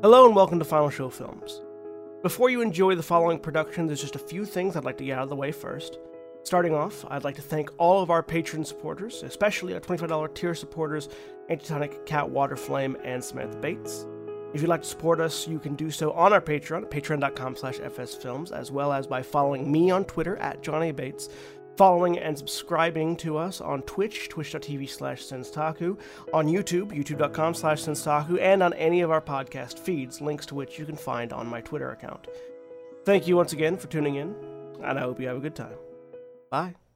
Hello and welcome to Final Show Films. Before you enjoy the following production, there's just a few things I'd like to get out of the way first. Starting off, I'd like to thank all of our patron supporters, especially our $25 tier supporters, Antitonic, Cat Waterflame, and Samantha Bates. If you'd like to support us, you can do so on our Patreon patreon.com slash fsfilms, as well as by following me on Twitter at Johnny Bates, following and subscribing to us on Twitch, twitch.tv slash senstaku, on YouTube, youtube.com slash senstaku, and on any of our podcast feeds, links to which you can find on my Twitter account. Thank you once again for tuning in, and I hope you have a good time. Bye.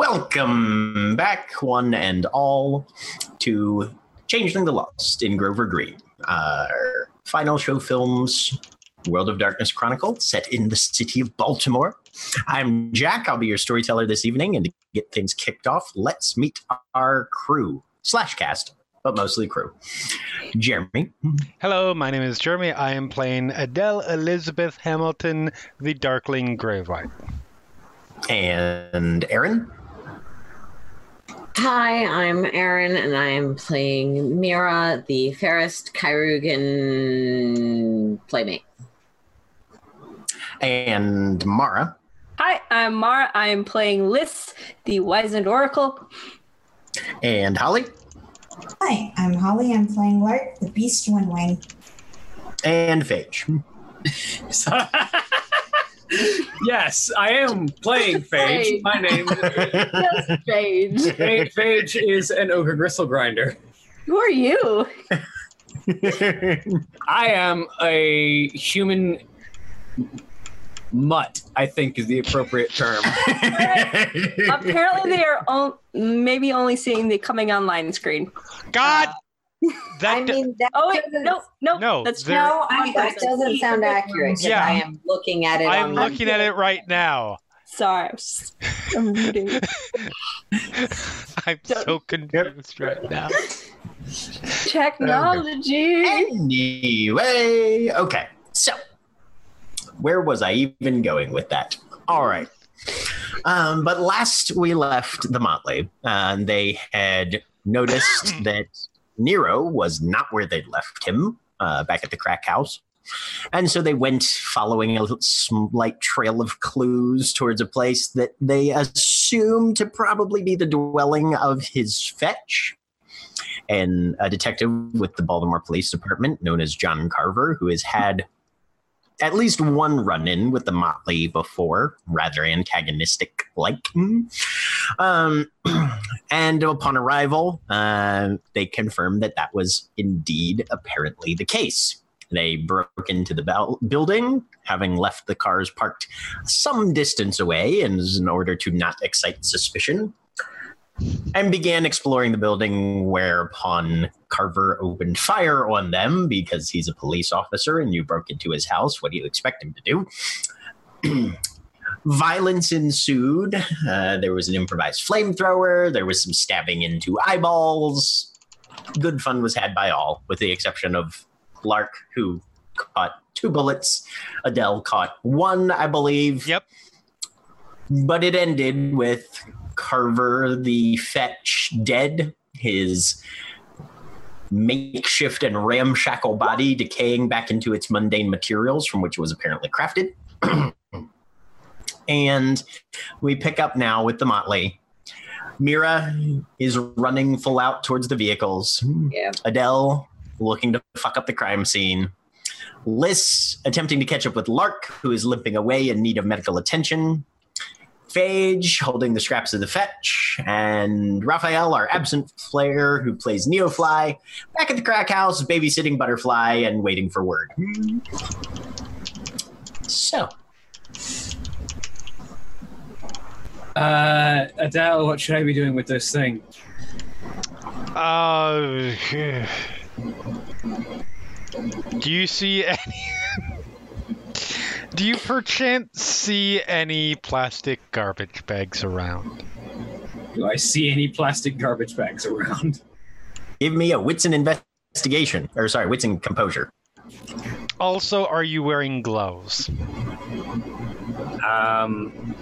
Welcome back, one and all, to Changeling the Lost in Grove or Green. Our final show films, World of Darkness Chronicle, set in the city of Baltimore. I'm Jack. I'll be your storyteller this evening. And to get things kicked off, let's meet our crew slash cast, but mostly crew. Jeremy. Hello, my name is Jeremy. I am playing Adele Elizabeth Hamilton, the Darkling Gravewight. And Erin. Hi, I'm Erin, and I am playing Mira, the fairest Chirurgeon playmate. And Mara. Hi, I'm Mara. I am playing Liss, the Wizened Oracle. And Holly. Hi, I'm Holly. I'm playing Lark, the Beast Windwing. And Phage. yes, I am playing Phage. Phage. My name Just Phage. Phage, Phage is an ogre Gristlegrinder. Who are you? I am a human mutt. I think is the appropriate term. Apparently, they are on, maybe only seeing the coming online screen. God! Uh, that I mean, that Oh wait, doesn't- no, no, No, that's there- No, I, One that doesn't sound accurate. Yeah. I am looking at it. I'm on my- looking at it right now. Sorry, I was- I'm reading. I'm so confused right now. Technology. Anyway, okay. So, where was I even going with that? All right. Um, but last we left the Motley, and they had noticed that Nero was not where they'd left him uh, back at the crack house. And so they went following a slight trail of clues towards a place that they assumed to probably be the dwelling of his fetch and a detective with the Baltimore Police Department known as John Carver, who has had at least one run in with the Motley before, rather antagonistic like. Um, and upon arrival, uh, they confirmed that that was indeed apparently the case. They broke into the building, having left the cars parked some distance away, and in order to not excite suspicion, and began exploring the building, whereupon Carver opened fire on them because he's a police officer and you broke into his house. What do you expect him to do? Violence ensued. Uh, there was an improvised flamethrower. There was some stabbing into eyeballs. Good fun was had by all, with the exception of Lark, who caught two bullets. Adele caught one, I believe. Yep. But it ended with Carver the Fetch dead, his makeshift and ramshackle body decaying back into its mundane materials from which it was apparently crafted. and we pick up now with the Motley. Mira is running full out towards the vehicles. Yeah. Adele looking to fuck up the crime scene. Liss attempting to catch up with Lark, who is limping away in need of medical attention. Phage holding the scraps of the fetch, and Raphael, our absent player who plays Neofly, back at the crack house, babysitting Butterfly and waiting for word. So, Uh, Adele, what should I be doing with this thing? Uh, do you see any? Do you perchance see any plastic garbage bags around? Do I see any plastic garbage bags around? give me a wits and investigation, or sorry, wits and composure. Also, are you wearing gloves? Um,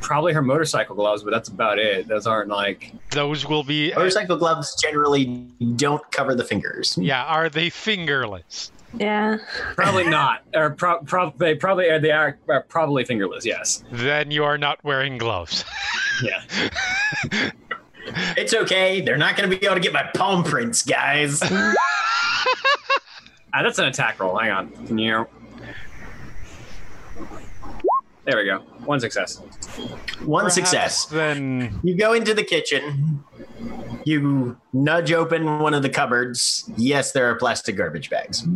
probably her motorcycle gloves, but that's about it. Those aren't like. Those will be. Motorcycle gloves generally don't cover the fingers. Yeah, are they fingerless? Yeah. Probably not. Or pro- pro- they probably are. They are, are probably fingerless. Yes. Then you are not wearing gloves. Yeah. It's okay. They're not going to be able to get my palm prints, guys. Ah, that's an attack roll. Hang on. Can you? There we go. One success. One Perhaps success. Then You go into the kitchen. You nudge open one of the cupboards. Yes, there are plastic garbage bags.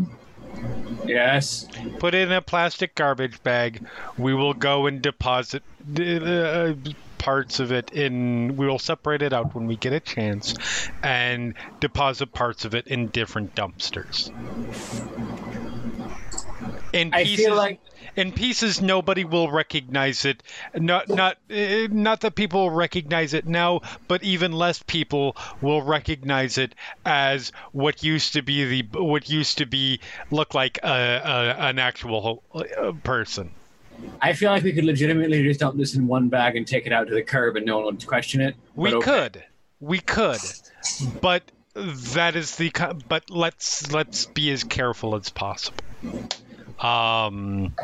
Yes. put it in a plastic garbage bag. We will go and deposit uh, parts of it in. We will separate it out when we get a chance, and deposit parts of it in different dumpsters. In pieces, like in pieces nobody will recognize it not not uh, not that people will recognize it now but even less people will recognize it as what used to be the what used to be look like a, a an actual uh, person I feel like we could legitimately just dump this in one bag and take it out to the curb, and no one would question it. we okay. could we could but that is the but let's let's be as careful as possible um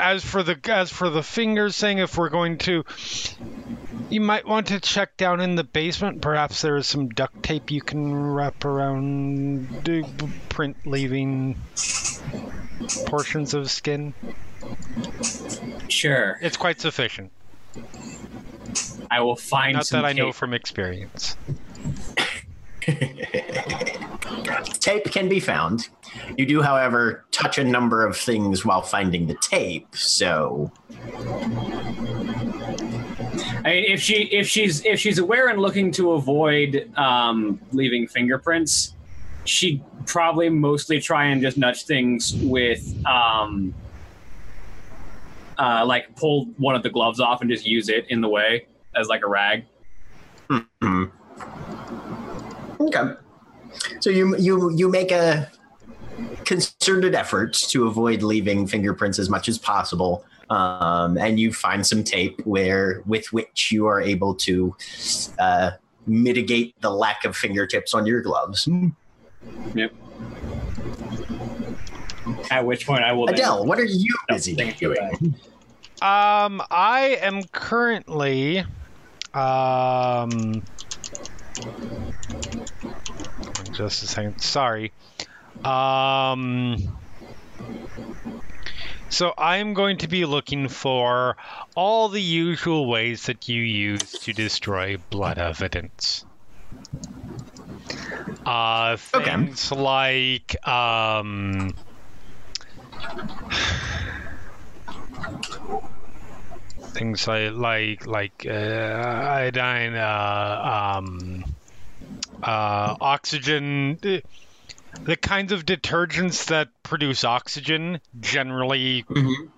as for the as for the fingers thing if we're going to you might want to check down in the basement. Perhaps there is some duct tape you can wrap around print leaving portions of skin. Sure. it's quite sufficient. I will find not some that i know from experience Tape can be found. You do, however, touch a number of things while finding the tape. So, I mean, if she if she's if she's aware and looking to avoid um, leaving fingerprints, she'd probably mostly try and just nudge things with um, uh, like pull one of the gloves off and just use it in the way as like a rag. mhm. Okay. So you you you make a concerted effort to avoid leaving fingerprints as much as possible, um, and you find some tape where with which you are able to uh, mitigate the lack of fingertips on your gloves. Yep. At which point I will. then- Adele, what are you busy Thank you. doing? Um, I am currently, um, just a second. Sorry. Um, so I'm going to be looking for all the usual ways that you use to destroy blood evidence. Uh, Okay. things like, um, things like like like uh, iodine, uh, um, uh, oxygen. The kinds of detergents that produce oxygen generally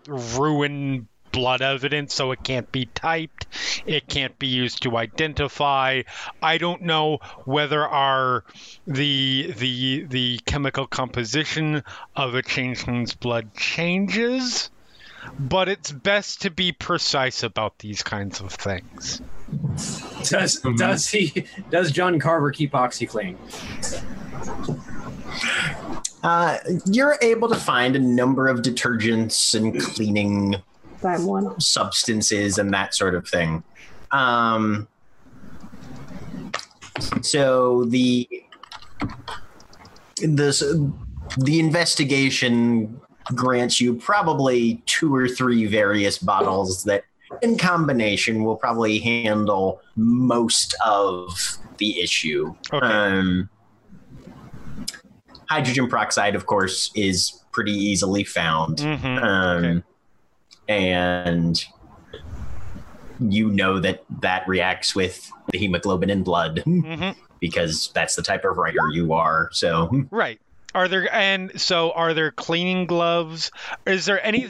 ruin blood evidence, so it can't be typed. It can't be used to identify. I don't know whether our the the the chemical composition of a changeling's blood changes but it's best to be precise about these kinds of things. Does does he does John Carver keep OxiClean? Uh, you're able to find a number of detergents and cleaning I'm one. substances and that sort of thing. Um, so the this the investigation grants you probably two or three various bottles that in combination will probably handle most of the issue. Okay. Um, hydrogen peroxide, of course, is pretty easily found. Mhm. Um, Okay. And you know that that reacts with the hemoglobin in blood Mhm. because that's the type of writer you are. So, Right. Are there and so are there cleaning gloves? Is there any?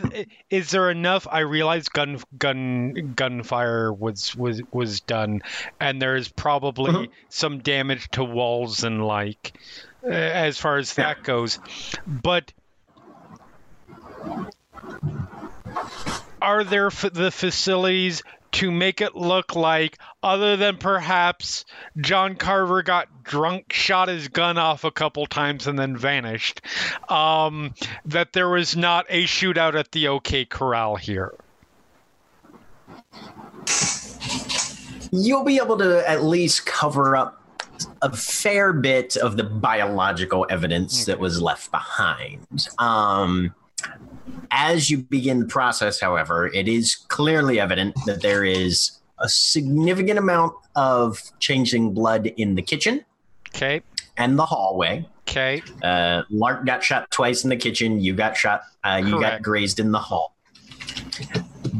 Is there enough? I realize gun gun gunfire was was was done, and there's probably Mhm. some damage to walls and like. uh, as far as that goes. But are there f- the facilities to make it look like, other than perhaps John Carver got drunk, shot his gun off a couple times, and then vanished, um, that there was not a shootout at the OK Corral here? You'll be able to at least cover up a fair bit of the biological evidence that was left behind. Um, as you begin the process, however, it is clearly evident that there is a significant amount of changing blood in the kitchen Okay. and the hallway. Okay. Uh, Lark got shot twice in the kitchen. You got shot. Uh, you got grazed in the hall.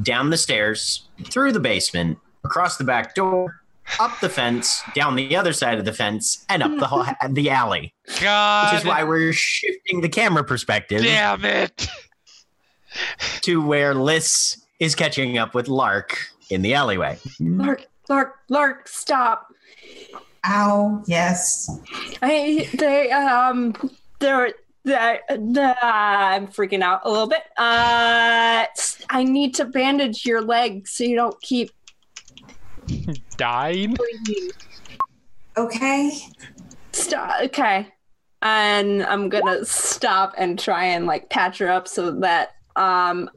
Down the stairs, through the basement, across the back door, up the fence, down the other side of the fence, and up the hall, the alley. God. Which is why we're shifting the camera perspective Damn it. To where Liz is catching up with Lark in the alleyway. Lark, Lark, Lark, stop. Ow. Yes. I they um they're the, the, I'm freaking out a little bit. Uh, I need to bandage your leg so you don't keep Dying? Okay. Stop. Okay. And I'm gonna stop and try and like patch her up so that um,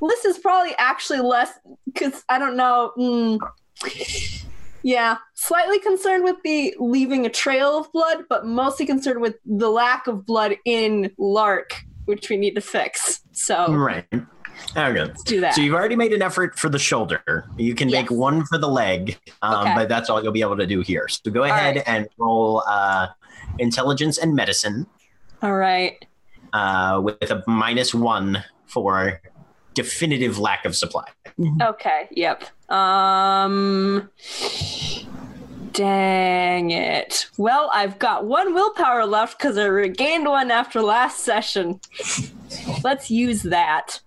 Liss is probably actually less because I don't know. mm, yeah, slightly concerned with the leaving a trail of blood, but mostly concerned with the lack of blood in Lark, which we need to fix. So Right. Okay. let's do that. So you've already made an effort for the shoulder. You can make one for the leg, um, Okay. but that's all you'll be able to do here. So go ahead right. and roll uh, intelligence and medicine All right. uh, with a minus one for definitive lack of supply. Okay. Yep. Um. Dang it. Well, I've got one willpower left because I regained one after last session. Let's use that.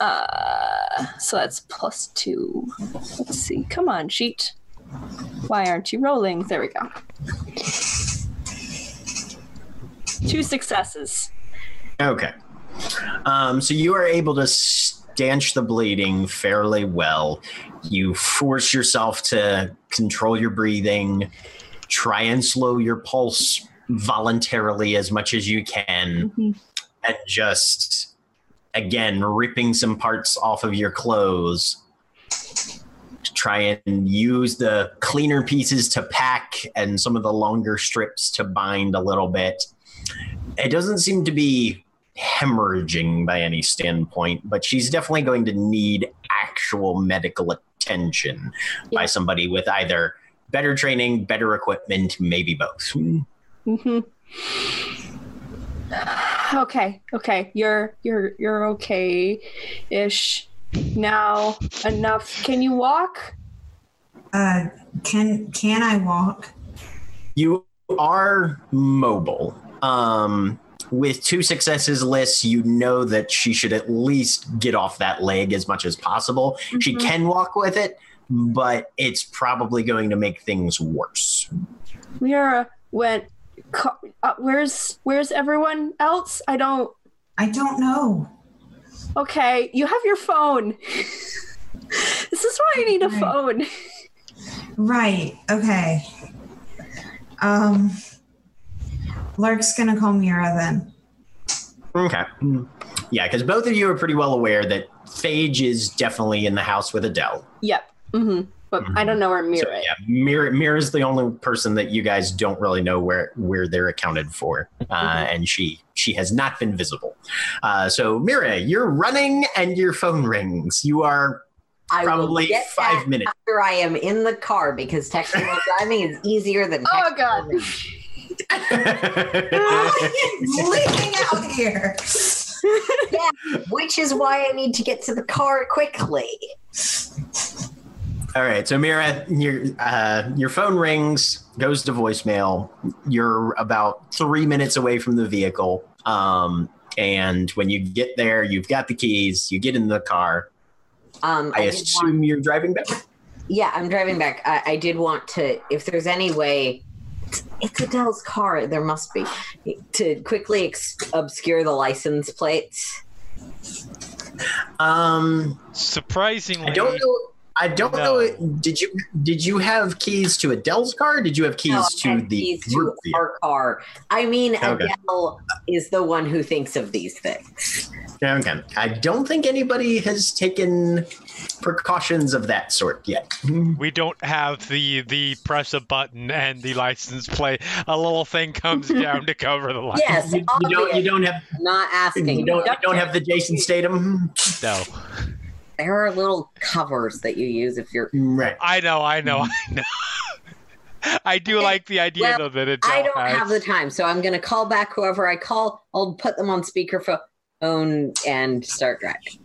Uh, so that's plus two. Let's see. Come on, sheet. Why aren't you rolling? There we go. Two successes. Okay. Um, so you are able to stanch the bleeding fairly well. You force yourself to control your breathing, try and slow your pulse voluntarily as much as you can, Mhm. and just again ripping some parts off of your clothes to try and use the cleaner pieces to pack and some of the longer strips to bind a little bit. It doesn't seem to be hemorrhaging by any standpoint, but she's definitely going to need actual medical attention by somebody with either better training, better equipment, maybe both. Mm-hmm. Okay, okay. You're you're you're okay ish. Now enough. Can you walk? Uh, can can I walk? You are mobile. Um, with two successes lists, you know that she should at least get off that leg as much as possible. She Mhm. can walk with it, but it's probably going to make things worse. Mira went. Uh, where's where's everyone else? I don't. I don't know. Okay, you have your phone. this is why I need a Right. phone. Right. Okay. Um, Lark's gonna call Mira then. Okay. Yeah, because both of you are pretty well aware that Phage is definitely in the house with Adele. Yep. Mm-hmm. But I don't know where Mira So, is. yeah, Mira, Mira's the only person that you guys don't really know where where they're accounted for, uh, and she she has not been visible. Uh, so Mira, you're running and your phone rings. You are I probably get five minutes. after I am in the car because texting while driving is easier than texting. Oh texting god. I'm leaving out here. yeah, which is why I need to get to the car quickly. All right, so Mira, your uh, your phone rings, goes to voicemail. You're about three minutes away from the vehicle, um, and when you get there, you've got the keys. You get in the car. Um, I did assume want- you're driving back. yeah, I'm driving back. I, I did want to, if there's any way, it's Adele's car. There must be to quickly ex- obscure the license plates. Um, Surprisingly, I don't know. I don't No. know. Did you did you have keys to Adele's car? Did you have keys No, to had the keys group to our car. I mean, Okay. Adele is the one who thinks of these things. Okay. I don't think anybody has taken precautions of that sort yet. we don't have the the press a button and the license plate. A little thing comes down to cover the license. Yes, You, you don't. You don't have. not asking. You don't. You don't have the Jason Statham. No, There are little covers that you use if you're. Right. I know, I know, hmm. I know. I do Okay, like the idea well, though that it. I don't have the time, so I'm going to call back whoever I call. I'll put them on speakerphone and start driving.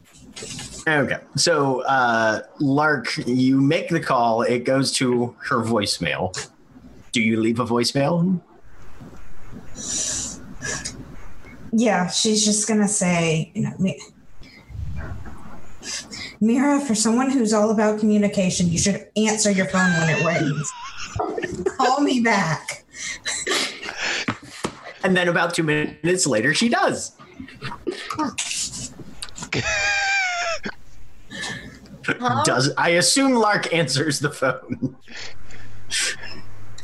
Okay. So, uh, Lark, you make the call. It goes to her voicemail. Do you leave a voicemail? Yeah, she's just gonna say, you know, Mi- Mira, for someone who's all about communication, you should answer your phone when it rings. Call me back. And then about two minutes later, she does. Does I assume Lark answers the phone?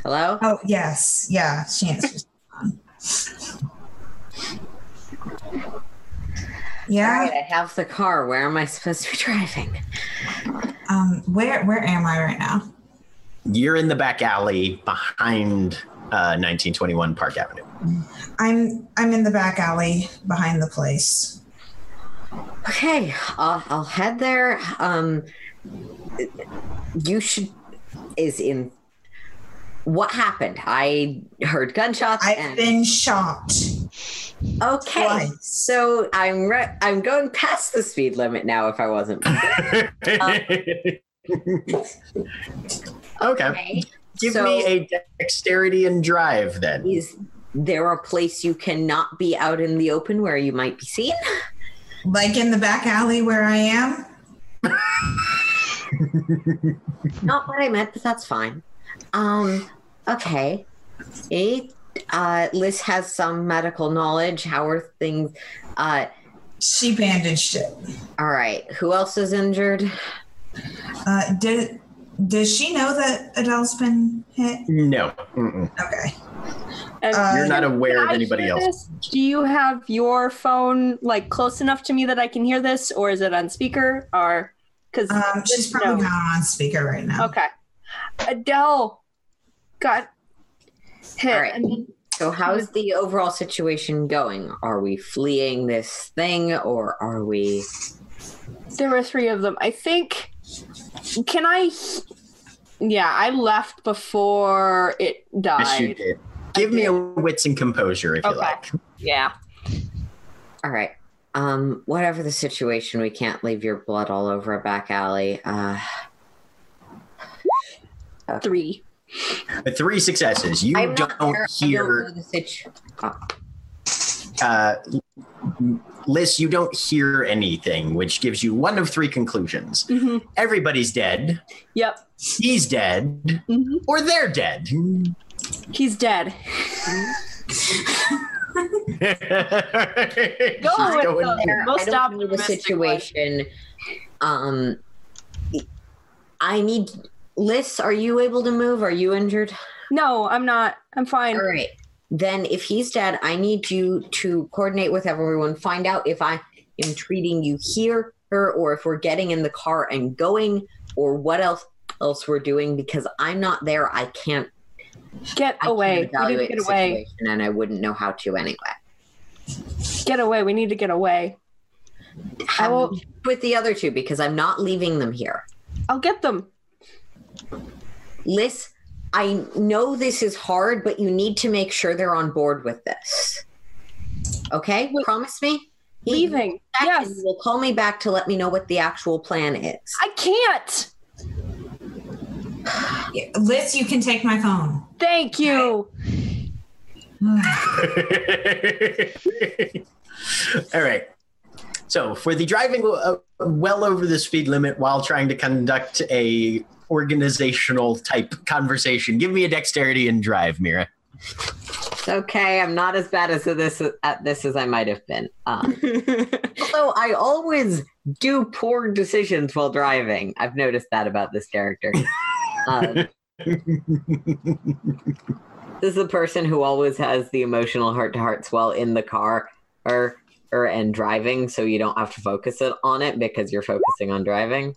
Hello? Oh yes, yeah, she answers. Yeah. All right, I have the car. Where am I supposed to be driving? Um. Where Where am I right now? You're in the back alley behind uh, 1921 Park Avenue. I'm I'm in the back alley behind the place. Okay, I'll, I'll head there. Um, you should is in. What happened? I heard gunshots. I've and, been shot. okay. twice. So I'm re- I'm going past the speed limit now. If I wasn't. okay. Give So- me a dexterity and drive then. Is there a place you cannot be out in the open where you might be seen? Like in the back alley where I am. Not what I meant, but that's fine. Um, okay. It, uh, Liss has some medical knowledge. How are things? Uh, She bandaged it. all right. Who else is injured? Uh, did does she know that Adele's been hit? No. Mm-mm. Okay. And Uh, You're not aware of anybody else. this? Do you have your phone like close enough to me that I can hear this, or is it on speaker? Or because Um, she's probably not on speaker right now. okay, Adele got hit, All right. and then So, how's the overall situation going? Are we fleeing this thing, or are we? there were three of them. I think. Can I? Yeah, I left before it Yes, you died. did. Give me a wits and composure if you like. Yeah. All right. Um, whatever the situation, we can't leave your blood all over a back alley. Uh, Three. With three successes, you I'm don't not there. I don't hear the situ- uh, uh, Liss, you don't hear anything, which gives you one of three conclusions. hmm Everybody's dead, Yep. he's dead, hmm or they're dead. He's dead. She's with the- there. Most I don't know the situation. Um, I need Liss. Are you able to move? Are you injured? No, I'm not. I'm fine. All right. Then, if he's dead, I need you to coordinate with everyone. Find out if I am treating you here, her, or if we're getting in the car and going, or what else else we're doing. Because I'm not there. I can't. Get I away. We need to evaluate get away. situation, and I wouldn't know how to anyway. Get away. We need to get away. I will. with the other two because I'm not leaving them here. I'll get them. Liss, I know this is hard, but you need to make sure they're on board with this. Okay? Wait. Promise me? Leaving. Yes. you will call me back to let me know what the actual plan is. I can't. Liss, you can take my phone. Thank you. All right. So for the driving uh, well over the speed limit while trying to conduct a organizational type conversation, give me a dexterity and drive, Mira. It's okay. I'm not as bad as this at this as I might have been. Um, although I always do poor decisions while driving. I've noticed that about this character. Um, this is a person who always has the emotional heart to hearts while in the car or or and driving, so you don't have to focus it on it because you're focusing on driving.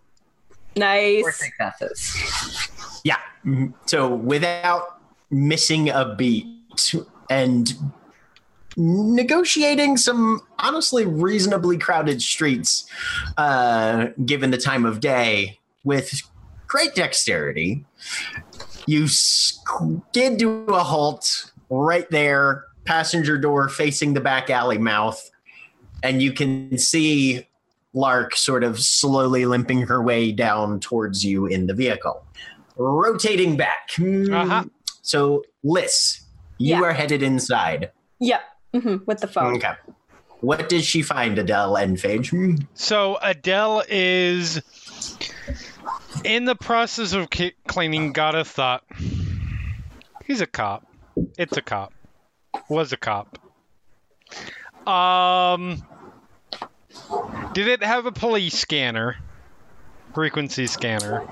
Nice. Mm-hmm. Yeah. Mhm. So without missing a beat and negotiating some honestly reasonably crowded streets, uh, given the time of day, with great dexterity, you skid to a halt right there, passenger door facing the back alley mouth, and you can see Lark sort of slowly limping her way down towards you in the vehicle. Rotating back. Hmm. Uh-huh. So, Liss, you Yeah. are headed inside. Yep. hmm with the phone. Okay. What did she find, Adele and Phage? So Adele is in the process of cleaning. Got a thought. He's a cop. It's a cop. Was a cop. Um. Did it have a police scanner? Frequency scanner.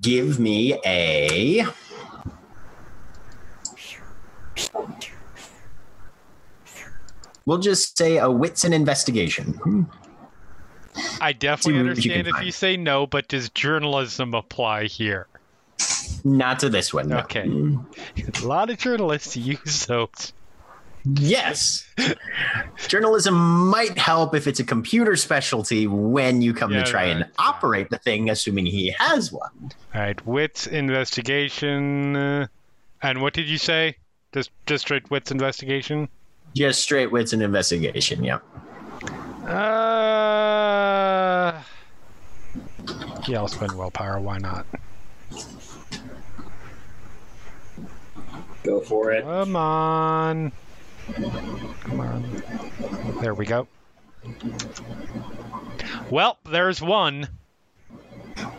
Give me a. We'll just say a wits and investigation. I definitely what you understand if you say no, but does journalism apply here? Not to this one. no. Okay. A lot of journalists use those. Yes. Journalism might help if it's a computer specialty when you come Yeah, to try and operate the thing, assuming he has one. All right, wits investigation. uh, and what did you say? Just just straight wits investigation. Just straight wits and investigation, yeah. Uh, yeah, I'll spend willpower. Why not? Go for it. Come on. Come on. There we go. Well, there's one.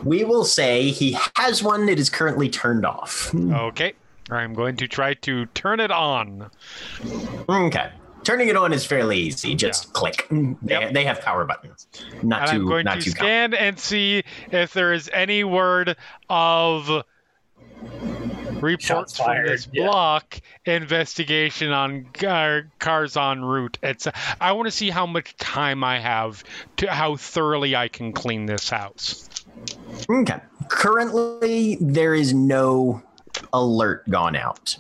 We will say he has one that is currently turned off. Okay. I'm going to try to turn it on. Okay. Turning it on is fairly easy. Just click. They, Yep. they have power buttons. Not And too I'm going not to too scan and see if there is any word of reports from this yeah. block investigation on car, cars en route. It's I want to see how much time I have to how thoroughly I can clean this house. Okay. Currently, there is no alert gone out.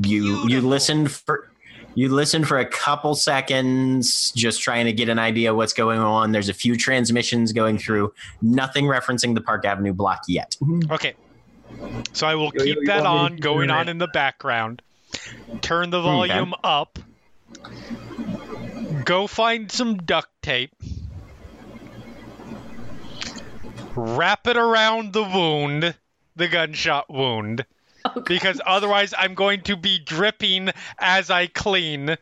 You you listened for you listen for a couple seconds, just trying to get an idea of what's going on. There's a few transmissions going through. Nothing referencing the Park Avenue block yet. Mm-hmm. Okay. So I will Yo, yo, keep you that want me to on, going on in the background. Turn the volume up. Go find some duct tape. Wrap it around the wound, the gunshot wound. Because otherwise, I'm going to be dripping as I clean.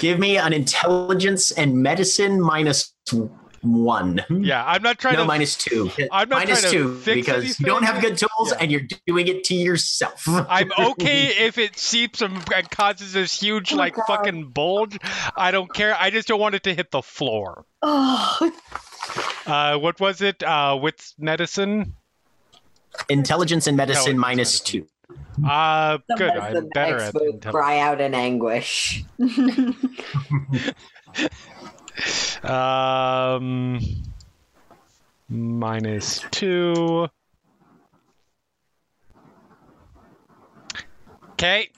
Give me an intelligence and medicine minus one. Yeah, I'm not trying No, to. minus two. I'm not Minus trying to two fix because you don't have good tools Yeah. and you're doing it to yourself. I'm okay if it seeps and, and causes this huge, Oh like, God. fucking bulge. I don't care. I just don't want it to hit the floor. Oh, Uh, what was it? Uh, with medicine? Intelligence and medicine Intelligence, minus medicine. two. Uh, The good. I'm medicine better at expert intelligence. cry out in anguish. Um, minus two. Okay.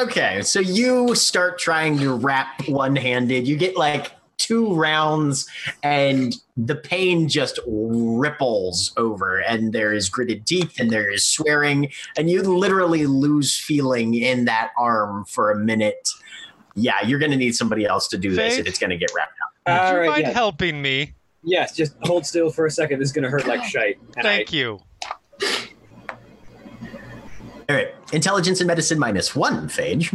Okay, so you start trying to wrap one handed. You get like two rounds, and the pain just ripples over, and there is gritted teeth, and there is swearing, and you literally lose feeling in that arm for a minute. Yeah, you're going to need somebody else to do this, Phage? and it's going to get wrapped up. Would you right, mind yeah. helping me? Yes, just hold still for a second. This is gonna hurt like shite. And Thank you. All right, intelligence and medicine minus one, Phage.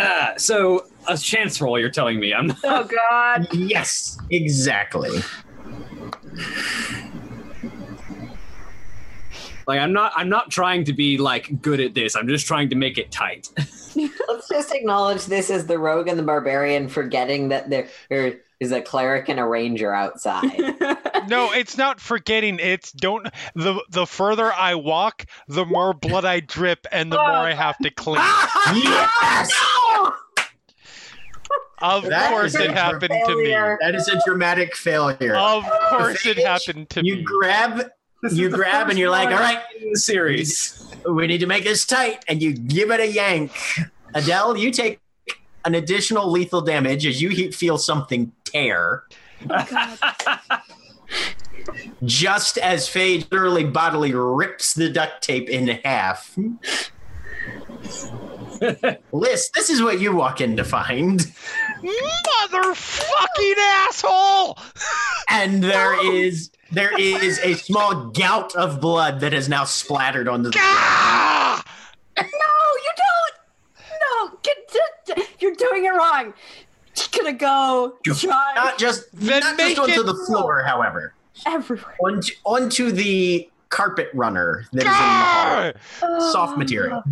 I, ah, so a chance roll. You're telling me I'm. oh God. Yes, exactly. Like I'm not I'm not trying to be like good at this. I'm just trying to make it tight. Let's just acknowledge this as the rogue and the barbarian, forgetting that there there is a cleric and a ranger outside. No, it's not forgetting. It's don't the the further I walk, the more blood I drip and the more I have to clean. yes! Of That course it a happened to me. That is a dramatic failure. Of course it happened to you me. You grab, you grab, and you're like, first all one right, in the series. we need to make this tight, and you give it a yank. Adele, you take an additional lethal damage as you he- feel something tear. Just as Phage literally bodily rips the duct tape in half. Liss, this is what you walk in to find. Motherfucking asshole! And there is there is a small gout of blood that has now splattered on the no, you don't. No, get, get- you're doing it wrong. Just gonna go try not just Then not make just onto it- the floor, however. everywhere. onto, onto the carpet runner that is in the hall. Soft material.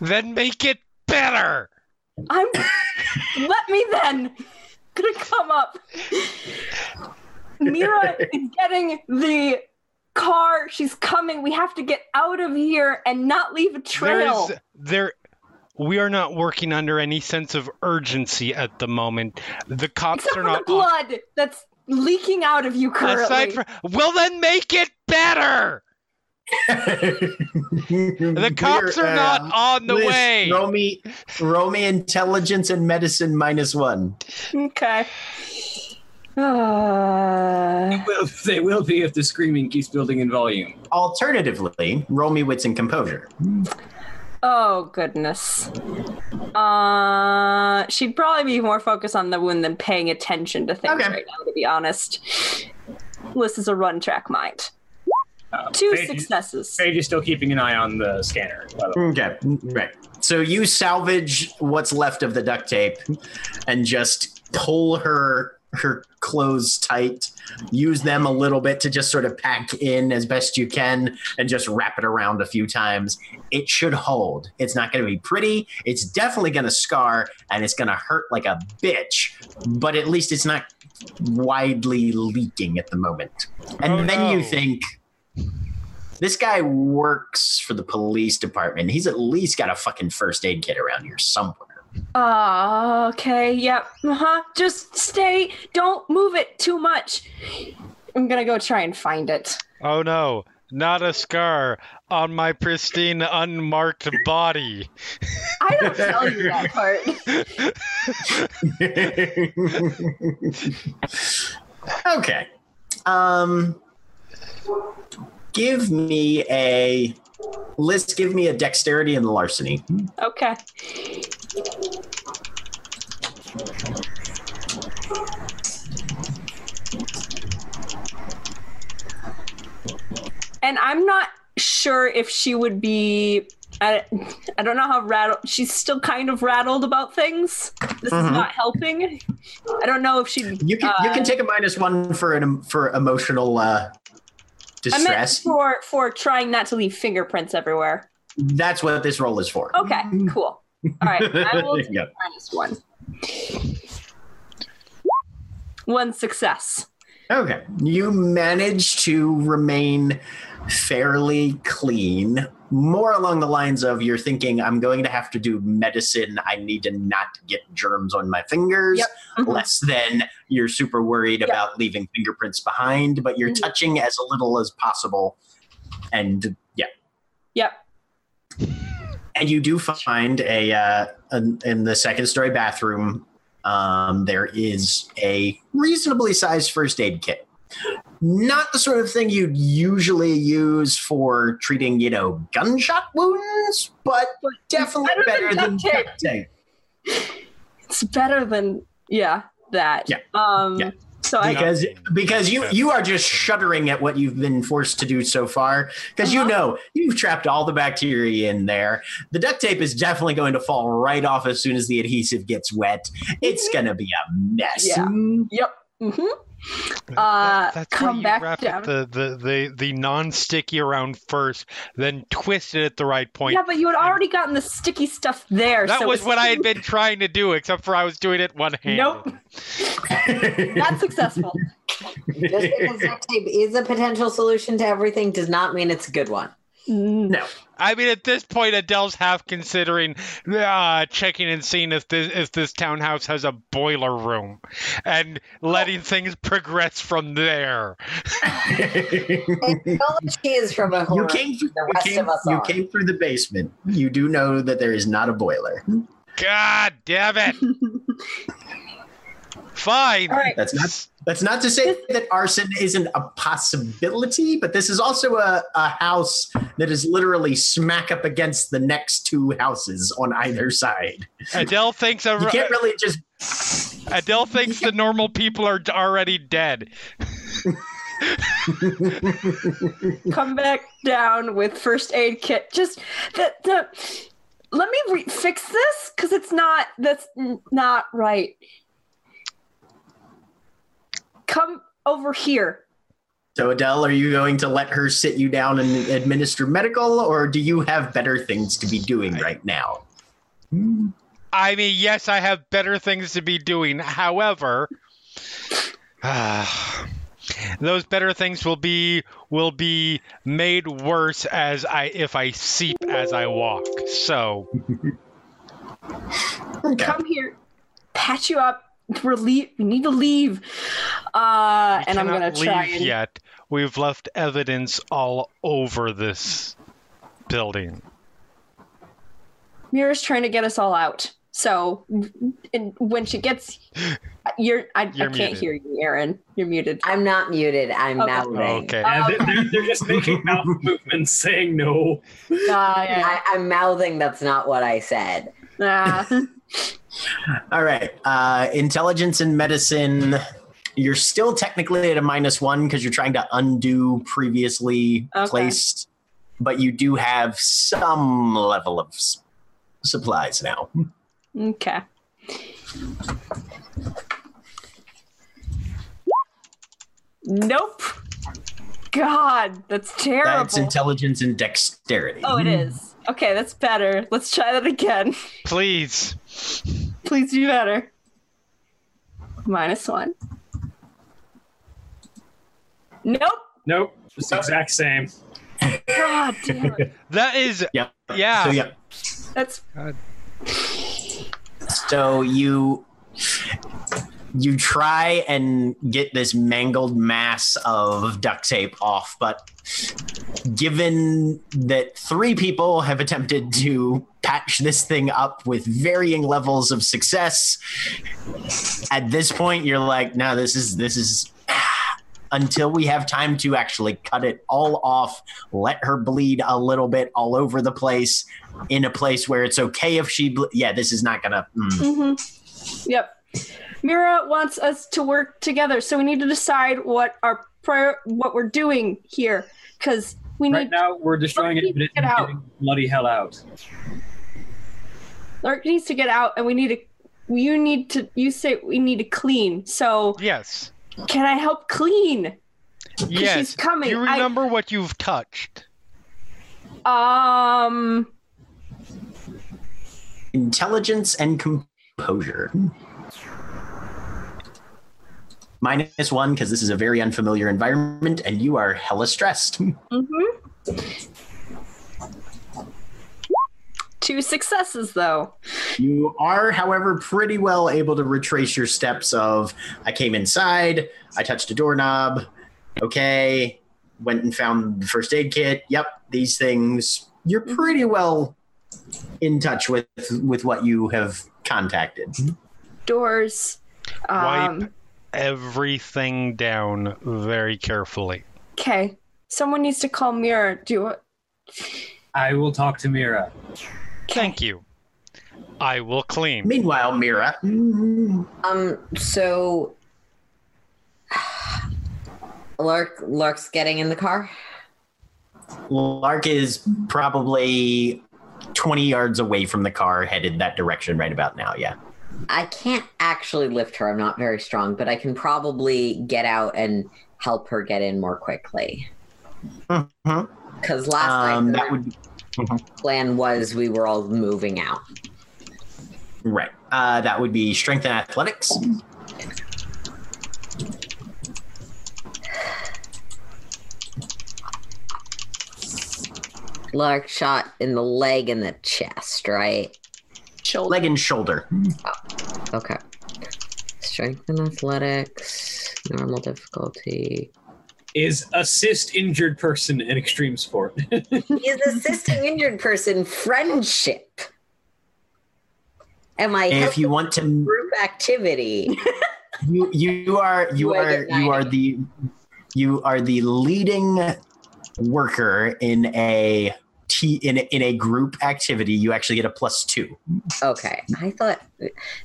Then make it better. I'm. let me then. Gonna come up. Mira is getting the car. She's coming. We have to get out of here and not leave a trail. There's there we are not working under any sense of urgency at the moment. The cops Except are for the not blood that's leaking out of you currently. aside from well then make it better. The cops are not on the Liss, way. Roll me, roll me intelligence and medicine minus one. okay. Uh, Well, they will be if the screaming keeps building in volume. Alternatively, roll me wits and composure. Oh goodness. Uh, she'd probably be more focused on the wound than paying attention to things Okay. right now. To be honest, Liss is a run track mind. Uh, Two Phage- successes. Phage is still keeping an eye on the scanner. the. Okay, right. So you salvage what's left of the duct tape and just pull her her clothes tight. Use them a little bit to just sort of pack in as best you can and just wrap it around a few times. It should hold. It's not going to be pretty. It's definitely going to scar and it's going to hurt like a bitch, but at least it's not widely leaking at the moment. And Oh, then you think this guy works for the police department. He's at least got a fucking first aid kit around here somewhere. Uh, okay, yep. Uh-huh. Just stay. Don't move it too much. I'm gonna go try and find it. Oh no, not a scar on my pristine unmarked body. I don't tell you that part. okay. Um give me a Liss, give me a dexterity and the larceny. Okay. And I'm not sure if she would be. I, I don't know how rattled. She's still kind of rattled about things. This Mhm. is not helping. I don't know if she. You can you uh, can take a minus one for an for emotional uh I meant distress. for for trying not to leave fingerprints everywhere. That's what this roll is for. Okay, cool. All right, I will you minus one. One success. Okay. You manage to remain fairly clean, more along the lines of you're thinking, I'm going to have to do medicine. I need to not get germs on my fingers. Yep. Mhm. Less than you're super worried Yep. about leaving fingerprints behind, but you're Mhm. touching as little as possible. And yeah. Yep. And you do find a, uh, an, in the second story bathroom, um, there is a reasonably sized first aid kit. Not the sort of thing you'd usually use for treating, you know, gunshot wounds, but definitely better better than duct tape. It's better than yeah that. Yeah. Um. Yeah. So I Because because you you are just shuddering at what you've been forced to do so far. Because you Uh-huh. know you've trapped all the bacteria in there. The duct tape is definitely going to fall right off as soon as the adhesive gets wet. It's gonna be a mess. Yeah. Yep. Mm-hmm. Uh, That's come back wrap down. it the, the, the, the non-sticky around first, then twist it at the right point. yeah, but you had already gotten the sticky stuff there. that so was what I had been trying to do, except for I was doing it one hand. Nope, not successful. Just because duct tape is a potential solution to everything does not mean it's a good one. Mm, no. I mean, at this point, Adele's half considering uh, checking and seeing if this if this townhouse has a boiler room, and letting things progress from there. Acknowledge he is from a you came, through, The you, came, you came through the basement. You do know that there is not a boiler. God damn it! Fine. All right. That's not that's not to say that arson isn't a possibility, but this is also a, a house that is literally smack up against the next two houses on either side. Adele thinks a, You can't really just Adele thinks the normal people are already dead. come back down with first aid kit. Just the the. Let me re- fix this because it's not. That's not right. Come over here. So Adele, are you going to let her sit you down and administer medical, or do you have better things to be doing right now? I mean, yes, I have better things to be doing. However, those better things will be will be made worse as I if I seep as I walk. So Okay. Come here. Patch you up. We're leave. We need to leave. Uh, we and I'm gonna cannot try and yet. We've left evidence all over this building. Mira's trying to get us all out. So, and when she gets, you're I, You're I can't muted. hear you, Erin. You're muted. I'm not muted. I'm Okay. mouthing. Okay. Yeah, Oh, they're, they're, they're just making mouth movements saying no. Uh, yeah. I, I'm mouthing. That's not what I said. Uh, All right. Uh, intelligence and medicine. You're still technically at a minus one because you're trying to undo previously Okay. placed, but you do have some level of s- supplies now. okay. Nope. God, that's terrible. That's intelligence and dexterity. oh, it is. Okay, that's better. Let's try that again. Please. Please do better. Minus one. Nope. Nope. It's the exact same. God damn it. That is Yep. yeah. So yeah. That's So you you try and get this mangled mass of duct tape off, but given that three people have attempted to patch this thing up with varying levels of success, at this point you're like, no, this is this is until we have time to actually cut it all off, let her bleed a little bit all over the place in a place where it's okay if she ble- yeah, this is not gonna mm. Mm-hmm. Yep. Mira wants us to work together, so we need to decide what our prior what we're doing here, because we Right need now, we're destroying Let's evidence get and out. getting bloody hell out. Lark needs to get out, and we need to. You need to. You say we need to clean. So Yes. can I help clean? Yes. she's coming. You I- remember what you've touched. Um. intelligence and composure. Minus one because this is a very unfamiliar environment and you are hella stressed. mhm. Two successes though. You are, however, pretty well able to retrace your steps of I came inside, I touched a doorknob, okay, went and found the first aid kit. Yep, these things. You're pretty well in touch with with what you have contacted. Doors. Um, Wipe everything down very carefully. Okay. Someone needs to call Mira. Do you? I will talk to Mira. Thank you. I will clean. Meanwhile, Mira, Um. So, Lark. Lark's getting in the car. Lark is probably 20 yards away from the car, headed that direction right about now. Yeah. I can't actually lift her. I'm not very strong, but I can probably get out and help her get in more quickly. Because last Um, night that the would plan was we were all moving out. right. Uh, that would be strength and athletics. Lark shot in the leg and the chest, right? Shoulder. Leg and shoulder. Oh. Okay. Strength and athletics, normal difficulty. Is assist injured person an extreme sport? Is assisting injured person friendship? Am I If you want to, group activity? you you are you Do are you are the you are the leading worker in a t in a, in a group activity. You actually get a plus two. Okay, I thought.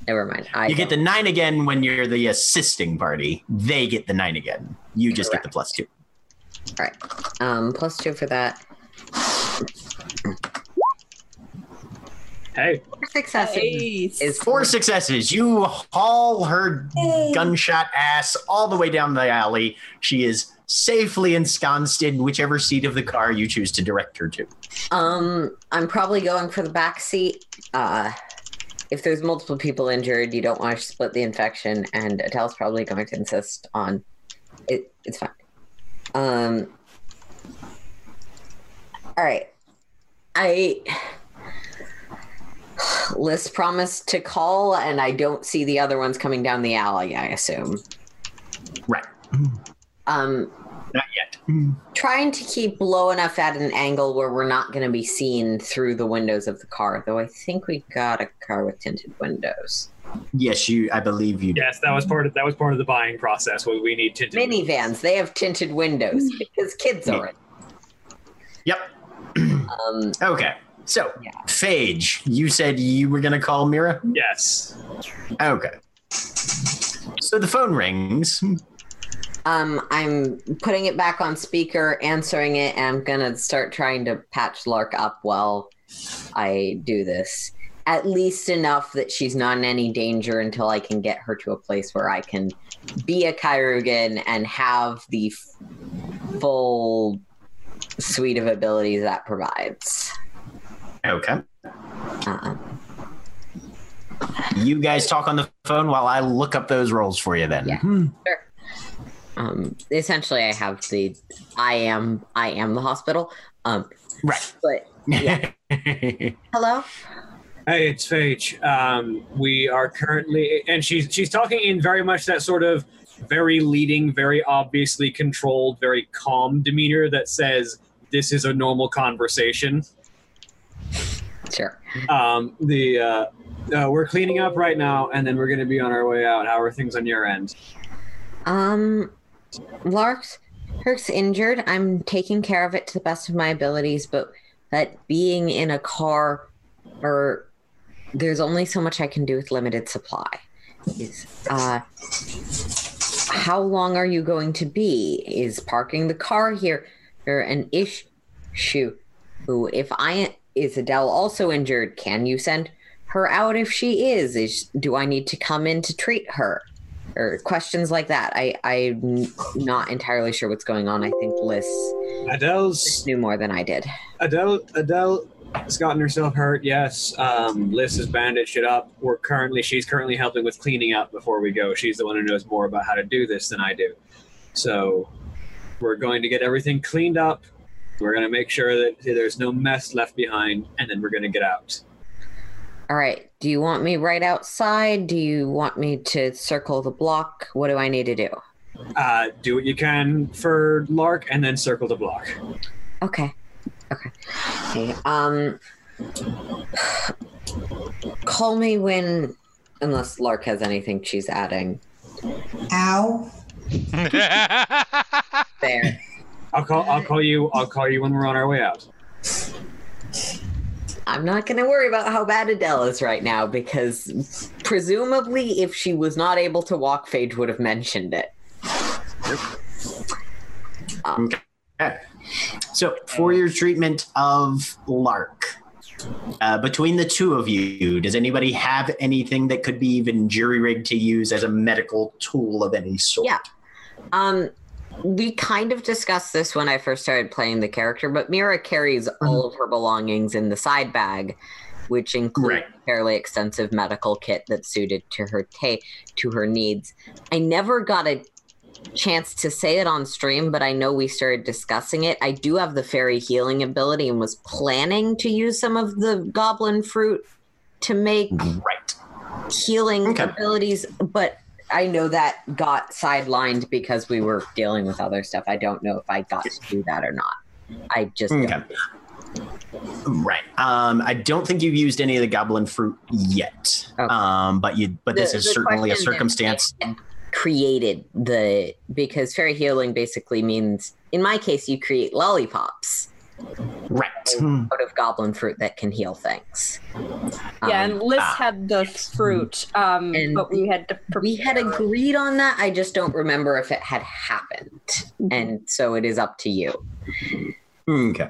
Never mind. I you get don't- the nine again when you're the assisting party. They get the nine again. You just get the plus two. All right. Um, plus two for that. hey, Four successes Nice. is Four successes. You haul her gunshot ass all the way down the alley. She is safely ensconced in whichever seat of the car you choose to direct her to. Um, I'm probably going for the back seat. Uh, if there's multiple people injured, you don't want to split the infection, and Adele's probably going to insist on it. It's fine. Um. All right. I. Liss promised to call, and I don't see the other ones coming down the alley. I assume. Right. Um, Not yet. trying to keep low enough at an angle where we're not going to be seen through the windows of the car. Though I think we got a car with tinted windows. Yes, you. I believe you. yes, that was part of that was part of the buying process. We, we need tinted Minivans, they have tinted windows because kids are in. Yep. Um, Okay. So, Yeah. Phage, you said you were going to call Mira? Yes. Okay. So the phone rings. Um, I'm putting it back on speaker, answering it, and I'm gonna start trying to patch Lark up while I do this. At least enough that she's not in any danger until I can get her to a place where I can be a Chirurgeon and have the f- full suite of abilities that provides. Okay. Uh, You guys talk on the phone while I look up those rolls for you then. Yeah. Hmm. Um, essentially, I have the I am I am the hospital. Um, Right. but hello. Hey, it's Phage. Um, we are currently, and she's she's talking in very much that sort of very leading, very obviously controlled, very calm demeanor that says this is a normal conversation. Sure. Um, the uh, uh, we're cleaning up right now, and then we're going to be on our way out. How are things on your end? Um, Lark's Herc's injured. I'm taking care of it to the best of my abilities, but that being in a car, or there's only so much I can do with limited supply. Is uh, how long are you going to be? Is parking the car here or an issue? If I is Adele also injured? Can you send her out if she is? Is do I need to come in to treat her? Or questions like that. I I'm not entirely sure what's going on. I think Liss Adele's knew more than I did. Adele Adele has gotten herself hurt. Yes, um, Liss has bandaged it up. We're currently she's currently helping with cleaning up before we go. She's the one who knows more about how to do this than I do. So we're going to get everything cleaned up. We're going to make sure that there's no mess left behind, and then we're going to get out. All right. Do you want me right outside? Do you want me to circle the block? What do I need to do? Uh, do what you can for Lark, and then circle the block. Okay. Okay. Okay. Um call me when unless Lark has anything she's adding. Ow. There. I'll call. I'll call you. I'll call you when we're on our way out. I'm not going to worry about how bad Adele is right now because presumably, if she was not able to walk, Phage would have mentioned it. Um, Okay. So for your treatment of Lark, Uh, between the two of you, does anybody have anything that could be even jury rigged to use as a medical tool of any sort? Yeah. Um, we kind of discussed this when I first started playing the character, but Mira carries uh-huh. all of her belongings in the side bag, which includes Right. a fairly extensive medical kit that's suited to her ta- to her needs. I never got a chance to say it on stream, but I know we started discussing it. I do have the fairy healing ability and was planning to use some of the goblin fruit to make Right. healing Okay. abilities, but I know that got sidelined because we were dealing with other stuff. I don't know if I got to do that or not. I just Okay. Right. Um, I don't think you've used any of the goblin fruit yet. Okay. Um, but you but this is certainly a circumstance. Created the because fairy healing basically means in my case you create lollipops Right. Out of goblin fruit that can heal things. Yeah, Um, and Liss ah. had the fruit, um, And but we had to. we had agreed on that. I just don't remember if it had happened. And so it is up to you. Okay.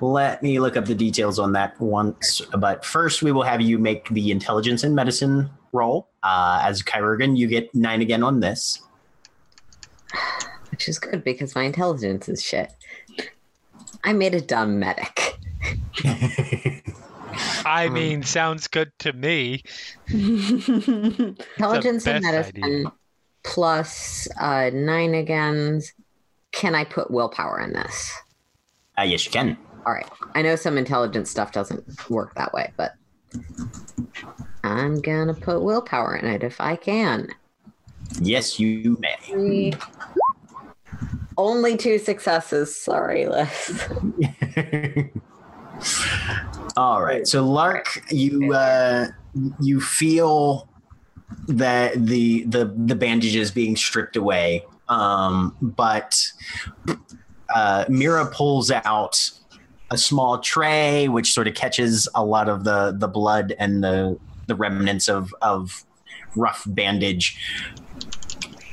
Let me look up the details on that once. But first, we will have you make the intelligence and medicine roll. Uh, as Chirurgeon, you get nine again on this. which is good because my intelligence is shit. I made a dumb medic. I Um, mean, sounds good to me. Intelligence and medicine idea. plus uh, nine agains. Can I put willpower in this? Uh, yes, you can. All right. I know some intelligence stuff doesn't work that way, but I'm gonna put willpower in it if I can. Yes, you may. Three. Only two successes. Sorry, Liss. All right. So Lark, you uh, you feel that the the the bandages being stripped away, um, but uh, Mira pulls out a small tray, which sort of catches a lot of the the blood and the the remnants of of rough bandage.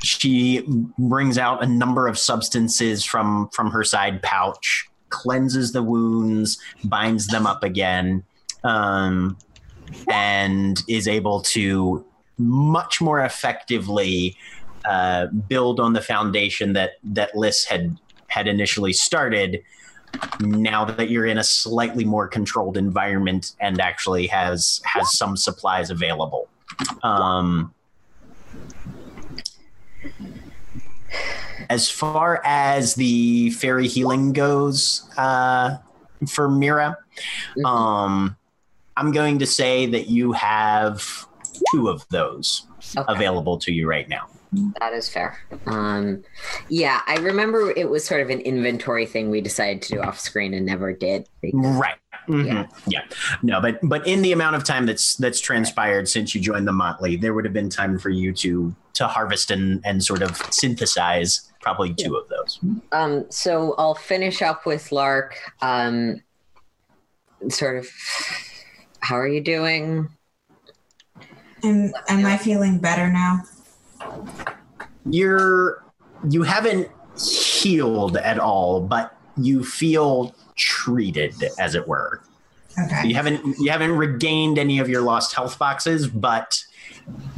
She brings out a number of substances from from her side pouch, cleanses the wounds, binds them up again, um, and is able to much more effectively uh, build on the foundation that that Liss had had initially started. Now that you're in a slightly more controlled environment and actually has has some supplies available. Um, as far as the fairy healing goes uh, for Mira, um, I'm going to say that you have two of those Okay. available to you right now. That is fair. Um, yeah, I remember it was sort of an inventory thing we decided to do off screen and never did. Right. Mhm. Yeah. Yeah. No, but but in the amount of time that's that's transpired since you joined the Motley, there would have been time for you to to harvest and and sort of synthesize probably two of those. Um, so I'll finish up with Lark. Um, sort of, how are you doing? Am, am I feeling better now? You're you haven't healed at all, but you feel treated, as it were. Okay. You haven't you haven't regained any of your lost health boxes, but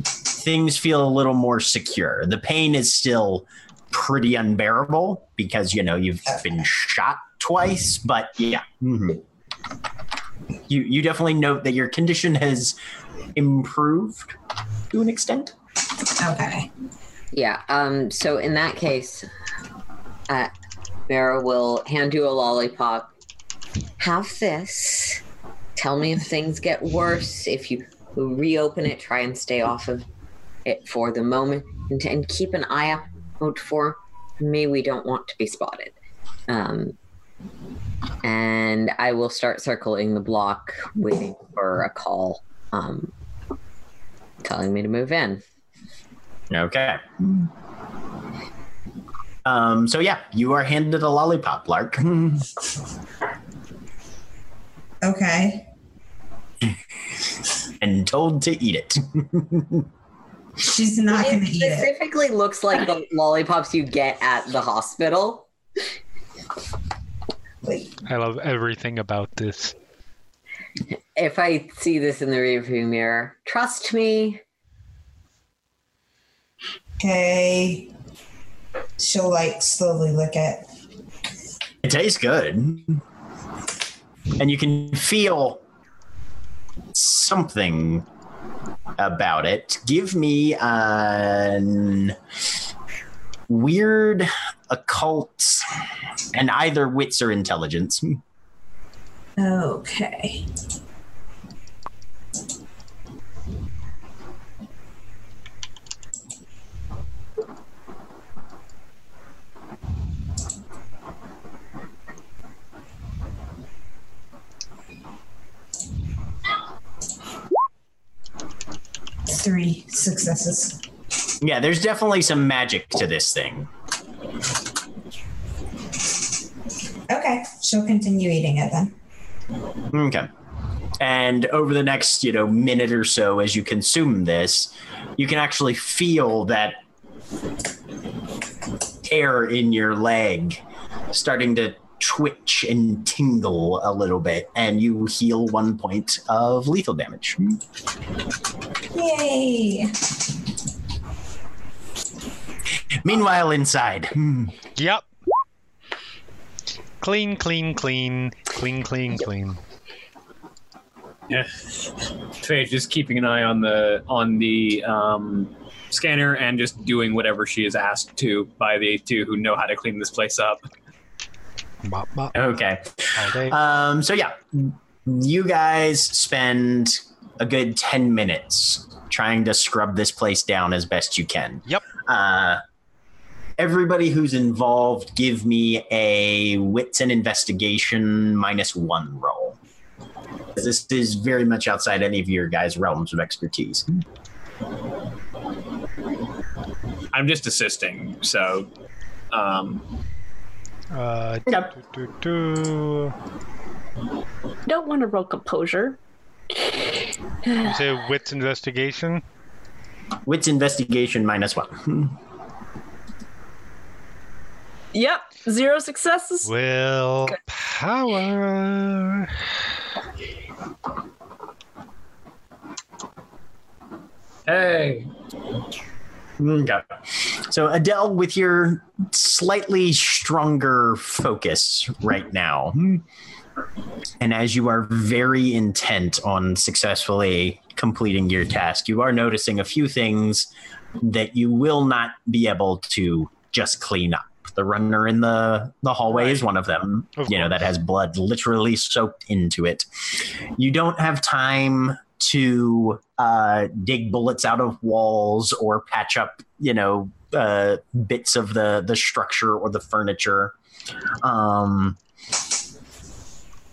things feel a little more secure. The pain is still pretty unbearable because you know you've been shot twice, but yeah. mhm. You you definitely note that your condition has improved to an extent. Okay. Yeah. Um, so in that case, uh, Mara will hand you a lollipop. Have this. Tell me if things get worse. If you reopen it, try and stay off of it for the moment, and, and keep an eye out for me. We don't want to be spotted. Um, and I will start circling the block, waiting for a call, um, telling me to move in. Okay. Um, so yeah, you are handed a lollipop, Lark. Okay. and told to eat it. She's not it going to eat it. specifically looks like the lollipops you get at the hospital. Wait. I love everything about this. If I see this in the rearview mirror, trust me. Okay. She'll like slowly look at. It tastes good. And you can feel something about it. Give me an weird occult and either wits or intelligence. Okay. Three successes. Yeah, there's definitely some magic to this thing. Okay, she'll continue eating it then. Okay. And over the next, you know, minute or so as you consume this, you can actually feel that hair in your leg starting to twitch and tingle a little bit, and you heal one point of lethal damage. Yay! Meanwhile, inside, hmm, Yep. Clean, clean, clean, clean, clean, clean. Yeah. Phage just keeping an eye on the on the um, scanner and just doing whatever she is asked to by the two who know how to clean this place up. Bop, bop, okay. Um, so yeah, you guys spend a good ten minutes trying to scrub this place down as best you can. Yep. Uh, everybody who's involved, give me a wits and investigation minus one roll. This is very much outside any of your guys' realms of expertise. I'm just assisting, so um, Uh, Yep. do, do, do. Don't want to roll composure. You say wits investigation? Wits investigation minus one. Yep, zero successes. Will power. hey, Mm, okay. So Adele, with your slightly stronger focus right now, and as you are very intent on successfully completing your task, you are noticing a few things that you will not be able to just clean up. The runner in the, the hallway is one of them, Of you know, that has blood literally soaked into it. You don't have time to uh, dig bullets out of walls or patch up, you know, uh, bits of the the structure or the furniture. Um,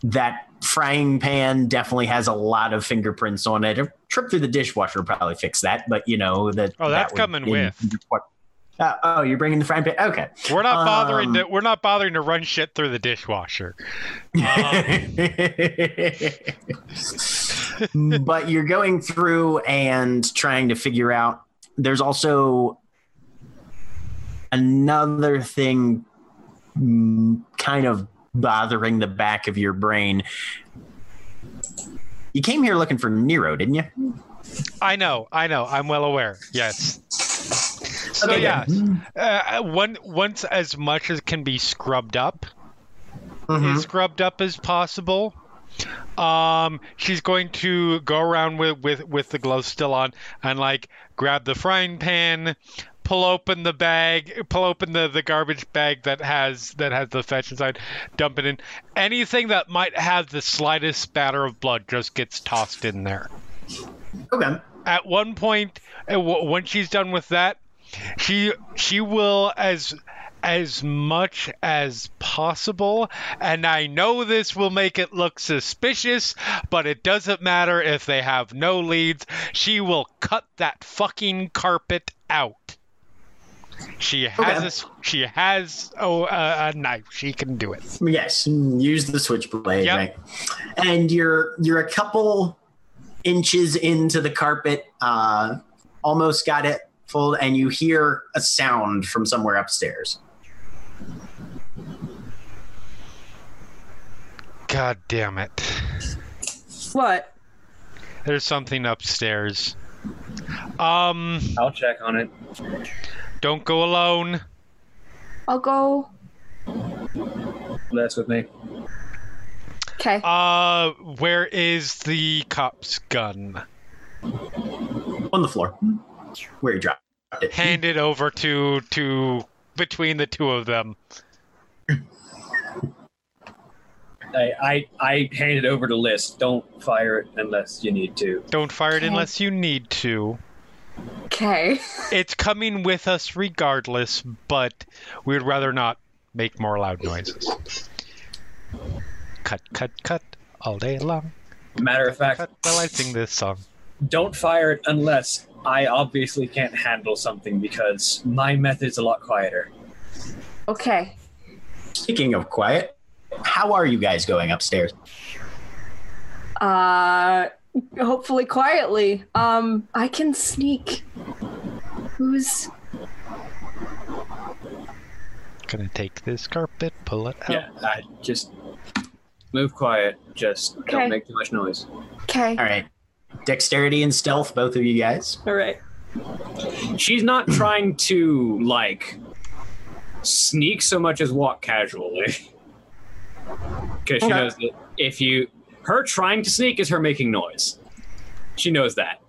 that frying pan definitely has a lot of fingerprints on it. A trip through the dishwasher would probably fix that, but you know that. Oh, that's would- coming with. Uh, oh, you're bringing the frying pan. Okay. We're not bothering Um, to. We're not bothering to run shit through the dishwasher. but you're going through and trying to figure out there's also another thing kind of bothering the back of your brain you came here looking for nero didn't you I know. I know. I'm well aware. Yes. So Okay, yeah, uh, one once as much as can be scrubbed up Mhm. is scrubbed up as possible. Um, she's going to go around with, with, with the gloves still on and like grab the frying pan, pull open the bag, pull open the, the garbage bag that has that has the fetch inside, dump it in. Anything that might have the slightest spatter of blood just gets tossed in there. okay At one point, when she's done with that, she she will as as much as possible and i know this will make it look suspicious but it doesn't matter if they have no leads. She will cut that fucking carpet out. She has Okay. a she has oh, a, a knife. She can do it. Yes use the switchblade Yep. right. And you're you're a couple inches into the carpet uh almost got it full and you hear a sound from somewhere upstairs god damn it What? There's something upstairs. Um, I'll check on it. don't go alone. I'll go. That's with me. Okay. Uh, where is the cop's gun? On the floor. Where you dropped it. Hand it over to to between the two of them. I, I I hand it over to Liss. Don't fire it unless you need to. Don't fire it Okay. unless you need to. Okay. It's coming with us regardless, but we'd rather not make more loud noises. Cut, cut, cut all day long. Matter of fact, Cut while I sing this song. don't fire it unless I obviously can't handle something because my method's a lot quieter. Okay. Speaking of quiet, how are you guys going upstairs? Uh, hopefully quietly. Um, I can sneak. Who's? Gonna take this carpet, pull it out. Yeah, I just move quiet. Just Okay. don't make too much noise. Okay. All right. Dexterity and stealth, both of you guys. All right. She's not trying to like sneak so much as walk casually. Because she Okay. knows that if you her trying to sneak is her making noise. She knows that.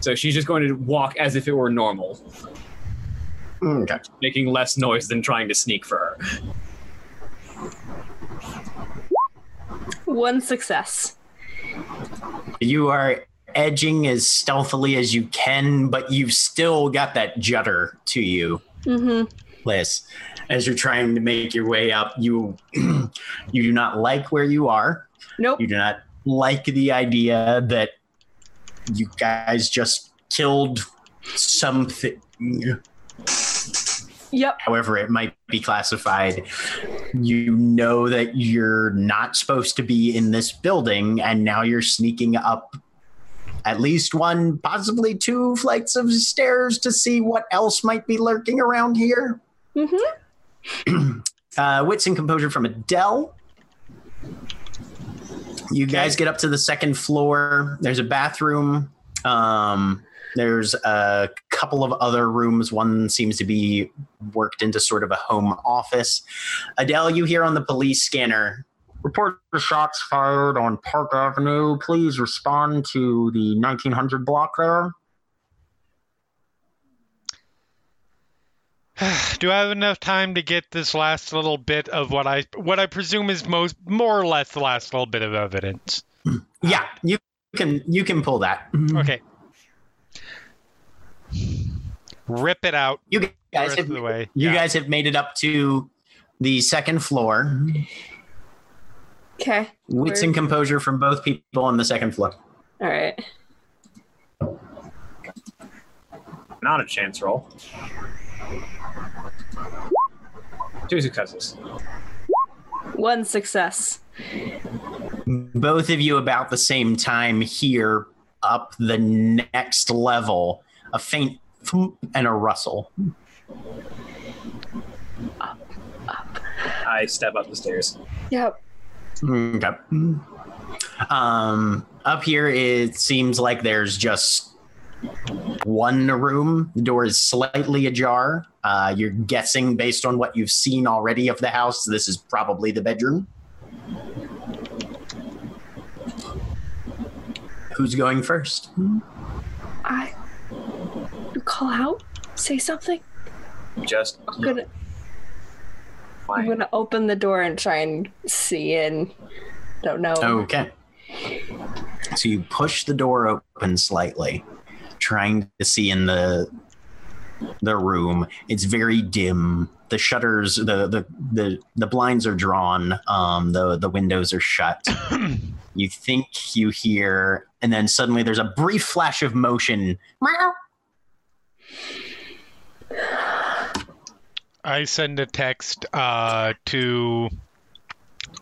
So she's just going to walk as if it were normal, Okay. making less noise than trying to sneak for her. One success. You are edging as stealthily as you can, but you've still got that judder to you, Mm-hmm. Liss. As you're trying to make your way up, you you do not like where you are. Nope. You do not like the idea that you guys just killed something, Yep. however it might be classified. You know that you're not supposed to be in this building, and now you're sneaking up at least one, possibly two flights of stairs to see what else might be lurking around here. Mm-hmm. uh, wits and composure from Adele. You guys get up to the second floor. There's a bathroom. Um, there's a couple of other rooms. One seems to be worked into sort of a home office. Adele, you hear on the police scanner. Report the shots fired on Park Avenue. Please respond to the 1900 block there. Do I have enough time to get this last little bit of what I what I presume is most more or less the last little bit of evidence? Yeah, you can you can pull that. Mm-hmm. Okay. Rip it out You guys have the way. You Yeah. guys have made it up to the second floor. Mm-hmm. Okay. Wits Where- and composure from both people on the second floor. All right. Not a chance roll. Two successes. One success. Both of you about the same time here up the next level a faint thump and a rustle. I step up the stairs. Yep. Okay. Um, up here, it seems like there's just one room. The door is slightly ajar. Uh, you're guessing, based on what you've seen already of the house, this is probably the bedroom. Who's going first? I. Call out. Say something. Just I'm gonna. I'm gonna open the door and try and see in. Don't know. Okay. So you push the door open slightly, trying to see in the the room. It's very dim. The shutters, the the the, the blinds are drawn. Um, the the windows are shut. you think you hear, and then suddenly there's a brief flash of motion. I send a text uh, to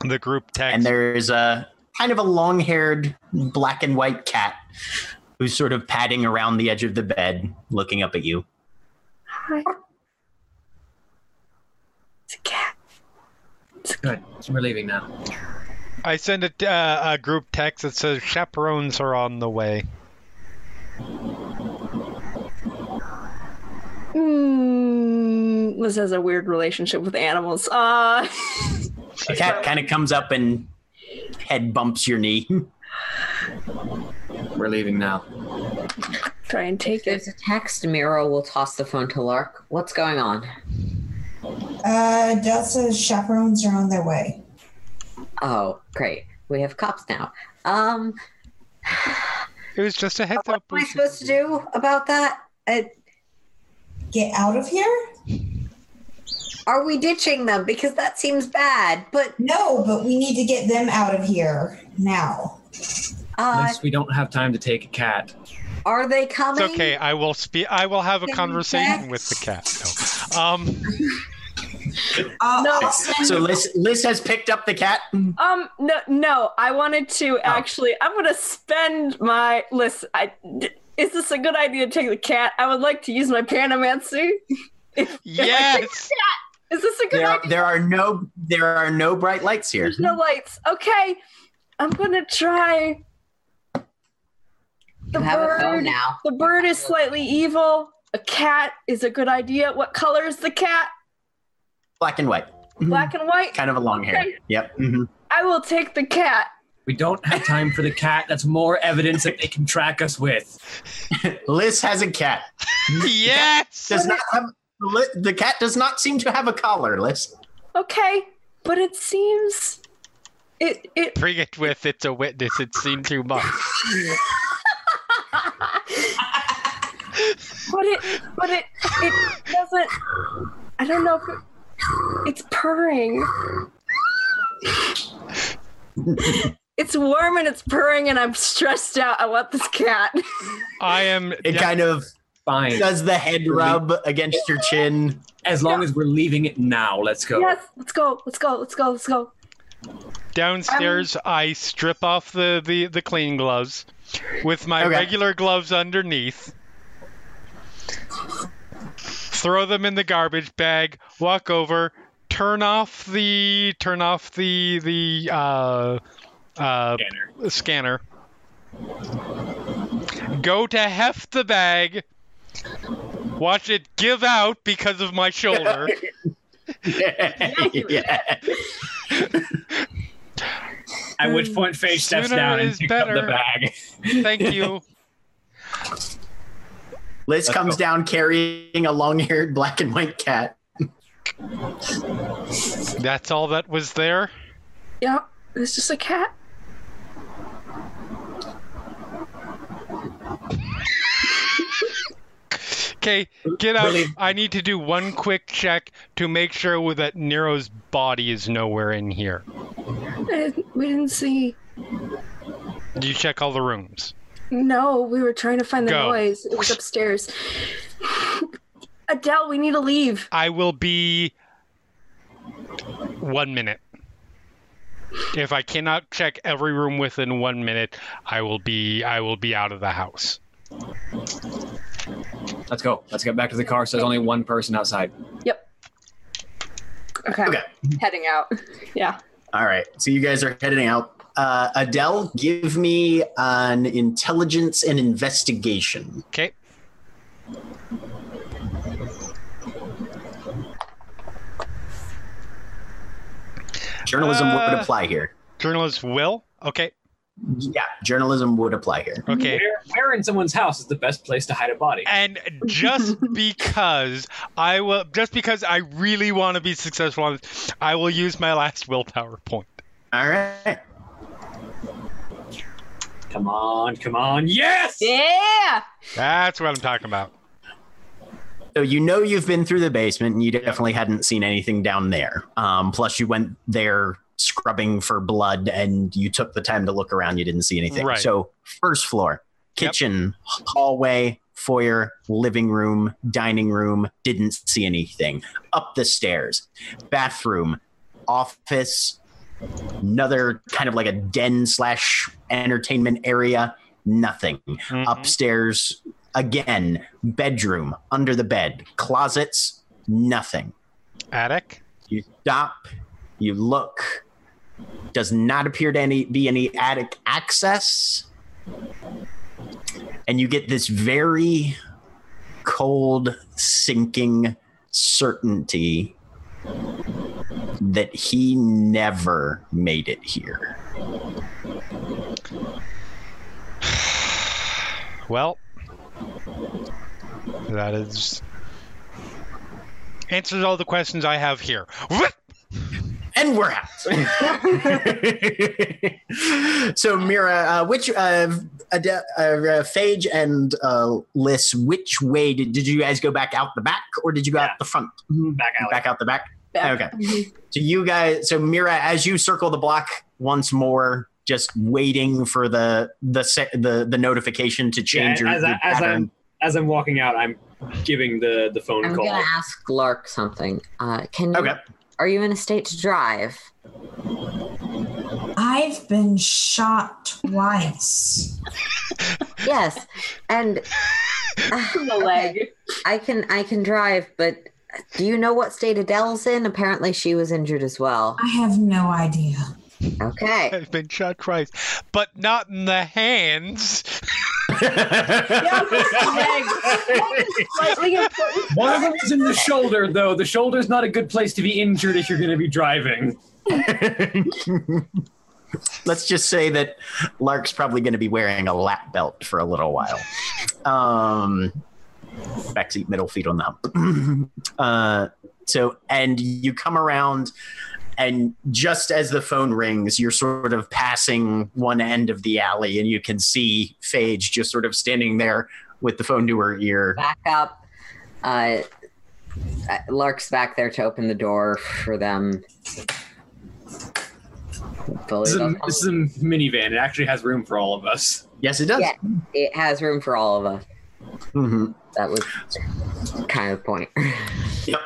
the group text. and there's a kind of a long-haired black and white cat who's sort of padding around the edge of the bed, looking up at you. Hi. It's a cat. It's good. We're leaving now. I send a, uh, a group text that says chaperones are on the way. Mm, Liss has a weird relationship with animals. Uh, The cat kind of comes up and head bumps your knee. We're leaving now. try and take it. There's a text. Mira will toss the phone to Lark. What's going on? Uh, Del says chaperones are on their way. Oh, great. We have cops now. Um, It was just a heads what up. am I supposed to do about that? Uh, Get out of here? are we ditching them? Because that seems bad. But No, but we need to get them out of here now. Uh, Liss, we don't have time to take a cat. are they coming? It's okay. I will speak. I will have a Can conversation with the cat. No. Um, I'll, No. So Liss, Liss has picked up the cat. Um, no, no. I wanted to actually. I'm gonna spend my list. I, d- is this a good idea to take the cat? I would like to use my panamancy. yes. Is this a good There, idea? there are no there are no bright lights here. There's no lights. Okay, I'm gonna try. The you have a phone bird. now. The bird is slightly evil. A cat is a good idea. What color is the cat? Black and white. Black and white. Kind of a long hair. Okay. Yep. mhm. I will take the cat. We don't have time for the cat. That's more evidence that they can track us with. Liss has a cat. Yes. Does not have the cat does not seem to have a collar, Liss. Okay, but it seems it it Bring it with. It's a witness. It's seen too much. but it but it it doesn't I don't know if it, it's purring. it's warm and it's purring and I'm stressed out. I want this cat. I am. It yeah, kind of Fine. does the head rub against your chin. As long as we're leaving it now, let's go. yes, let's go. Let's go. Let's go. Let's go. downstairs. Um, I strip off the the the clean gloves with my Okay. regular gloves underneath. Throw them in the garbage bag. Walk over. Turn off the turn off the the uh, uh, Scanner. scanner. Go to heft the bag. Watch it give out because of my shoulder. yeah. At which point, Phage steps Sooner down and is picks up the bag. Thank you. Liss Let's comes go. down carrying a long-haired black and white cat. That's all that was there. Yeah, it's just a cat. Okay, get out. Really? I need to do one quick check to make sure that Nero's body is nowhere in here. Uh, We didn't see. Do you check all the rooms? No, we were trying to find the Go. noise. It was upstairs. Adele, we need to leave. I will be one minute. If I cannot check every room within one minute, I will be I will be out of the house. Let's go. Let's get back to the car. So there's only one person outside. Yep. Okay. Okay. Heading out. Yeah. All right. So you guys are heading out. Uh, Adele, give me an intelligence and investigation. Okay. Journalism would Uh, apply here. Journalist will. Okay. Yeah, journalism would apply here. Okay. Where, where in someone's house is the best place to hide a body? And just because I will, just because I really want to be successful on this, I will use my last willpower point. All right. Come on, come on. Yes! Yeah. That's what I'm talking about. So you know you've been through the basement, and you definitely hadn't seen anything down there. Um, plus, you went there scrubbing for blood, and you took the time to look around. You didn't see anything. Right. So first floor, kitchen, hallway, foyer, living room, dining room. Didn't see anything. Up the stairs, bathroom, office, another kind of like a den slash entertainment area. Nothing Mhm. upstairs again bedroom under the bed closets nothing Attic. you stop you look Does not appear to any be any attic access. And you get this very cold, sinking certainty that he never made it here. Well, that is answers all the questions I have here. And we're out. so, Mira, uh, which uh, Ade- uh, uh, Phage and uh, Liss, which way did, did you guys go back out the back, or did you go Yeah. out the front? Back out. Back out the back. Back. Okay. So you guys, so Mira, as you circle the block once more, just waiting for the the se- the the notification to change Yeah, your, as I- your as pattern. I'm- As I'm walking out, I'm giving the the phone call I'm gonna ask Lark something. Uh, can you, are you in a state to drive? I've been shot twice. Yes, and From the leg. I can I can drive, but do you know what state Adele's in? Apparently, she was injured as well. I have no idea. Okay. I've been shot twice, but not in the hands. Slightly important. One of them is in the shoulder, though. The shoulder's not a good place to be injured if you're going to be driving. Let's just say that Lark's probably going to be wearing a lap belt for a little while. Um, backseat, middle feet on the hump. uh, so, and you come around, and just as the phone rings, you're sort of passing one end of the alley, and you can see Phage just sort of standing there with the phone to her ear. Back up. Uh, uh, Lark's back there to open the door for them. Hopefully This is, a, they'll this is a minivan. It actually has room for all of us. Yes, it does. Yeah. It has room for all of us. Mhm. That was kind of the point. Yep.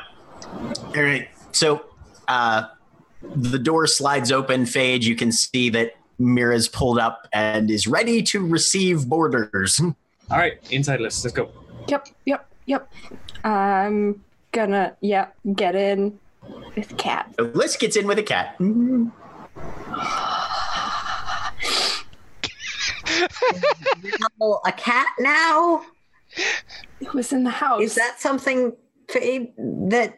All right. So uh, the door slides open. Phage, you can see that Mira's pulled up and is ready to receive boarders. All right, inside list. Let's go. Yep, yep, yep. I'm gonna, yep, get in with cat. So Liss gets in with a cat. Oh, a cat now? It was in the house. Is that something Phage, that?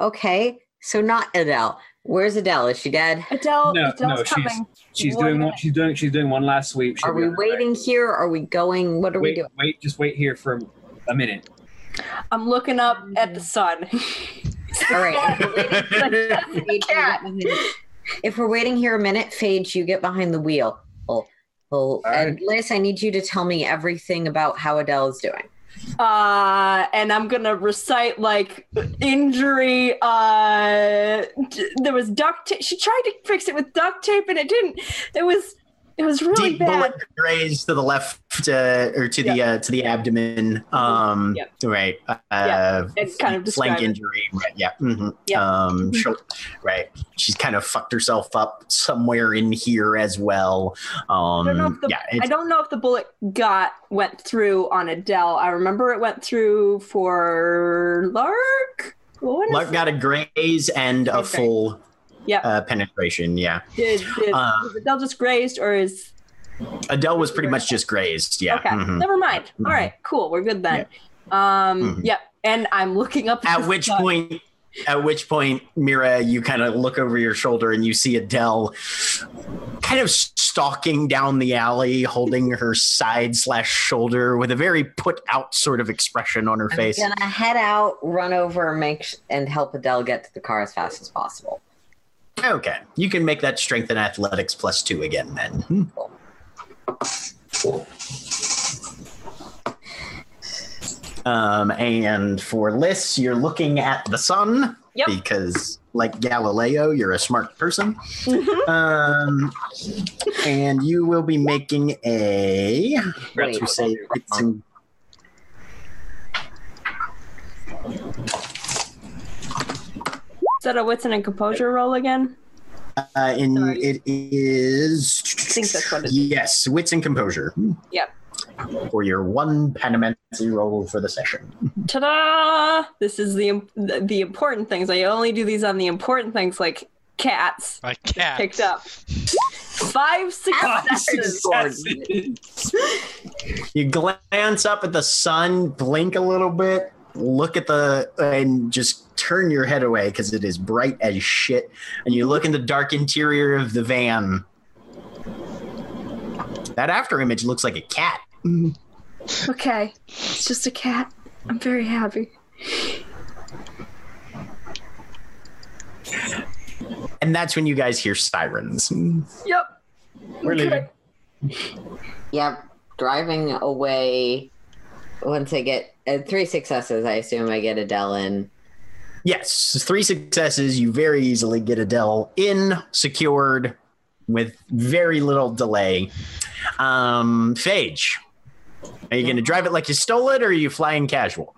Okay, so not Adele. Where's Adele? Is she dead? Adele? No, Adele's no, she's- coming. She's One doing one. She's doing. She's doing one last sweep. She'll Are be we on her way. waiting here? Are we going? What are we Wait, doing? wait. Just wait here for a minute. I'm looking up oh, at the sun. All right. If we're waiting- Phage, you get behind- if we're waiting here a minute, Phage, you get behind the wheel. Oh, oh, and Liss, I need you to tell me everything about how Adele is doing. Uh and i'm gonna recite like injury uh d- there was duct tape she tried to fix it with duct tape and it didn't. It was it was really Deep bad bullet grazed to the left uh, or to the uh, to the abdomen. Um, Yep. Right. Uh, Yeah, and kind of flank describe it. injury. Right. Yeah. mhm. Yep. Um, shou- right. She's kind of fucked herself up somewhere in here as well. Um, I don't know if the yeah. I don't know if the bullet got went through on Adele. I remember it went through for Lark. Lark got a graze and a Okay. full Yep. uh, penetration. Yeah. did, did uh, was Adele just grazed or is Adele was pretty much just grazed. Yeah. okay? mhm. Never mind. Mhm. All right, cool. We're good then. Um, Mhm. yep. And I'm looking up At which sun. point, at which point, Mira, you kind of look over your shoulder and you see Adele kind of stalking down the alley, holding her side slash shoulder with a very put out sort of expression on her face. I'm gonna head out, run over, make sh- and help Adele get to the car as fast as possible. Okay, you can make that strength and athletics plus two again then. Um, and for Liss, you're looking at the sun Yep. because, like Galileo, you're a smart person. Mhm. Um, and you will be making a. Wait. to say it's in- Is that a wits and a composure roll again? uh, in Sorry. it is. I think that's what it is. Yes, wits and composure. Yep. For your one panamancy roll for the session. Ta-da! This is the the, the important things. I only do these on the important things like cats My cat. picked up. Five successes. You glance up at the sun, blink a little bit, look at the, and just turn your head away because it is bright as shit. And you look in the dark interior of the van. That after image looks like a cat. Okay, it's just a cat. I'm very happy. And that's when you guys hear sirens. Yep. We're leaving. Yep. Driving away. Once I get uh, three successes, I assume I get Adele in. Yes, three successes. You very easily get Adele in, secured, with very little delay. Um, Phage, are you going to drive it like you stole it, or are you flying casual?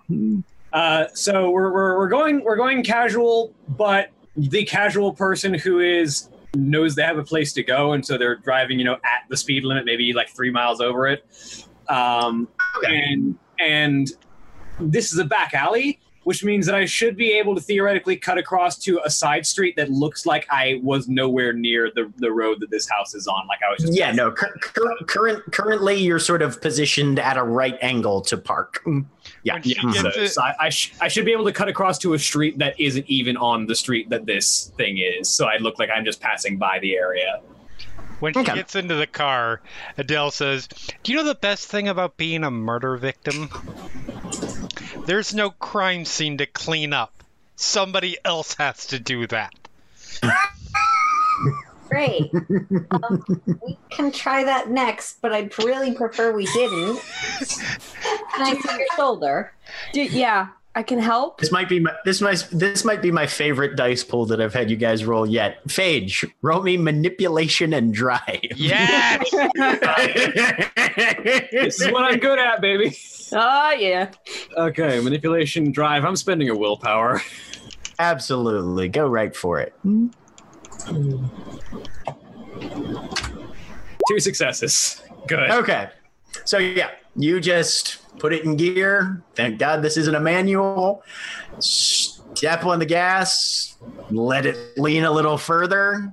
Uh, so we're, we're we're going we're going casual, but the casual person who is knows they have a place to go, and so they're driving, you know, at the speed limit, maybe like three miles over it. Um, Okay. and and this is a back alley, which means that I should be able to theoretically cut across to a side street that looks like I was nowhere near the the road that this house is on. Like I was just Yeah, no. Cur- cur- current, currently, you're sort of positioned at a right angle to park. Mm. Yeah, yeah. So, it- so I, I, sh- I should be able to cut across to a street that isn't even on the street that this thing is. So I look like I'm just passing by the area. When she Okay. gets into the car, Adele says, Do you know the best thing about being a murder victim? There's no crime scene to clean up. Somebody else has to do that. Great. um, we can try that next, but I'd really prefer we didn't. Can I see your shoulder? D- yeah, I can help. This might be my, this might this might be my favorite dice pool that I've had you guys roll yet. Phage, roll me manipulation and drive. Yes! This is what I'm good at, baby. Oh yeah. Okay, manipulation drive. I'm spending a willpower. Absolutely, go right for it. Two successes. Good. Okay, so yeah, you just put it in gear. Thank God this isn't a manual. Step on the gas. Let it lean a little further.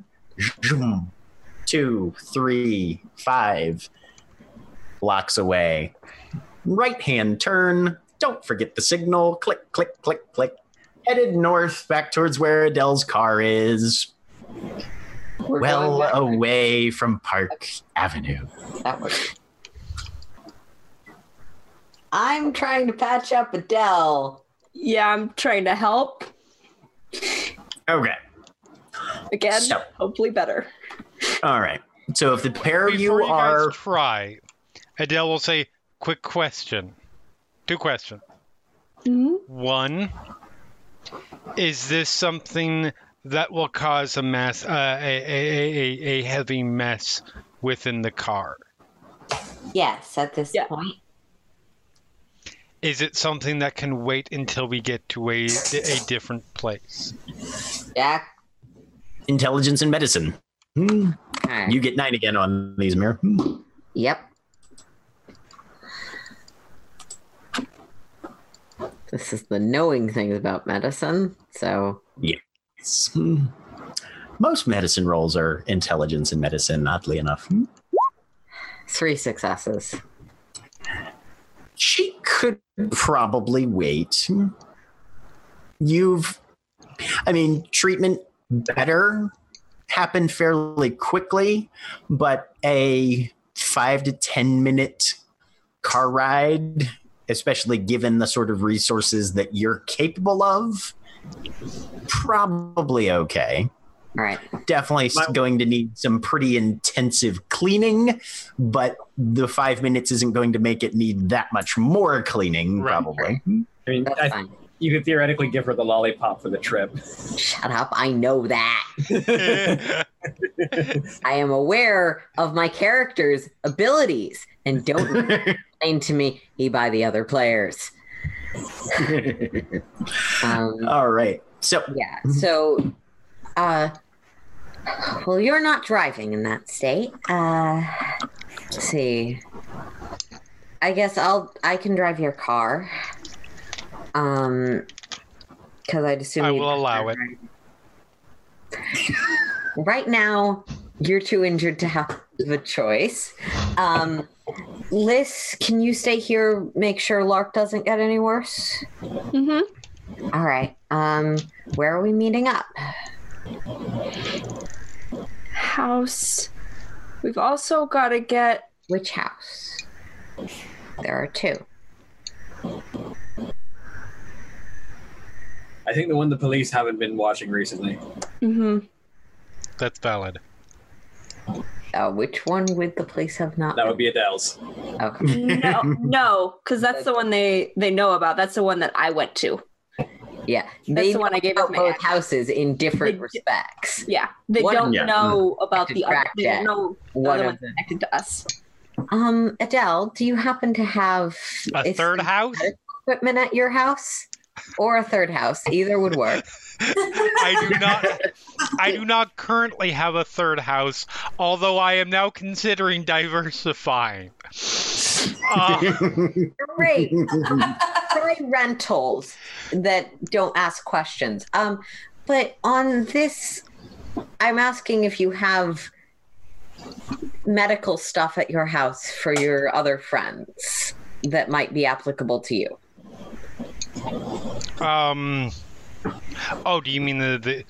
Two, three, five. Blocks away. Right hand turn. Don't forget the signal. Click, click, click, click. Headed north back towards where Adele's car is. We're well away from Park Avenue. That works. I'm trying to patch up Adele. Yeah, I'm trying to help. Okay. Again, So- hopefully better. All right. So if the pair of you you are guys try, Adele will say, Quick question. Two questions. Mhm. One, is this something that will cause a mess, uh, a, a, a, a heavy mess within the car? Yes, at this Yeah. point. Is it something that can wait until we get to a, a different place? Jack. intelligence and medicine, Hmm. All right. you get nine again on these Mira. Hmm. Yep. This is the knowing things about medicine. So Hmm. Most medicine rolls are intelligence and medicine, oddly enough. Hmm. three successes. She could probably wait. You've, I mean, treatment better happened fairly quickly, but a five to 10 minute car ride, especially given the sort of resources that you're capable of, probably okay. All right. Definitely My- going to need some pretty intensive cleaning, but the five minutes isn't going to make it need that much more cleaning, Right. probably. I mean, That's I, fine. you could theoretically give her the lollipop for the trip. Shut up. I know that. I am aware of my character's abilities and don't explain to me he by the other players. Um, All right. So, yeah. So, uh, well, you're not driving in that state. Uh, let's see. I guess I'll. I can drive your car. Um, because I'd assume I will allow it. right now, you're too injured to have a choice. Um, Liss, can you stay here? Make sure Lark doesn't get any worse. Mm-hmm. All right. Um, where are we meeting up? House. We've also got to get. Which house? There are two. I think the one the police haven't been watching recently. Mm-hmm. That's valid. Uh, which one would the police have not? That would be Adele's. Okay. No, no, because that's the one they they know about. That's the one that I went to. Yeah, That's they the one know I gave about as my both action. houses in different They- respects. Yeah, they One- don't Yeah. know about the other. track They don't know the One other of one connected to us. Um, Adele, do you happen to have A third house? equipment at your house, or a third house? Either would work. I do not. I do not currently have a third house, although I am now considering diversifying. Uh, Great. Try rentals that don't ask questions. Um, but on this, I'm asking if you have medical stuff at your house for your other friends that might be applicable to you. um. Oh, do you mean the, the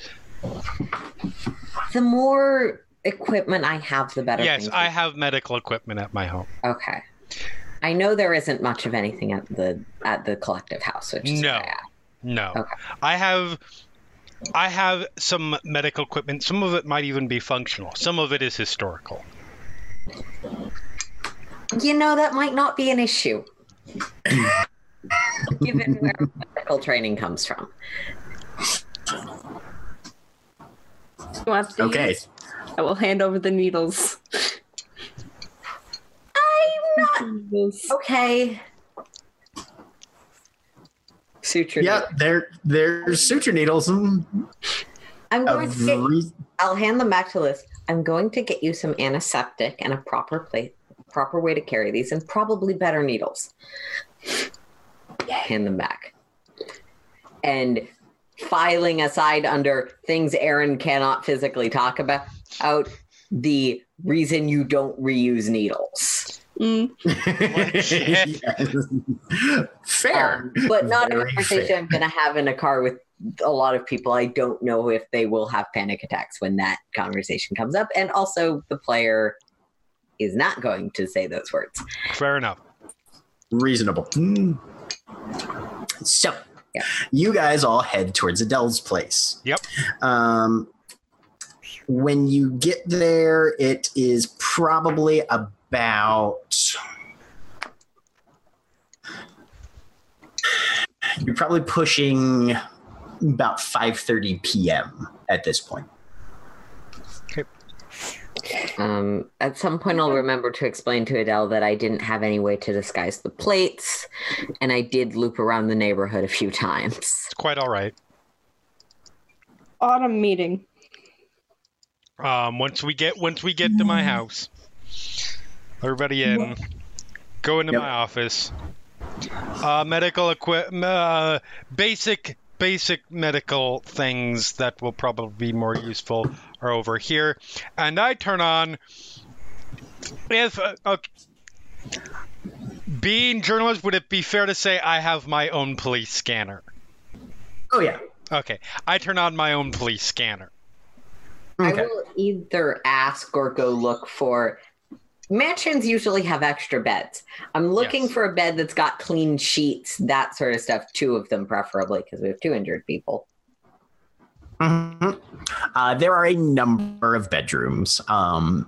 The more equipment I have, the better. Yes, I have medical equipment at my home. Okay. I know there isn't much of anything at the at the collective house, which is No. I. No. Okay. I have I have some medical equipment. Some of it might even be functional. Some of it is historical. You know, that might not be an issue, given where medical training comes from. You want okay. I will hand over the needles. I'm not okay. Suture. Yeah, needle. there there's suture needles. mm, I'm going to get, re- I'll hand them back to Liss. I'm going to get you some antiseptic and a proper plate, proper way to carry these, and probably better needles. Hand them back. And filing aside under things Erin cannot physically talk about, out the reason you don't reuse needles. Mm. Yes. Fair. Um, but not a conversation fair. I'm going to have in a car with a lot of people. I don't know if they will have panic attacks when that conversation comes up. And also, the player is not going to say those words. Fair enough. Reasonable. Mm. So, Yeah. you guys all head towards Adele's place. Yep. Um, when you get there, it is probably about. About you're probably pushing about 5:30 p.m. at this point. Um, at some point, I'll remember to explain to Adele that I didn't have any way to disguise the plates, and I did loop around the neighborhood a few times. It's quite all right. Autumn meeting. Um, once we get once we get to my house, everybody in, go into Yep. my office. Uh, medical equipment, uh, basic basic medical things that will probably be more useful are over here, and I turn on. If uh, okay. being journalist, would it be fair to say I have my own police scanner? Oh yeah. Okay, I turn on my own police scanner. I will either ask or go look for. Mansions usually have extra beds. I'm looking Yes. for a bed that's got clean sheets, that sort of stuff. Two of them, preferably, because we have two injured people. Mhm. Uh, there are a number of bedrooms. Um,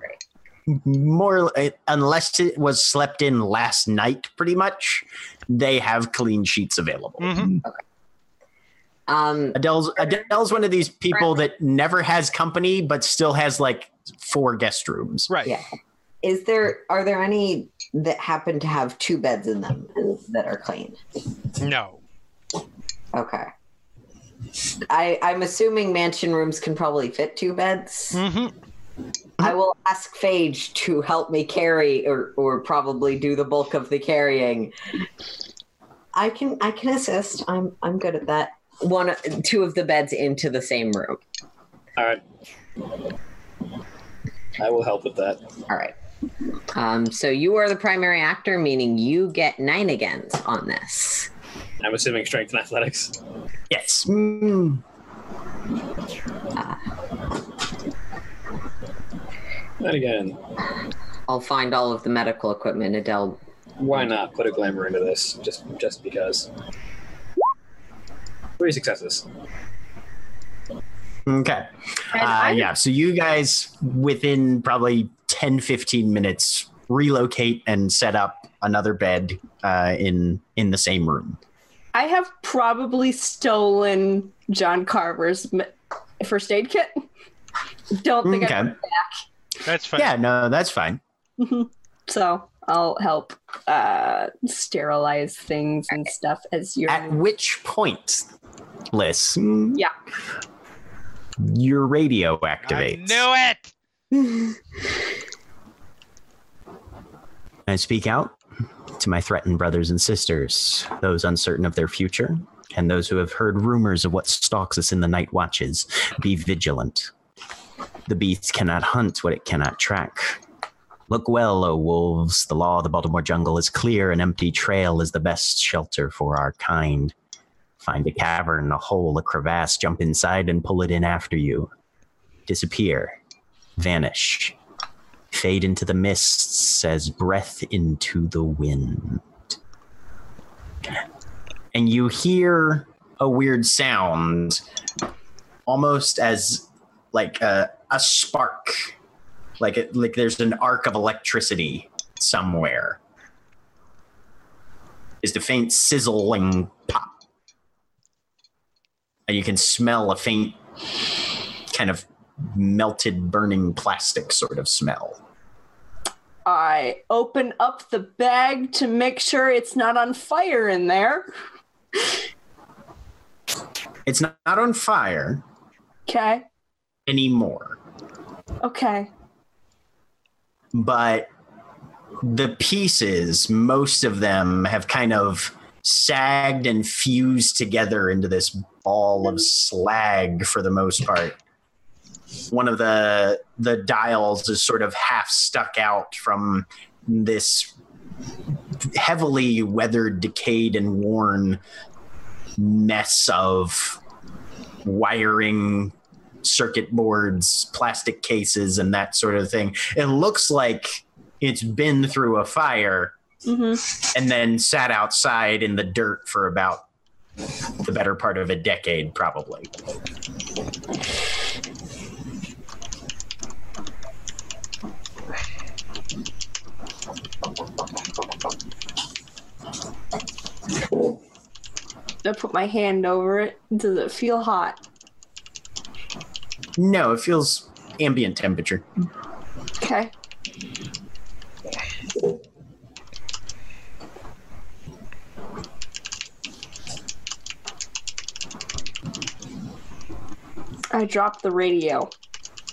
more uh, unless it was slept in last night, pretty much. They have clean sheets available. Mhm. Um, Adele's Adele's one of these people that never has company, but still has like four guest rooms. Right. Yeah. Is there are there any that happen to have two beds in them that are clean? No. Okay. I I'm assuming mansion rooms can probably fit two beds. hmm I will ask Phage to help me carry or, or probably do the bulk of the carrying. I can I can assist. I'm I'm good at that. One two of the beds into the same room. All right. I will help with that. All right. Um, so you are the primary actor, meaning you get nine agains on this. I'm assuming strength and athletics. Yes. Mm. And again, I'll find all of the medical equipment. Adele. why not put a glamour into this? Just just because. Three successes. Okay. Uh, yeah. So you guys, within probably 10, 15 minutes, relocate and set up another bed uh, in in the same room. I have probably stolen John Carver's first aid kit. Don't think I'm back. That's fine. Yeah. No, that's fine. so. I'll help uh, sterilize things and stuff as you're. At which point, Liss, Yeah. your radio I activates. knew it. I speak out to my threatened brothers and sisters, those uncertain of their future, and those who have heard rumors of what stalks us in the night watches. Be vigilant. The beast cannot hunt what it cannot track. Look well, O wolves. The law of the Baltimore jungle is clear. An empty trail is the best shelter for our kind. Find a cavern, a hole, a crevasse, jump inside and pull it in after you. Disappear. Vanish fade into the mists as breath into the wind. And you hear a weird sound, almost as like a, a spark, like it, like there's an arc of electricity somewhere. Is the faint sizzling pop, and you can smell a faint kind of melted, burning plastic sort of smell. I open up the bag to make sure it's not on fire in there. It's not, on fire Okay. anymore, Okay. but the pieces, most of them have kind of sagged and fused together into this ball of mm. slag for the most part. One of the the dials is sort of half stuck out from this heavily weathered, decayed, and worn mess of wiring circuit boards, plastic cases, and that sort of thing. It looks like it's been through a fire hmm and then sat outside in the dirt for about the better part of a decade, probably. I put my hand over it. Does it feel hot? No, it feels ambient temperature. Okay. I drop the radio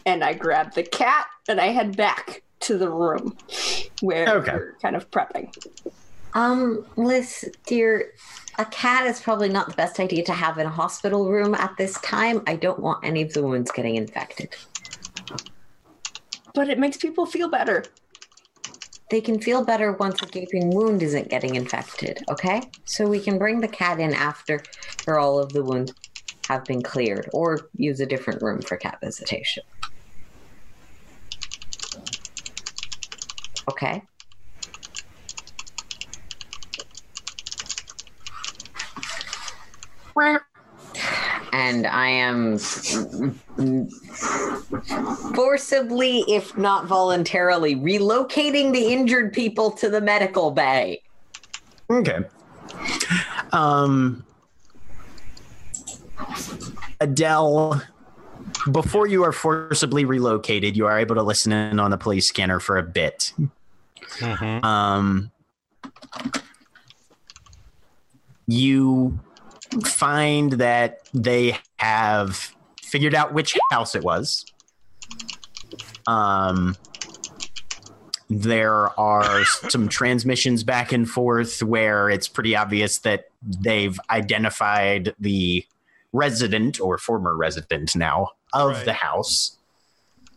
and I grab the cat and I head back to the room where Okay. we're kind of prepping. Um, Liss, dear, a cat is probably not the best idea to have in a hospital room at this time. I don't want any of the wounds getting infected. But it makes people feel better. They can feel better once a gaping wound isn't getting infected, okay? So we can bring the cat in after all of the wounds have been cleared or use a different room for cat visitation. Okay. And I am forcibly, if not voluntarily, relocating the injured people to the medical bay. Okay. Um, Adele, before you are forcibly relocated, you are able to listen in on the police scanner for a bit. Mhm. Um, you find that they have figured out which house it was. Um, there are some transmissions back and forth where it's pretty obvious that they've identified the resident or former resident now of Right. the house.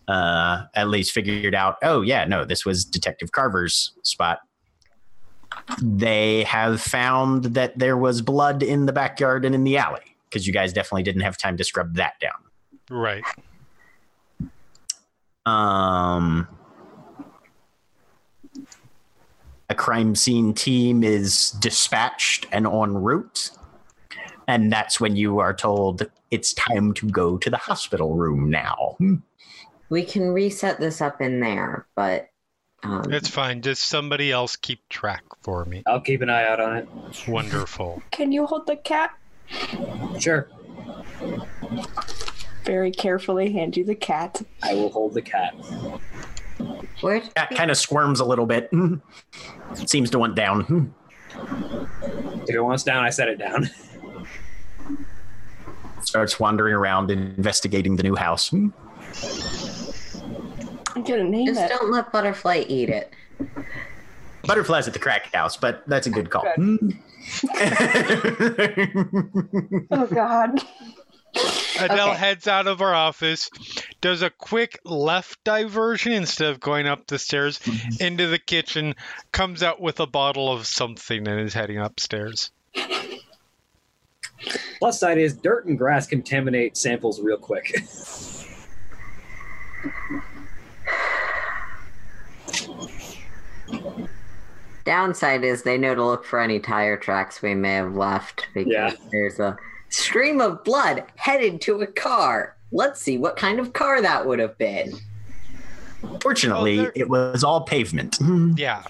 uh, at least figured out, oh, yeah, no, this was Detective Carver's spot. They have found that there was blood in the backyard and in the alley because you guys definitely didn't have time to scrub that down. Right. Um, a crime scene team is dispatched and en route. And that's when you are told it's time to go to the hospital room now. We can reset this up in there, but um, It's fine. Just somebody else keep track for me. I'll keep an eye out on it. Wonderful. Can you hold the cat? Sure, Very carefully hand you the cat. I will hold the cat. where Cat kind of squirms a little bit. Seems to want down. If it wants down, I set it down. Starts wandering around investigating the new house. I'm gonna name just it. don't let Butterfly eat it. Butterflies at the crack house, but that's a good call. Hmm. Oh God. Adele Okay. heads out of our office, does a quick left diversion instead of going up the stairs mm-hmm. into the kitchen, comes out with a bottle of something and is heading upstairs. Plus side is dirt and grass contaminate samples real quick. Downside is they know to look for any tire tracks we may have left because Yeah. there's a stream of blood headed to a car. Let's see what kind of car that would have been. Fortunately, Oh, it was all pavement. Yeah.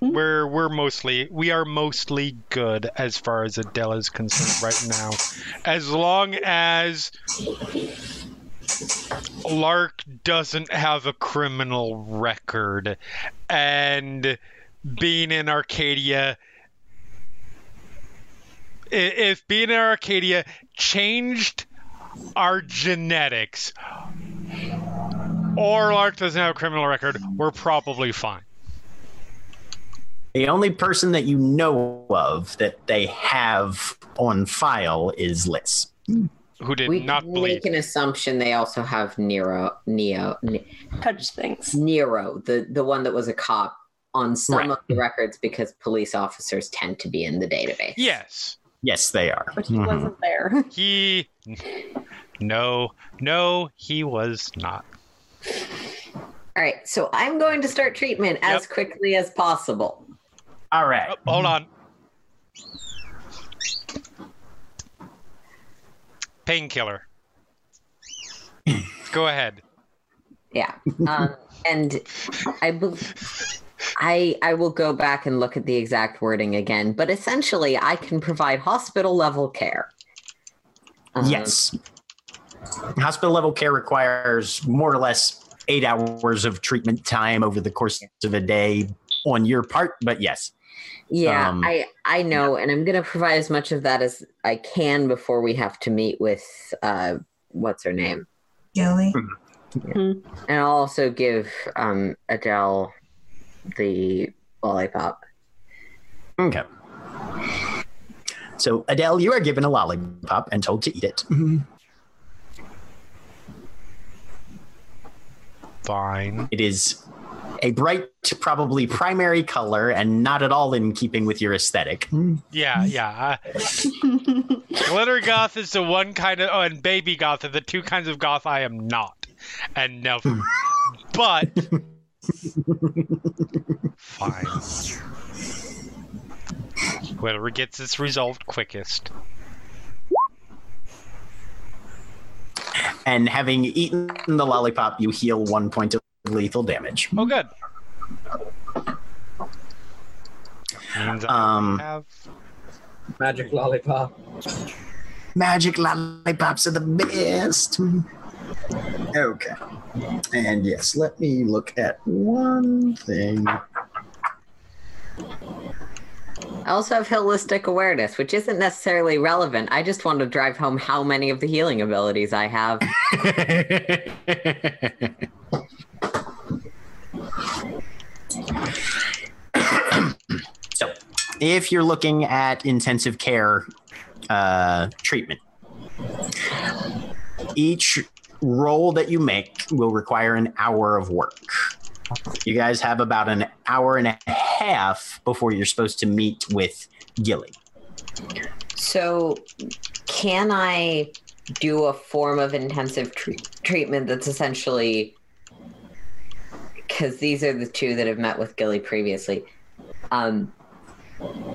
Hmm? We're we're mostly we are mostly good as far as Adele is concerned right now. As long as Lark doesn't have a criminal record and being in Arcadia if being in Arcadia changed our genetics or Lark doesn't have a criminal record, we're probably fine. The only person that you know of that they have on file is Liss. who did we not can believe. make an assumption they also have Nero, Neo, Ne- Touch things. Nero, the the one that was a cop on some Right. of the records because police officers tend to be in the database. Yes, Yes, they are. But he Mhm. wasn't there. he. No, no, he was not. All right, so I'm going to start treatment as Yep. quickly as possible. All right. Oh, hold on. Painkiller. Go ahead. Yeah. Um, and I bel I I will go back and look at the exact wording again, but essentially I can provide hospital level care. Um, Yes. Hospital level care requires more or less eight hours of treatment time over the course of a day on your part, but yes. Yeah, Um, I I know, and I'm gonna provide as much of that as I can before we have to meet with uh what's her name, Joey. and I'll also give um Adele the lollipop. Okay. So, Adele, you are given a lollipop and told to eat it. Fine. It is a bright, probably primary color and not at all in keeping with your aesthetic. Yeah, yeah. Uh, glitter goth is the one kind of. Oh, and baby goth are the two kinds of goth I am not, and never. but fine. Whoever gets this resolved quickest. And having eaten the lollipop, you heal one point of lethal damage. Oh, good. Means I Um, have. Magic lollipop. Magic lollipops are the best. Okay. And yes, let me look at one thing. I also have holistic awareness, which isn't necessarily relevant. I just want to drive home how many of the healing abilities I have. so, if you're looking at intensive care uh, treatment, each roll that you make will require an hour of work. You guys have about an hour and a half before you're supposed to meet with Gilly. So, can I do a form of intensive tre- treatment that's essentially because these are the two that have met with Gilly previously. Um,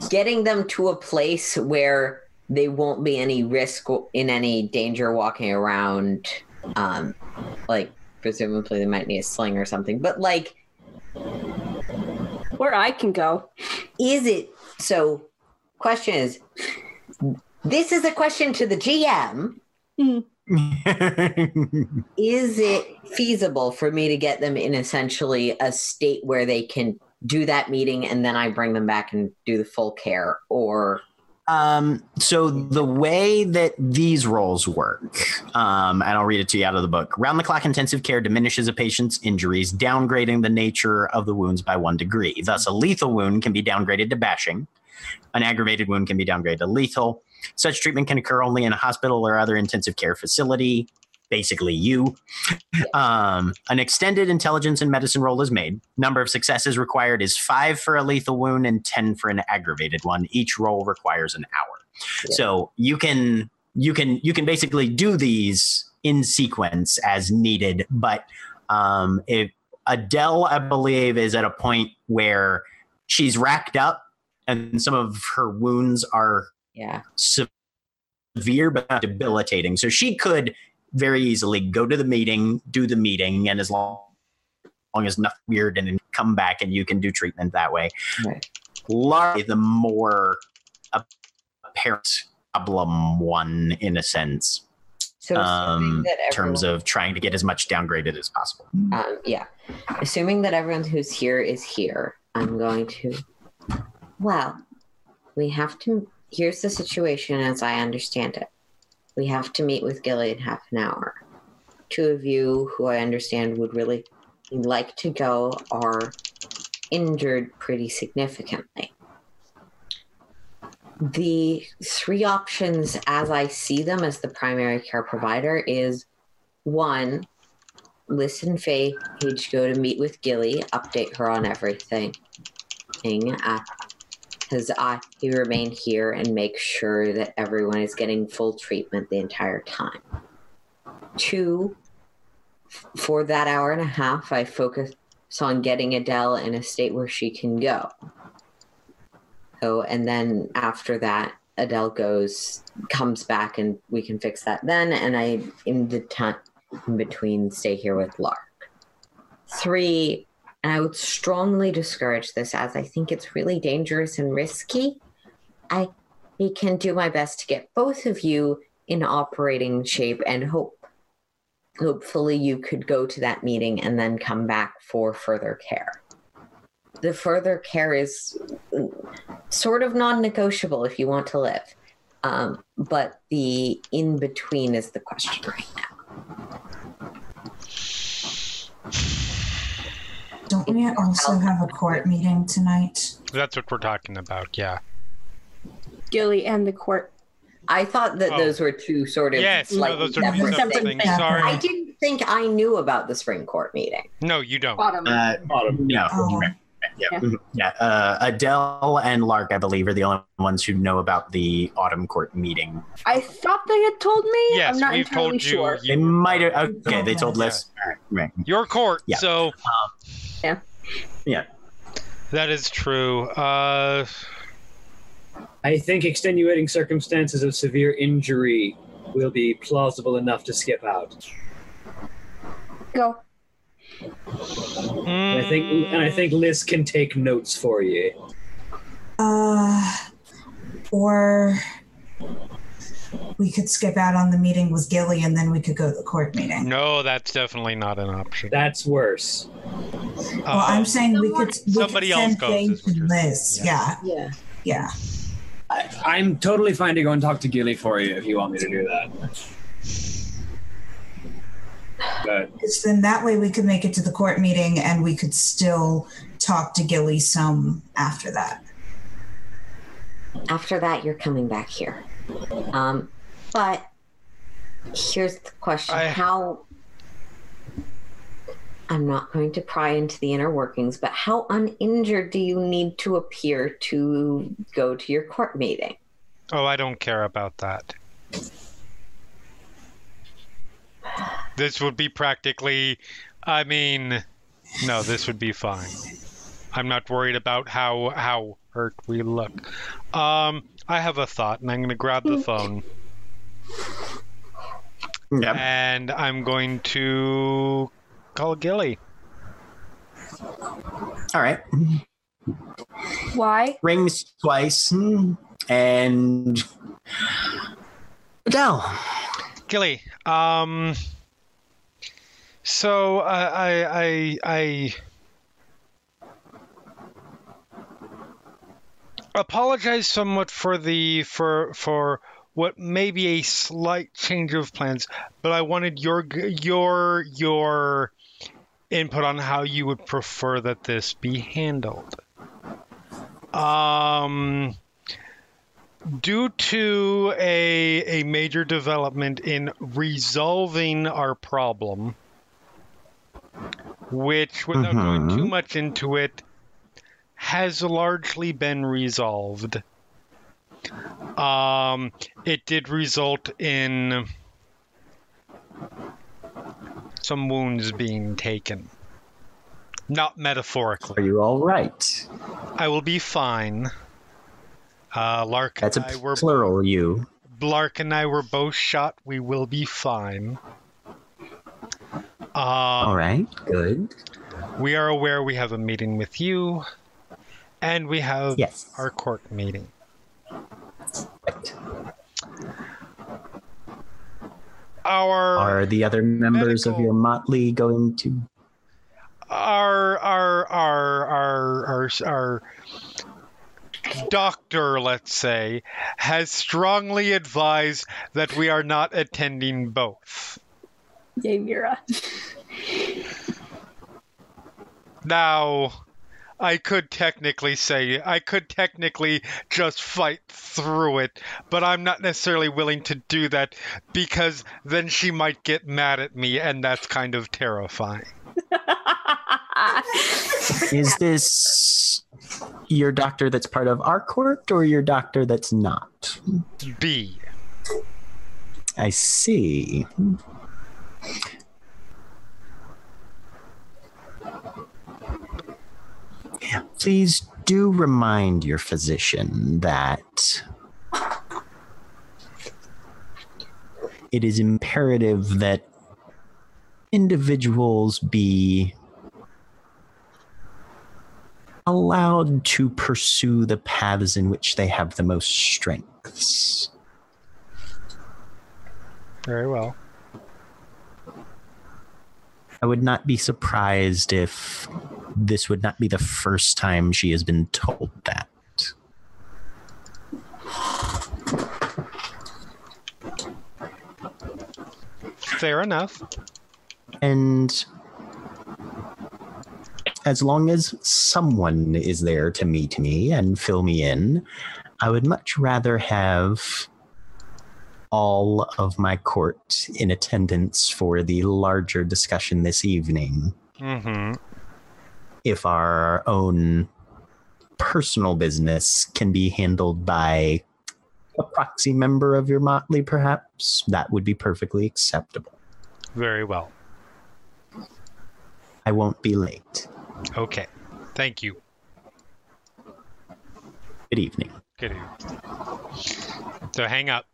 getting them to a place where they won't be any risk in any danger walking around. Um, like presumably they might need a sling or something, but like where I can go. Is it so? Question is, this is a question to the GM. is it feasible for me to get them in essentially a state where they can do that meeting and then I bring them back and do the full care or um, so the way that these roles work, um, and I'll read it to you out of the book. Round the clock intensive care diminishes a patient's injuries, downgrading the nature of the wounds by one degree. Thus, a lethal wound can be downgraded to bashing. An aggravated wound can be downgraded to lethal. Such treatment can occur only in a hospital or other intensive care facility basically you. Um, an extended intelligence and medicine roll is made. Number of successes required is five for a lethal wound and 10 for an aggravated one. Each roll requires an hour. Yeah. So you can you can you can basically do these in sequence as needed, but um, if Adele, I believe, is at a point where she's racked up and some of her wounds are yeah severe but debilitating. So she could very easily go to the meeting, do the meeting, and as long, long as nothing weird and then come back and you can do treatment that way. Right. Largely, the more apparent problem one in a sense. So um, in terms of trying to get as much downgraded as possible. Um, yeah. Assuming that everyone who's here is here, I'm going to. Well, we have to. Here's the situation as I understand it. We have to meet with Gilly in half an hour. Two of you who I understand would really like to go are injured pretty significantly. The three options, as I see them as the primary care provider, is one, listen Faye go to meet with Gilly, update her on everything. Because I remain here and make sure that everyone is getting full treatment the entire time. Two, for that hour and a half, I focus on getting Adele in a state where she can go. So, and then after that, Adele goes, comes back, and we can fix that then. And I, in the time in between, stay here with Lark. Three, and I would strongly discourage this as I think it's really dangerous and risky. I can do my best to get both of you in operating shape and hope hopefully you could go to that meeting and then come back for further care. The further care is sort of non negotiable if you want to live. Um, but the in between is the question right now. Don't we also have a court meeting tonight? That's what we're talking about, yeah. Gilly and the court. I thought that oh. those were two sort of yes, no, those are two separate things. Sorry, I didn't think I knew about the spring court meeting. No, you don't. Bottom. Uh, bottom. Yeah. Oh. Yeah. Yeah. Mm-hmm. yeah. Uh, Adele and Lark, I believe, are the only ones who know about the autumn court meeting. I thought they had told me. Yes, I'm not we've entirely told you. sure. They might have. Okay, they told Liss. Right. Your court. Yeah. So. Yeah. Yeah. That is true. Uh, I think extenuating circumstances of severe injury will be plausible enough to skip out. Go. And I think and I think Liss can take notes for you. Uh, or we could skip out on the meeting with Gilly and then we could go to the court meeting. No, that's definitely not an option. That's worse. Well, I'm saying we could we somebody could else goes, Faye is what to you're Liss. Yeah. Yeah. Yeah. I, I'm totally fine to go and talk to Gilly for you if you want me to do that. But Because then that way we could make it to the court meeting and we could still talk to Gilly some after that. After that, you're coming back here. Um, but here's the question: I- How I'm not going to pry into the inner workings, but how uninjured do you need to appear to go to your court meeting? Oh, I don't care about that. This would be practically. I mean, no, this would be fine. I'm not worried about how how hurt we look. Um, I have a thought, and I'm going to grab the phone, Yep. and I'm going to call Gilly. All right. Why? Rings twice. And Adele. Gilly, um, so uh, I, I, I apologize somewhat for the for for what may be a slight change of plans, but I wanted your your your input on how you would prefer that this be handled. Um due to a a major development in resolving our problem, which without going too Mhm. much into it, has largely been resolved. Um, it did result in some wounds being taken. Not metaphorically. Are you all right? I will be fine. Uh, Lark That's and a I were plural you. Lark and I were both shot. We will be fine. Um, All right. Good. We are aware we have a meeting with you, and we have Yes. our court meeting. Right. Our Are the other members of your motley going to? our our our our our our doctor, let's say, has strongly advised that we are not attending both. Yay, Mira. Now, I could technically say, I could technically just fight through it, but I'm not necessarily willing to do that because then she might get mad at me, and that's kind of terrifying. Is this your doctor that's part of our court or your doctor that's not? B. I see. Please do remind your physician that it is imperative that individuals be allowed to pursue the paths in which they have the most strengths. Very well. I would not be surprised if this would not be the first time she has been told that. Fair enough. And as long as someone is there to meet me and fill me in, I would much rather have all of my court in attendance for the larger discussion this evening. Mm-hmm. If our own personal business can be handled by a proxy member of your motley, perhaps, that would be perfectly acceptable. Very well. I won't be late. Okay. Thank you. Good evening. Good. evening. So hang up.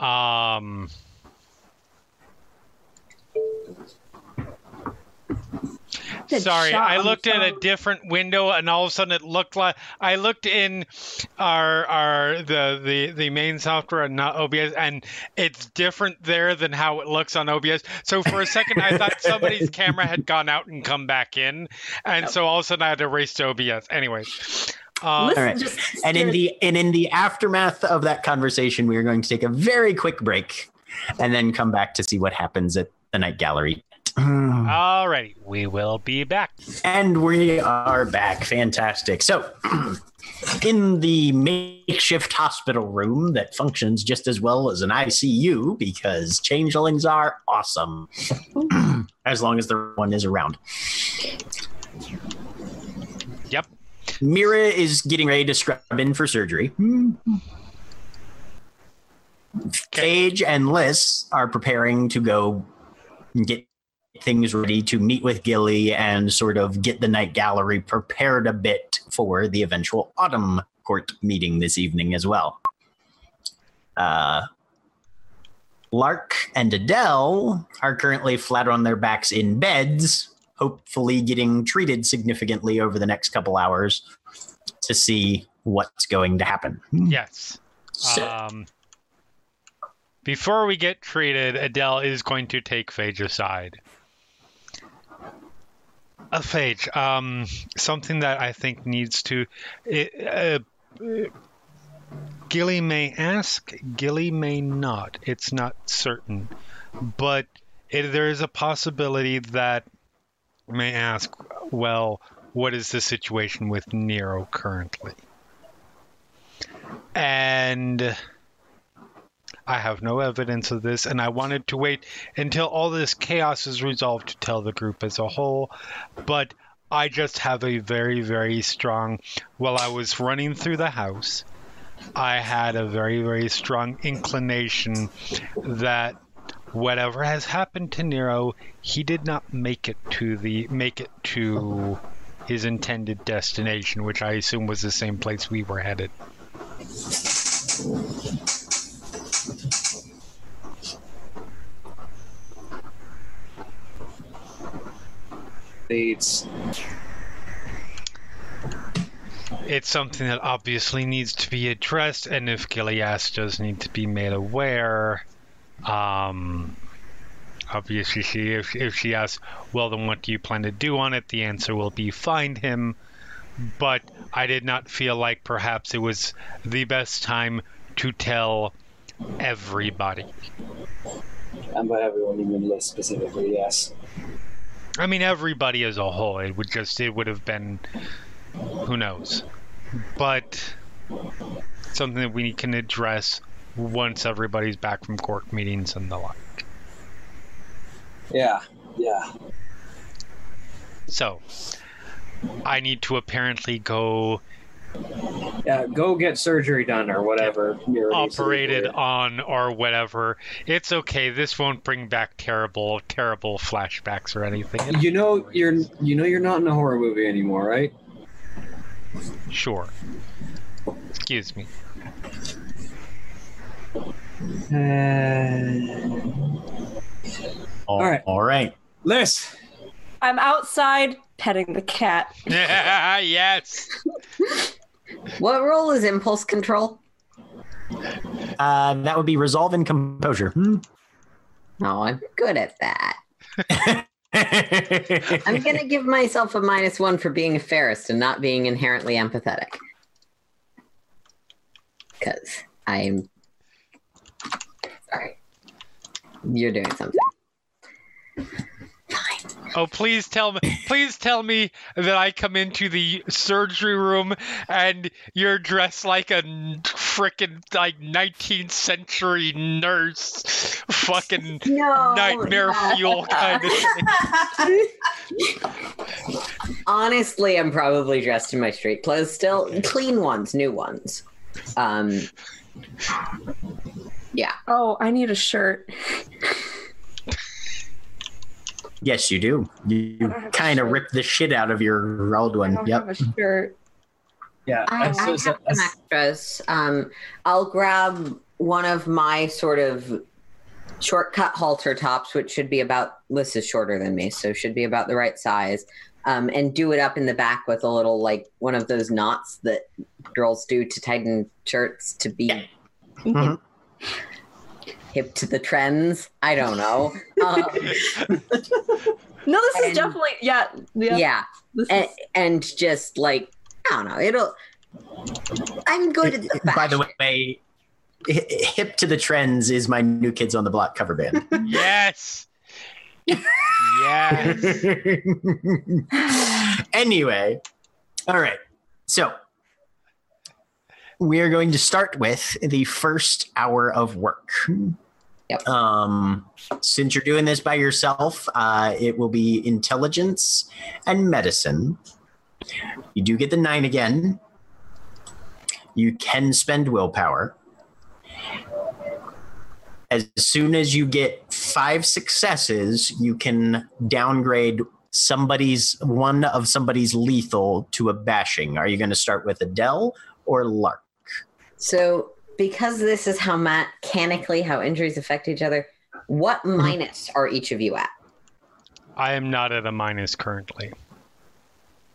Um. Good Sorry, shot I looked at a different window, and all of a sudden it looked like I looked in our our the the the main software and not OBS, and it's different there than how it looks on OBS. So for a second, I thought somebody's camera had gone out and come back in, and so all of a sudden I had to race to OBS. Anyways, um, Listen, All right. just And in the and in the aftermath of that conversation, we are going to take a very quick break and then come back to see what happens at the night gallery. alrighty, we will be back. And we are back. Fantastic. So, in the makeshift hospital room that functions just as well as an ICU because changelings are awesome. as long as the one is around. Yep. Mira is getting ready to scrub in for surgery. Phage and Liss are preparing to go get things ready to meet with Gilly and sort of get the night gallery prepared a bit for the eventual autumn court meeting this evening as well. Uh, Lark and Adele are currently flat on their backs in beds, hopefully getting treated significantly over the next couple hours to see what's going to happen. Yes. So- Um, before we get treated, Adele is going to take Phage aside. A Phage, um, something that I think needs to. Uh, Gilly may ask, Gilly may not. It's not certain, but it, there is a possibility that may ask. Well, what is the situation with Nero currently? And I have no evidence of this, and I wanted to wait until all this chaos is resolved to tell the group as a whole. But I just have a very, very strong. While I was running through the house, I had a very, very strong inclination that whatever has happened to Nero, he did not make it to the make it to his intended destination, which I assume was the same place we were headed. It's it's something that obviously needs to be addressed, and if Gileas does need to be made aware, um, obviously, she if if she asks, well, then what do you plan to do on it? The answer will be find him. But I did not feel like perhaps it was the best time to tell everybody. And by everyone, you mean Liss specifically, yes. I mean, everybody as a whole. It would just it would have been who knows, but something that we can address once everybody's back from court meetings and the like. Yeah, yeah. So, I need to apparently go yeah. Go get surgery done or whatever. Mira needs to do for operated on or whatever. It's okay. This won't bring back terrible, terrible flashbacks or anything. You know you're you know you're not in a horror movie anymore, right? Sure. Excuse me. Uh, all right. All right. Liss, I'm outside petting the cat. yes. What role is impulse control? Uh, that would be resolve and composure. Hmm. Oh, I'm good at that. I'm going to give myself a minus one for being a Fairest and not being inherently empathetic. Because I'm. Sorry. You're doing something. Oh, please tell me, please tell me that I come into the surgery room and you're dressed like a freaking like 19th century nurse, fucking No. nightmare fuel kind of thing. Honestly, I'm probably dressed in my street clothes still. Clean ones, new ones. Um, yeah. Oh, I need a shirt. Yes, you do. You don't have a kind of shirt. rip the shit out of your old I one. don't Yep. have a shirt. yeah. I, I that's- have some that's- extras. Um, I'll grab one of my sort of shortcut halter tops, which should be about Liss is shorter than me, so should be about the right size. Um, and do it up in the back with a little like one of those knots that girls do to tighten shirts to be Mhm. hip to the trends. I don't know. Um, No, this is definitely yeah. Yeah. yeah, and, is, and just like I don't know, it'll. I'm going to. the By the way, hi- hip to the trends is my new Kids on the Block cover band. Yes. yes. anyway, all right. So we are going to start with the first hour of work. Yep. Um, since you're doing this by yourself, uh, it will be intelligence and medicine. You do get the nine again. You can spend willpower. As soon as you get five successes, you can downgrade somebody's one of somebody's lethal to a bashing. Are you going to start with Adele or Lark? So, because this is how mechanically how injuries affect each other, what Mm-hmm. minus are each of you at? I am not at a minus currently.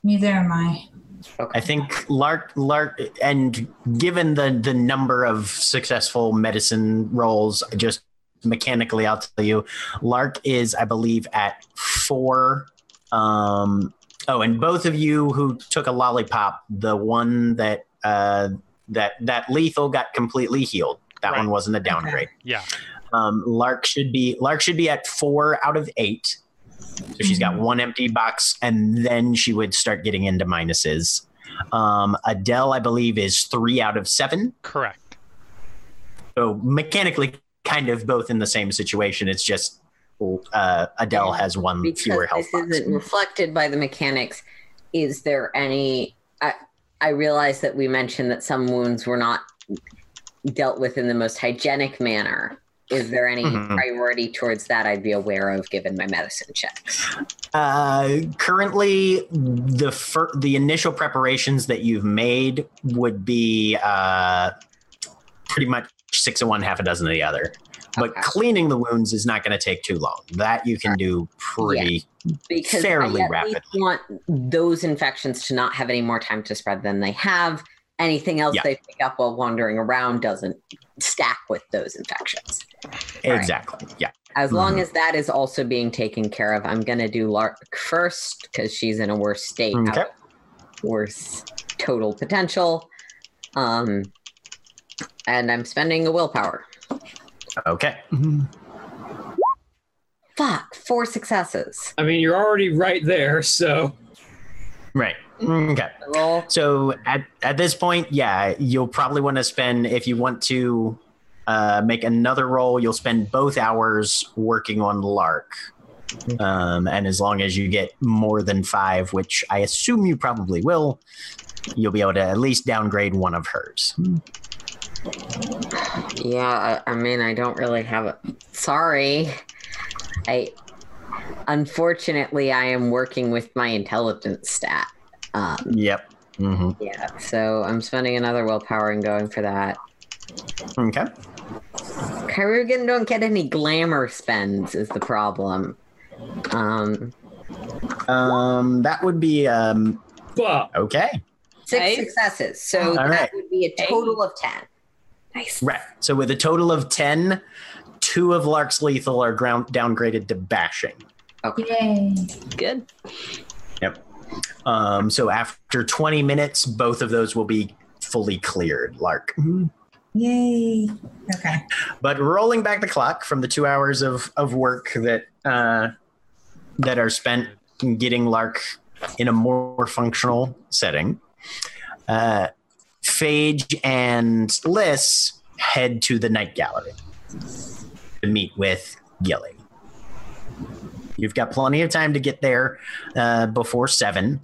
Neither am I. I think Lark, Lark, and given the the number of successful medicine rolls, just mechanically, I'll tell you, Lark is, I believe, at four. Um, oh, and both of you who took a lollipop, the one that uh, that that lethal got completely healed. That Right. one wasn't a downgrade. Yeah. Um, Lark should be Lark should be at four out of eight. So she's got one empty box, and then she would start getting into minuses. Um, Adele, I believe, is three out of seven. Correct. So mechanically, kind of both in the same situation. It's just uh, Adele has one Because fewer health this box. isn't reflected by the mechanics, is there any? I, I realize that we mentioned that some wounds were not dealt with in the most hygienic manner. Is there any Mhm. priority towards that I'd be aware of given my medicine checks? Uh, currently, the fir- the initial preparations that you've made would be uh, pretty much six of one, half a dozen of the other. But Okay. cleaning the wounds is not going to take too long. That you can do pretty because fairly I at least rapidly. want those infections to not have any more time to spread than they have. Anything else Yeah. they pick up while wandering around doesn't stack with those infections. right. exactly. Yeah. As long Mhm. as that is also being taken care of, I'm going to do Lark first because she's in a worse state, Okay. worse total potential. Um, and I'm spending a willpower. Okay. Fuck, four successes. I mean, you're already right there, so Right. Okay. Roll. So at, at this point, yeah, you'll probably want to spend if you want to uh, make another roll, you'll spend both hours working on Lark. Um, and as long as you get more than five, which I assume you probably will, you'll be able to at least downgrade one of hers. Yeah, I, I mean, I don't really have a. Sorry. I. Unfortunately, I am working with my intelligence stat. Um, Yep. hmm yeah, so I'm spending another willpower and going for that. Okay. Chirurgeon don't get any glamour spends, is the problem. Um, Um, that would be um, but okay. six successes, so All that right. would be a total of 10. Nice. Right. So with a total of ten, two of Lark's lethal are ground downgraded to bashing. Okay. Yay. Good. Yep. Um, so after 20 minutes, both of those will be fully cleared, Lark. Yay. Okay. But rolling back the clock from the two hours of, of work that uh, that are spent getting Lark in a more functional setting, uh, Phage and Liss head to the night gallery to meet with Gilly. You've got plenty of time to get there uh, before seven.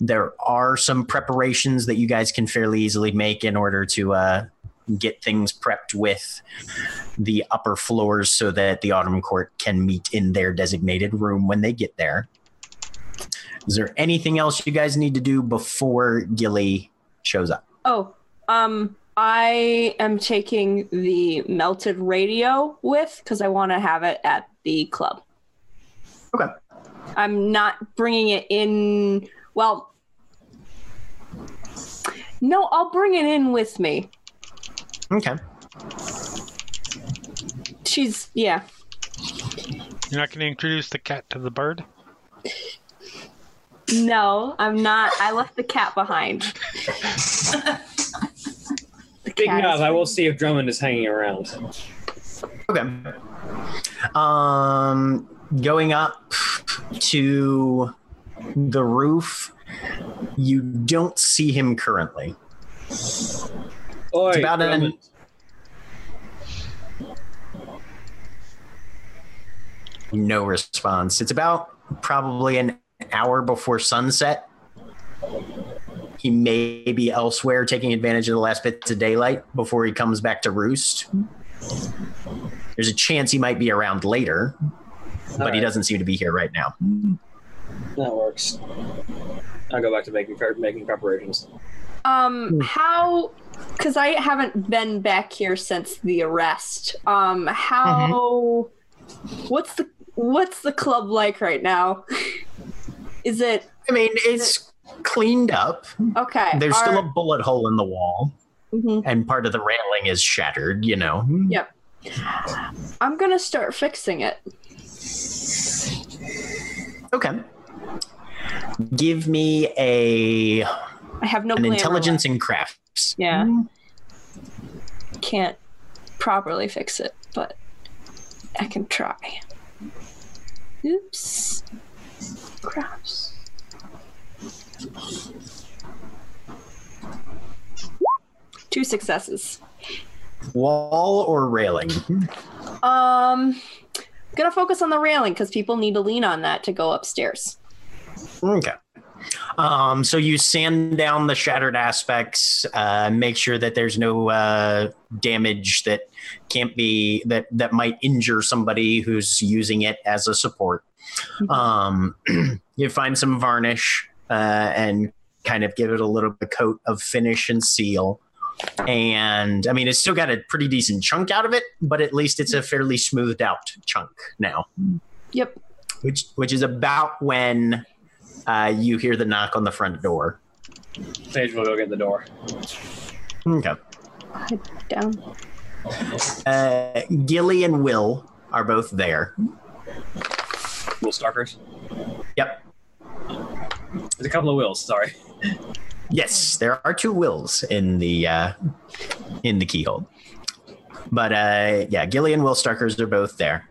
There are some preparations that you guys can fairly easily make in order to uh, get things prepped with the upper floors so that the Autumn Court can meet in their designated room when they get there. Is there anything else you guys need to do before Gilly shows up? Oh, um, I am taking the melted radio with because I want to have it at the club. Okay. I'm not bringing it in. Well, no, I'll bring it in with me. Okay. She's yeah. You're not going to introduce the cat to the bird? No, I'm not. I left the cat behind. The speaking cat of, I will see if Drummond is hanging around. Okay. Um, going up to the roof, you don't see him currently. Oi, It's about an- No response. It's about probably an hour before sunset. He may be elsewhere taking advantage of the last bits of daylight before he comes back to roost. There's a chance he might be around later, but he doesn't seem to be here right now. That works. I'll go back to making making preparations. Um, how? Because I haven't been back here since the arrest. Um, how? What's the What's the club like right now? Is it I mean, it's cleaned up. okay? There's still a bullet hole in the wall, Mhm. and part of the railing is shattered, you know. Yep. I'm gonna start fixing it. Okay. Give me a I have no an intelligence and crafts. Yeah. Can't properly fix it, but I can try. Oops. Crafts. Two successes. Wall or railing? Um, gonna focus on the railing because people need to lean on that to go upstairs. Okay. Um, so you sand down the shattered aspects, uh, make sure that there's no uh, damage that can't be that that might injure somebody who's using it as a support. Um, you find some varnish uh, and kind of give it a little bit coat of finish and seal. And I mean, it's still got a pretty decent chunk out of it, but at least it's a fairly smoothed out chunk now Yep. which which is about when uh, you hear the knock on the front door. Phage will go get the door. Okay. Head down. Uh, Gilly and Will are both there. Will Starkers. Yep. There's a couple of wills. Sorry. Yes, there are two Wills in the uh, in the keyhole. But uh, yeah, Gilly and Will Starkers are both there.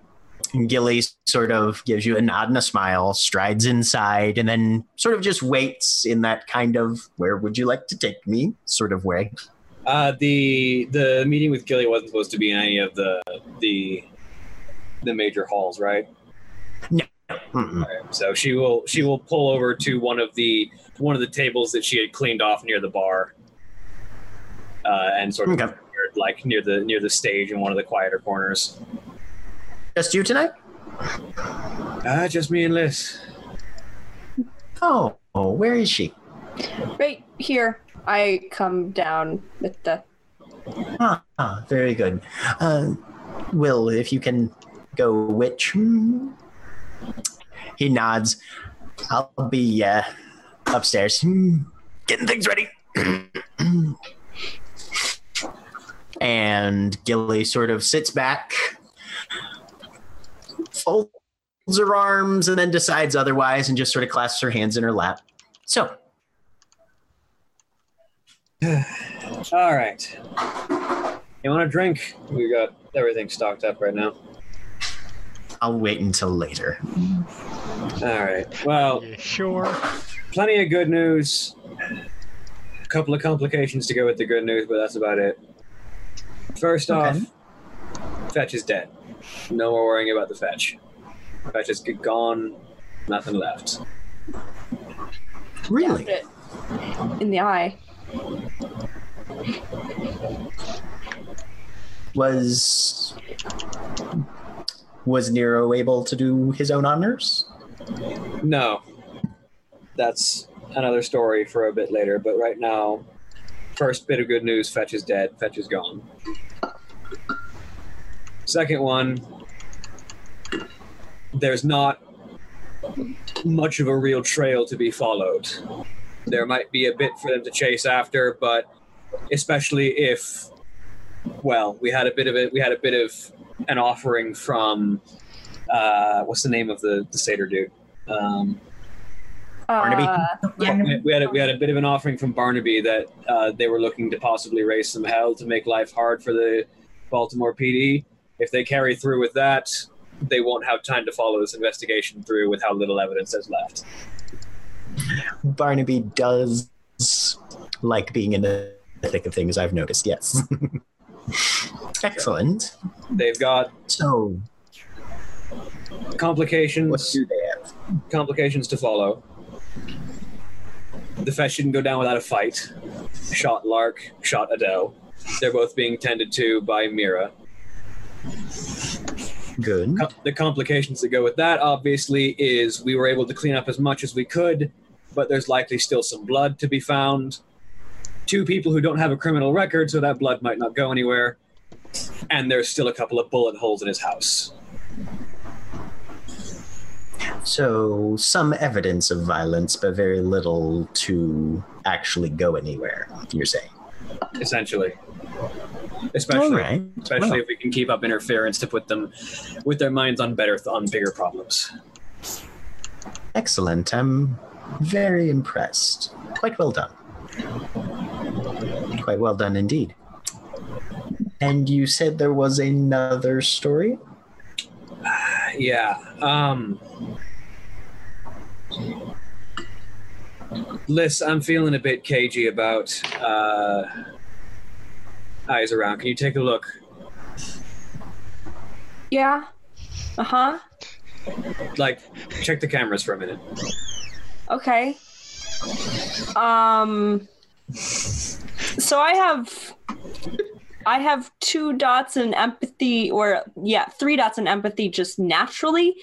And Gilly sort of gives you a nod and a smile, strides inside, and then sort of just waits in that kind of "Where would you like to take me?" sort of way. Uh, the the meeting with Gilly wasn't supposed to be in any of the the the major halls, right? Mm-mm. So she will she will pull over to one of the one of the tables that she had cleaned off near the bar, uh, and sort of Okay. like near the near the stage in one of the quieter corners. Just you tonight? Ah, just me and Liss. Oh, oh, where is she? Right here. I come down with the. Ah, ah, very good. Uh, Will, if you can go which? He nods. I'll be uh, upstairs. Getting things ready. and Gilly sort of sits back, folds her arms, and then decides otherwise and just sort of clasps her hands in her lap. So, All right. You want a drink? We got everything stocked up right now. I'll wait until later. All right. Well, Yeah, sure. plenty of good news. A couple of complications to go with the good news, but that's about it. First Okay. off, Fetch is dead. No more worrying about the Fetch. Fetch is gone. Nothing left. Really? in the eye. was was Nero able to do his own honors? No. That's another story for a bit later, but right now, first bit of good news Fetch is dead. Fetch is gone. Second one, there's not much of a real trail to be followed. There might be a bit for them to chase after, but especially if well, we had a bit of it we had a bit of an offering from uh what's the name of the the satyr dude? Um Barnaby? Uh, we we had a, we had a bit of an offering from Barnaby that uh, they were looking to possibly raise some hell to make life hard for the Baltimore PD. If they carry through with that, they won't have time to follow this investigation through with how little evidence is left. Barnaby does like being in the thick of things. I've noticed. Yes. Excellent. They've got So complications. What Complications. do they have? complications to follow. The fetch didn't go down without a fight. Shot Lark, shot Adele. They're both being tended to by Mira. Good. Co- the complications that go with that, obviously, is we were able to clean up as much as we could, but there's likely still some blood to be found. Two people who don't have a criminal record, so that blood might not go anywhere. And there's still a couple of bullet holes in his house. So some evidence of violence, but very little to actually go anywhere. You're saying. essentially. Especially, right. especially Well. if we can keep up interference to put them with their minds on better, on bigger problems. Excellent. I'm very impressed. Quite well done. Quite well done indeed. And you said there was another story? Yeah. Um, Liss, I'm feeling a bit cagey about uh, eyes around. Can you take a look? Yeah. Uh huh. Like, check the cameras for a minute. Okay. Um. So I have, I have two dots in empathy, or yeah, three dots in empathy just naturally.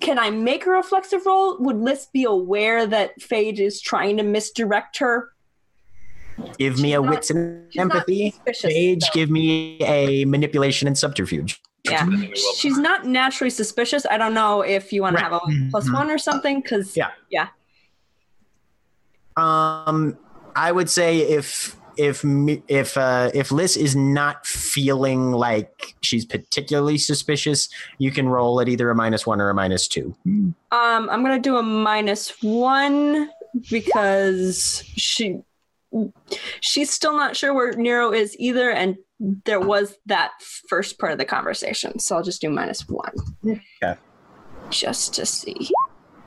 Can I make a reflexive roll? Would Liss be aware that Phage is trying to misdirect her? Give me a not- wits and empathy. Phage, though. give me a manipulation and subterfuge. Yeah, she's not naturally suspicious. I don't know if you want to have a plus Mhm. one or something, because Yeah. yeah, Um, I would say if if if uh, if Liss is not feeling like she's particularly suspicious, you can roll at either a minus one or a minus two. Um, I'm gonna do a minus one because she she's still not sure where Nero is either, and there was that first part of the conversation. So I'll just do minus one. Okay. Just to see.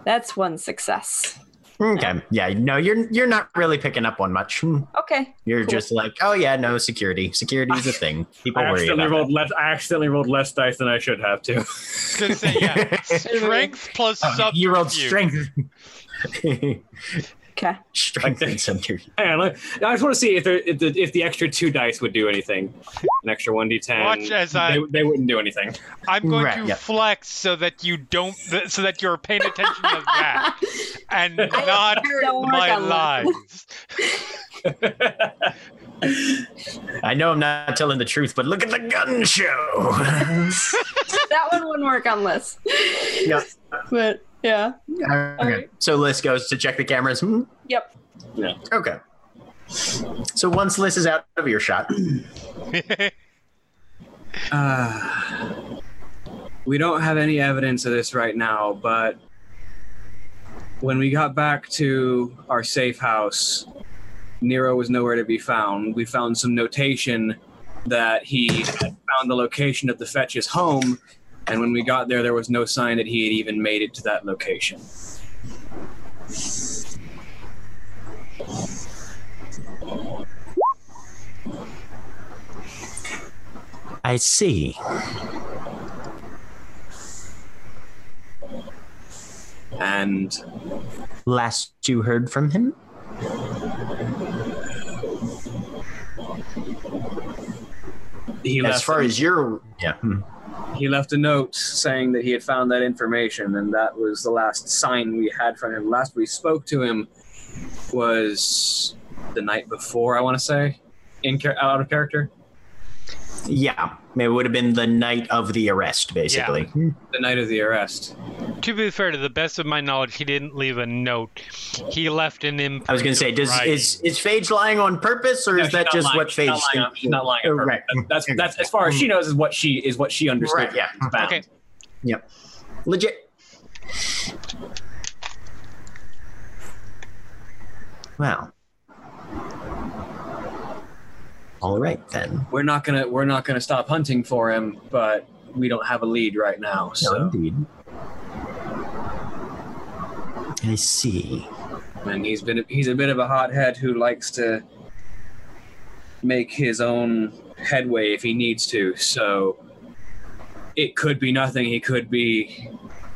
That's one success. Okay. Yeah. No, you're you're not really picking up on much. Hmm. Okay. You're Cool. just like, oh yeah, no security. Security is a thing. People I worry accidentally about rolled less. I accidentally rolled less dice than I should have. Gonna say, yeah. Strength plus that. subterfuge. you rolled strength. Okay. strength and subterfuge. Hang on, let- I just want to see if, there, if, the, if the extra two dice would do anything. An extra one d10. Watch as I- They, they wouldn't do anything. I'm going Right, to yeah. flex so that you don't, so that you're paying attention to that and not my on lies. I know I'm not telling the truth, but look at the gun show. that one wouldn't work on Liss. Yep. But yeah. okay. So Liss goes to check the cameras. Hmm. Yep. Okay. So once Liss is out of earshot, Uh, we don't have any evidence of this right now, but when we got back to our safe house, Nero was nowhere to be found. We found some notation that he had found the location of the fetch's home, and when we got there, there was no sign that he had even made it to that location. I see. And Last you heard from him? he As far as your yeah. Hmm. He left a note saying that he had found that information and that was the last sign we had from him. Last we spoke to him was the night before i want to say in out of character Yeah. It would have been the night of the arrest, basically. Yeah. the night of the arrest to be fair, to the best of my knowledge, he didn't leave a note. He left an imprint. I was going to say, does writing. is is Phage lying on purpose, or No, is that just lying. what she's not lying, on- she's not lying on Oh, purpose. right. That's, that's that's as far as she mm. knows is what she is what she understood Right, yeah. was bound. Okay. Yep. Legit. Well. All right then. we're not gonna we're not gonna stop hunting for him but we don't have a lead right now No, so indeed. I see. and he's been he's a bit of a hothead who likes to make his own headway if he needs to so it could be nothing. He could be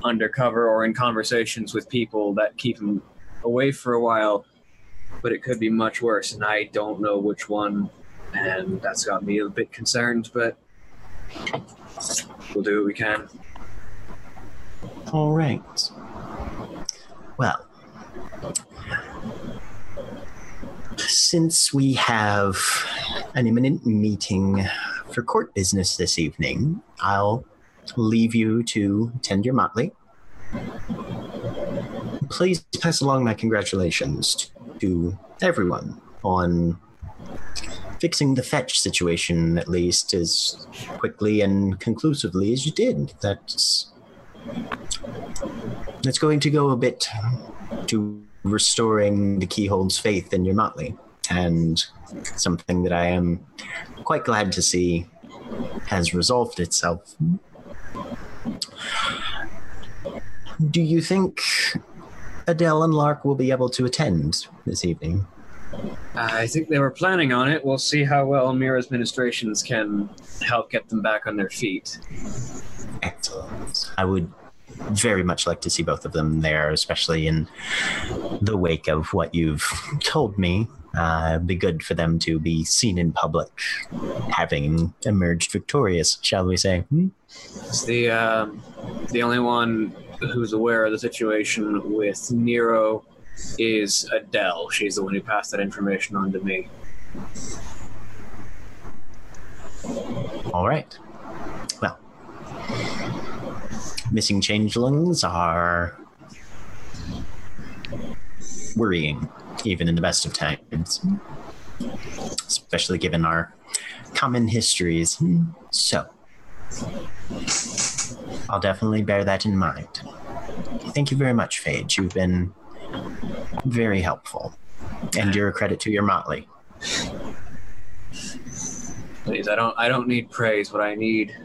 undercover or in conversations with people that keep him away for a while. But it could be much worse, and I don't know which one. And that's got me a bit concerned, but we'll do what we can. All right. Well, since we have an imminent meeting for court business this evening, I'll leave you to tend your motley. Please pass along my congratulations to everyone on fixing the fetch situation at least as quickly and conclusively as you did. That's that's going to go a bit to restoring the keyhold's faith in your motley and something that I am quite glad to see has resolved itself. Do you think Adele and Lark will be able to attend this evening? I think they were planning on it. We'll see how well Mira's ministrations can help get them back on their feet. Excellent. I would very much like to see both of them there, especially in the wake of what you've told me. Uh, be good for them to be seen in public, having emerged victorious, shall we say? Hmm? It's the um, the only one who's aware of the situation with Nero is Adele. She's the one who passed that information on to me. All right. Well, missing changelings are worrying, even in the best of times, especially given our common histories. So, I'll definitely bear that in mind. Thank you very much, Phage. You've been very helpful, and you're a credit to your motley. Please, I don't I don't need praise. What I need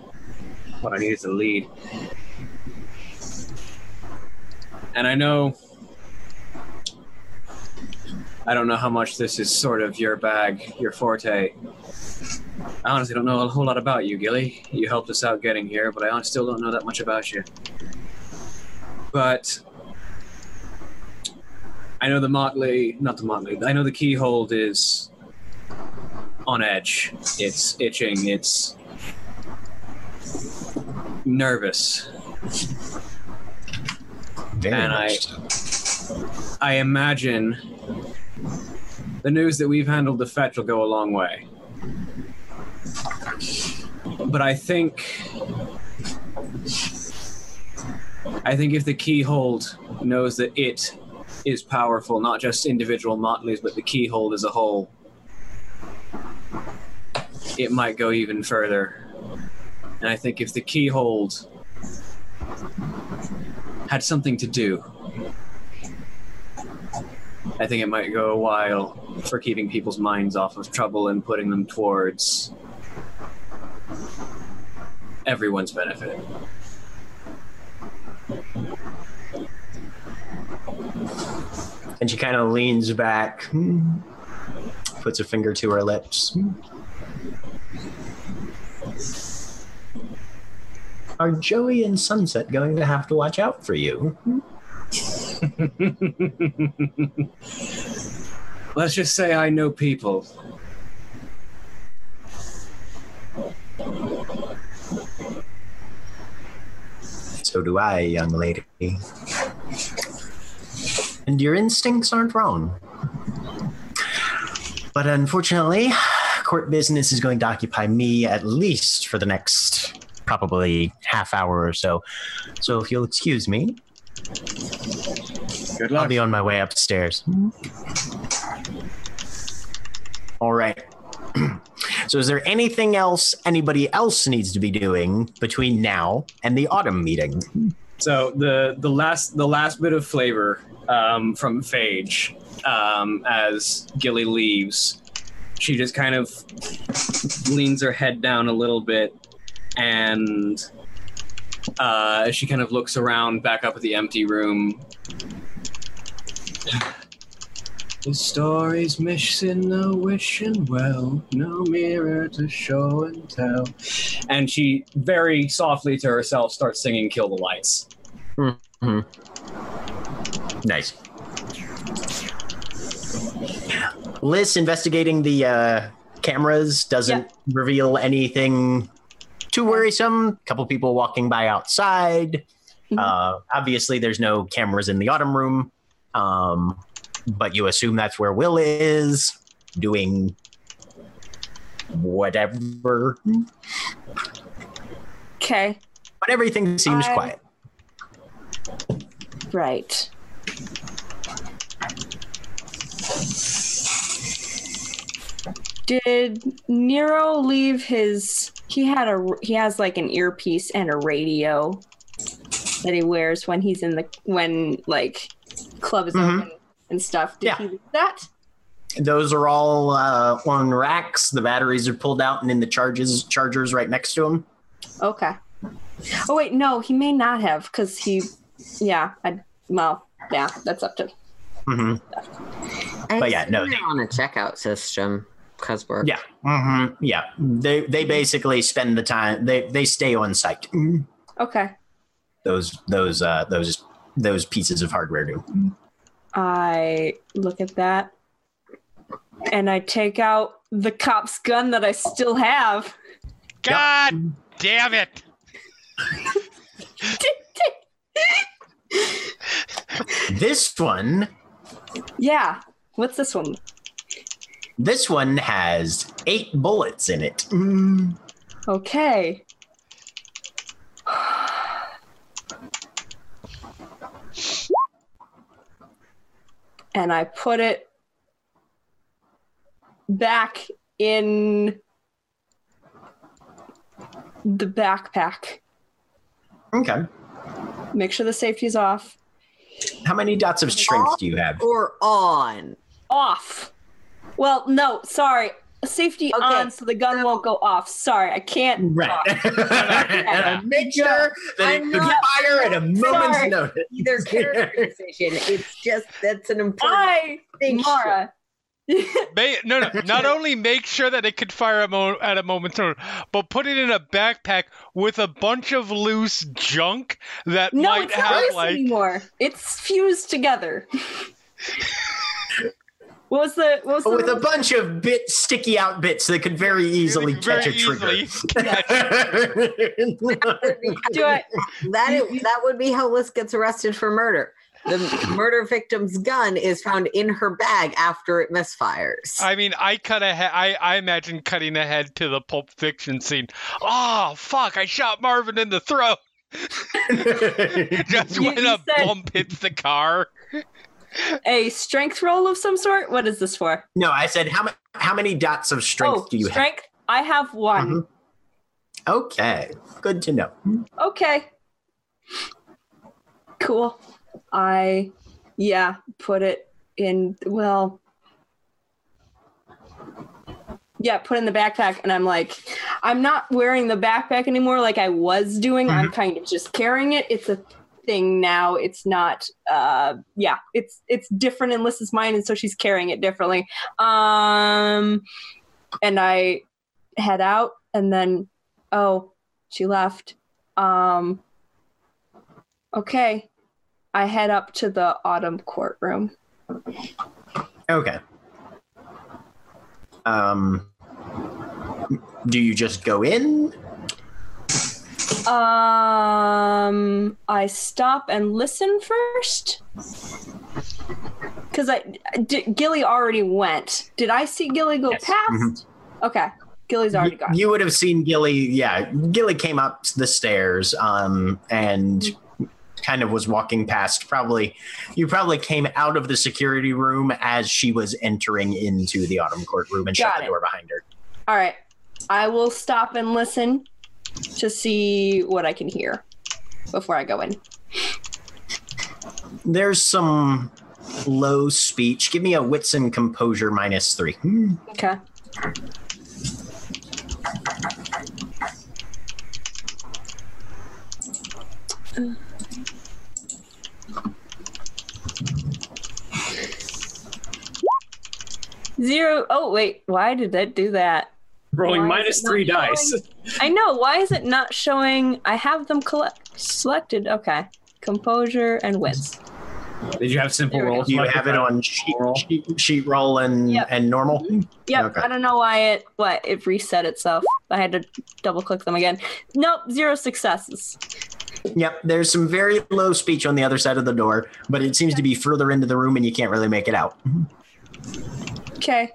what I need is a lead. And I know I don't know how much this is sort of your bag, your forte. I honestly don't know a whole lot about you, Gilly. You helped us out getting here, but I still don't know that much about you. But I know the Motley, not the Motley. I know the Keyhold is on edge. It's itching. It's nervous. Very And I- so. I imagine the news that we've handled the fetch will go a long way. But I think I think if the keyhold knows that it is powerful, not just individual motleys, but the keyhole as a whole, it might go even further. And I think if the keyhole had something to do, I think it might go a while for keeping people's minds off of trouble and putting them towards everyone's benefit. And she kind of leans back, puts a finger to her lips. Are Joey and Sunset going to have to watch out for you? Let's just say I know people. So do I, young lady. And your instincts aren't wrong. But unfortunately, court business is going to occupy me at least for the next probably half hour or so. So if you'll excuse me, Good luck. I'll be on my way upstairs. All right. so, is there anything else anybody else needs to be doing between now and the autumn meeting? So the the last the last bit of flavor um, from Phage um, as Gilly leaves, she just kind of leans her head down a little bit and uh, she kind of looks around back up at the empty room. The story's missing no wishing well, no mirror to show and tell. And she very softly to herself starts singing Kill the Lights. hmm Nice. Liss investigating the uh, cameras doesn't reveal anything too worrisome. A couple people walking by outside. Mhm. Uh, obviously, there's no cameras in the autumn room, um, but you assume that's where Will is doing whatever. Okay. But everything seems I- quiet. Right. Did Nero leave his he had a he has like an earpiece and a radio that he wears when he's in the when like club is Mhm. open and stuff. Did Yeah. he leave that? Those are all uh, on racks. The batteries are pulled out and in the charges chargers right next to them. Okay. Oh wait, no, he may not have because he yeah, I well, yeah, that's up to Mm-hmm. I But yeah, no, they're on a checkout system because we're Yeah. mm-hmm, Yeah. They they basically spend the time. They they stay on site. Okay. Those those uh those those pieces of hardware do. I look at that and I take out the cop's gun that I still have. God damn it! This one yeah. What's this one? this one has eight bullets in it. Okay. And I put it back in the backpack. Okay. Make sure the safety's off. How many dots of strength do you have? or on. Off. Well, no, sorry. Safety Okay. on so the gun won't go off. Sorry, I can't. Right. and make sure that it I'm could not- fire at a moment's Sorry. notice. Either characterization. It's just that's an important I, distinction. Mara. May, no, no. Not only make sure that it could fire a mo- at a moment's notice, but put it in a backpack with a bunch of loose junk that No, might it's not have loose like. anymore. It's fused together. what was the what was the With a bunch of bit sticky out bits that could very easily Very catch a trigger. easily. do I That is, that would be how Liss gets arrested for murder. The murder victim's gun is found in her bag after it misfires. I mean, I cut ahead. I, I imagine cutting ahead to the Pulp Fiction scene. Oh fuck! I shot Marvin in the throat. Just You- when you a said- bump hits the car. A strength roll of some sort? What is this for? no, I said how, ma- how many dots of strength oh, do you have? strength. I have one. Mhm. Okay, good to know. Okay. Cool. I, yeah, put it in, well, yeah, put in the backpack. And I'm like, I'm not wearing the backpack anymore like I was doing. I'm kind of just carrying it. It's a thing now. It's not, uh, yeah, it's, it's different in Liss's mind. And so she's carrying it differently. Um, and I head out and then, oh, she left. Um, okay. I head up to the autumn courtroom. Okay. Um, do you just go in? Um, I stop and listen first. Because I did, Gilly already went. Did I see Gilly go Yes. past? Mhm. Okay, Gilly's already You, gone. you would have seen Gilly. Yeah, Gilly came up the stairs um, and kind of was walking past. Probably, you probably came out of the security room as she was entering into the autumn courtroom and shut Got the door behind her. All right, I will stop and listen to see what I can hear before I go in. There's some low speech. Give me a wits and composure minus three. Okay. Zero. Oh wait, why did that do that? Rolling Why is minus it not three dice. I know. Why is it not showing? I have them collect selected. Okay, composure and wits. Did you have simple There we roll? Do you have it on sheet, Roll. sheet, sheet roll and, Yep. and normal? Mm-hmm. Yep. Okay. I don't know why it what it reset itself. I had to double click them again. Nope. Zero successes. Yep, there's some very low speech on the other side of the door, but it seems to be further into the room and you can't really make it out. Okay.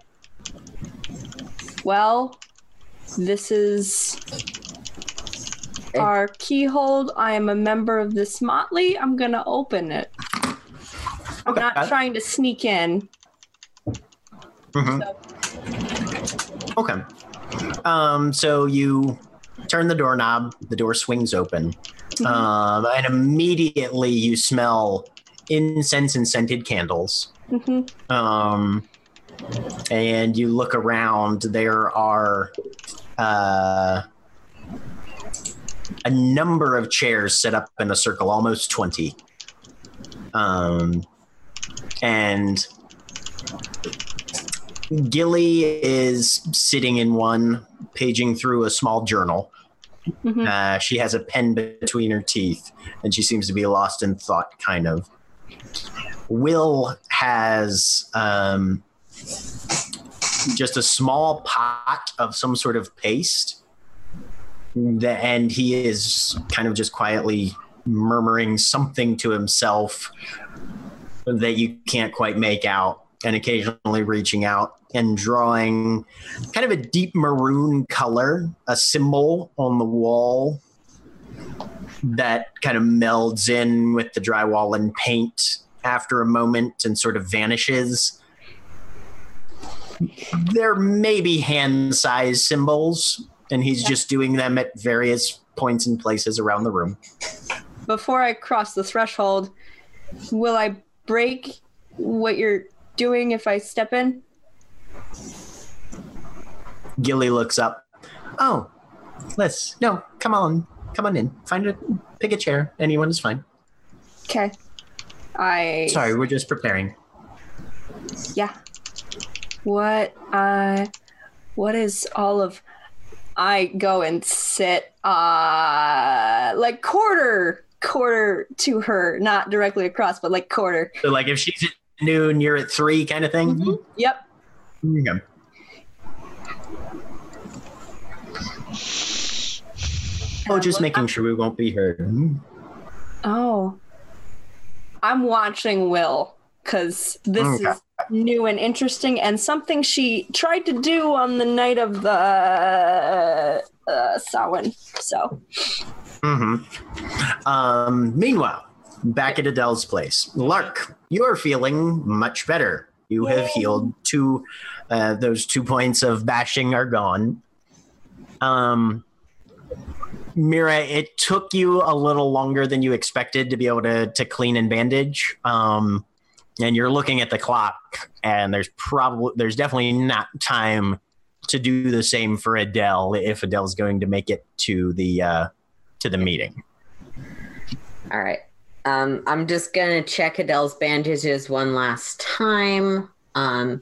Well, this is our keyhole. I am a member of this motley. I'm gonna open it. I'm Okay. not trying to sneak in. Mhm. So, Okay. Um, so you turn the doorknob, the door swings open, um, and immediately you smell incense and scented candles. mhm. Um, and you look around, there are uh, a number of chairs set up in a circle, almost 20. Um, and Gilly is sitting in one, paging through a small journal. Mhm. Uh, she has a pen between her teeth, and she seems to be lost in thought, kind of. Will has um, just a small pot of some sort of paste, and he is kind of just quietly murmuring something to himself that you can't quite make out, and occasionally reaching out and drawing kind of a deep maroon color, a symbol on the wall that kind of melds in with the drywall and paint after a moment and sort of vanishes. There may be hand sized symbols, and he's just doing them at various points and places around the room. Before I cross the threshold, will I break what you're doing if I step in? Gilly looks up. Oh, let's no, come on, come on in. Find a pick a chair. Anyone is fine. Okay. I Sorry, we're just preparing. Yeah. What uh what is all of I go and sit uh like quarter quarter to her, not directly across, but like quarter. So, like, if she's at noon, you're at three, kind of thing. Yep. Okay. Oh, just making sure we won't be heard. Oh. I'm watching Will because this Okay. is new and interesting and something she tried to do on the night of the uh, uh Samhain. So Mm-hmm. Um, meanwhile, back at Adele's place, Lark, you're feeling much better. You have healed two. Uh, those two points of bashing are gone. Um, Mira, it took you a little longer than you expected to be able to to clean and bandage. Um, and you're looking at the clock, and there's probably there's definitely not time to do the same for Adele if Adele's going to make it to the uh, to the meeting. All right. Um, I'm just gonna check Adele's bandages one last time, um,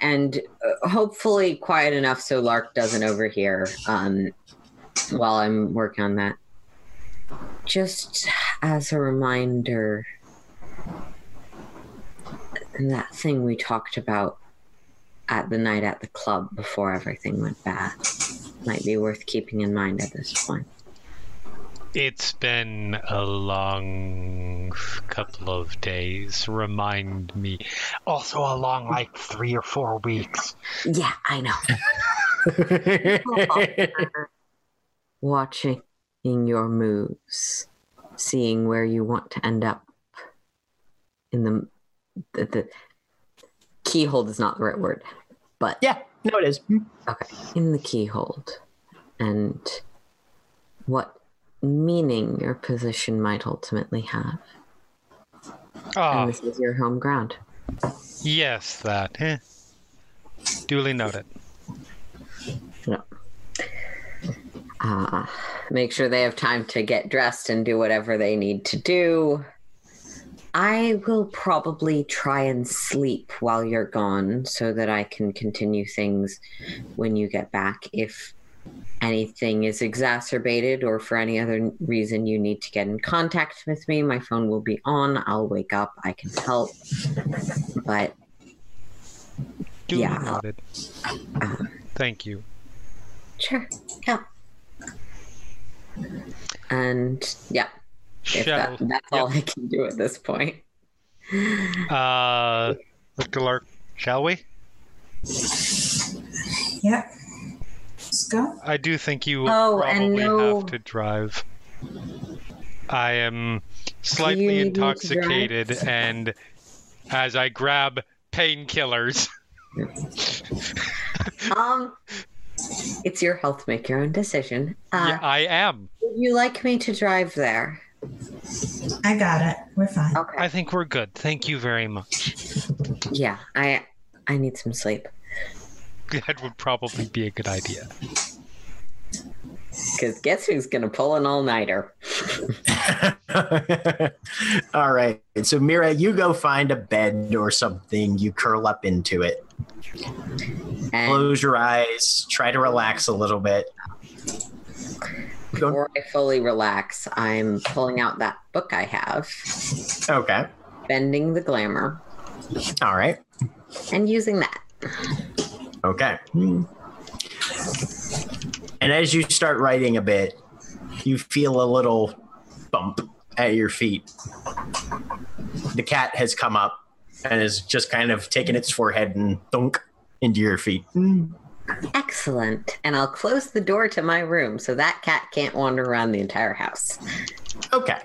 and uh, hopefully quiet enough so Lark doesn't overhear um, while I'm working on that. Just as a reminder, that thing we talked about at the night at the club before everything went bad might be worth keeping in mind at this point. It's been a long couple of days. Remind me. Also, a long, like, three or four weeks. Yeah, I know. watching your moves, seeing where you want to end up in the the, the keyhold is not the right word, but yeah, no, it is. okay in the keyhold, and what meaning your position might ultimately have. Ah, And this is your home ground. yes, that. Eh. Duly noted. Uh, make sure they have time to get dressed and do whatever they need to do. I will probably try and sleep while you're gone so that I can continue things when you get back. If anything is exacerbated or for any other reason you need to get in contact with me, my phone will be on. I'll wake up. I can help. But Duly Yeah. noted. uh, Thank you. sure, yeah. And yeah, if that, that's all I can do at this point. uh, Mr. Lark, shall we? Yep. Let's go. I do think you Oh, and probably no- have to drive. I am slightly need me to drive? intoxicated, and as I grab painkillers, Um, it's your health. Make your own decision. Uh, yeah, I am. Would you like me to drive there? I got it. We're fine. Okay. I think we're good. Thank you very much. Yeah, I I need some sleep. That would probably be a good idea. Because guess who's gonna pull an all nighter? All right. So Mira, you go find a bed or something. You curl up into it. And Close your eyes. Try to relax a little bit. Before I fully relax, I'm pulling out that book I have, Okay. bending the glamour, All right. and using that. Okay. And as you start writing a bit, you feel a little bump at your feet. The cat has come up and has just kind of taken its forehead and thunk into your feet. Excellent. And I'll close the door to my room so that cat can't wander around the entire house. Okay.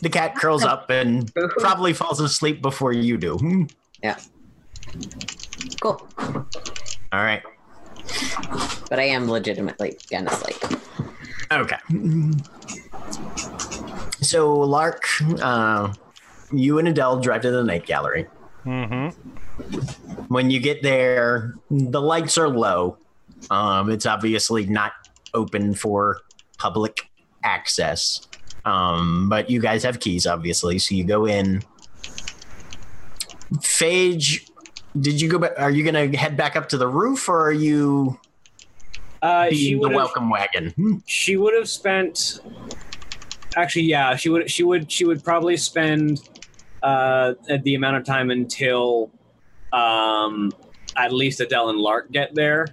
the cat curls up and probably falls asleep before you do. Yeah. Cool. All right. But I am legitimately gonna sleep. Okay. So, Lark, uh, you and Adele drive to the night gallery. Mm-hmm. When you get there, the lights are low. Um, it's obviously not open for public access. Um, but you guys have keys, obviously, so you go in. Phage, did you go back? Are you going to head back up to the roof, or are you Uh, she being the welcome wagon? she would have spent actually yeah she would she would she would probably spend uh the amount of time until um at least adele and lark get there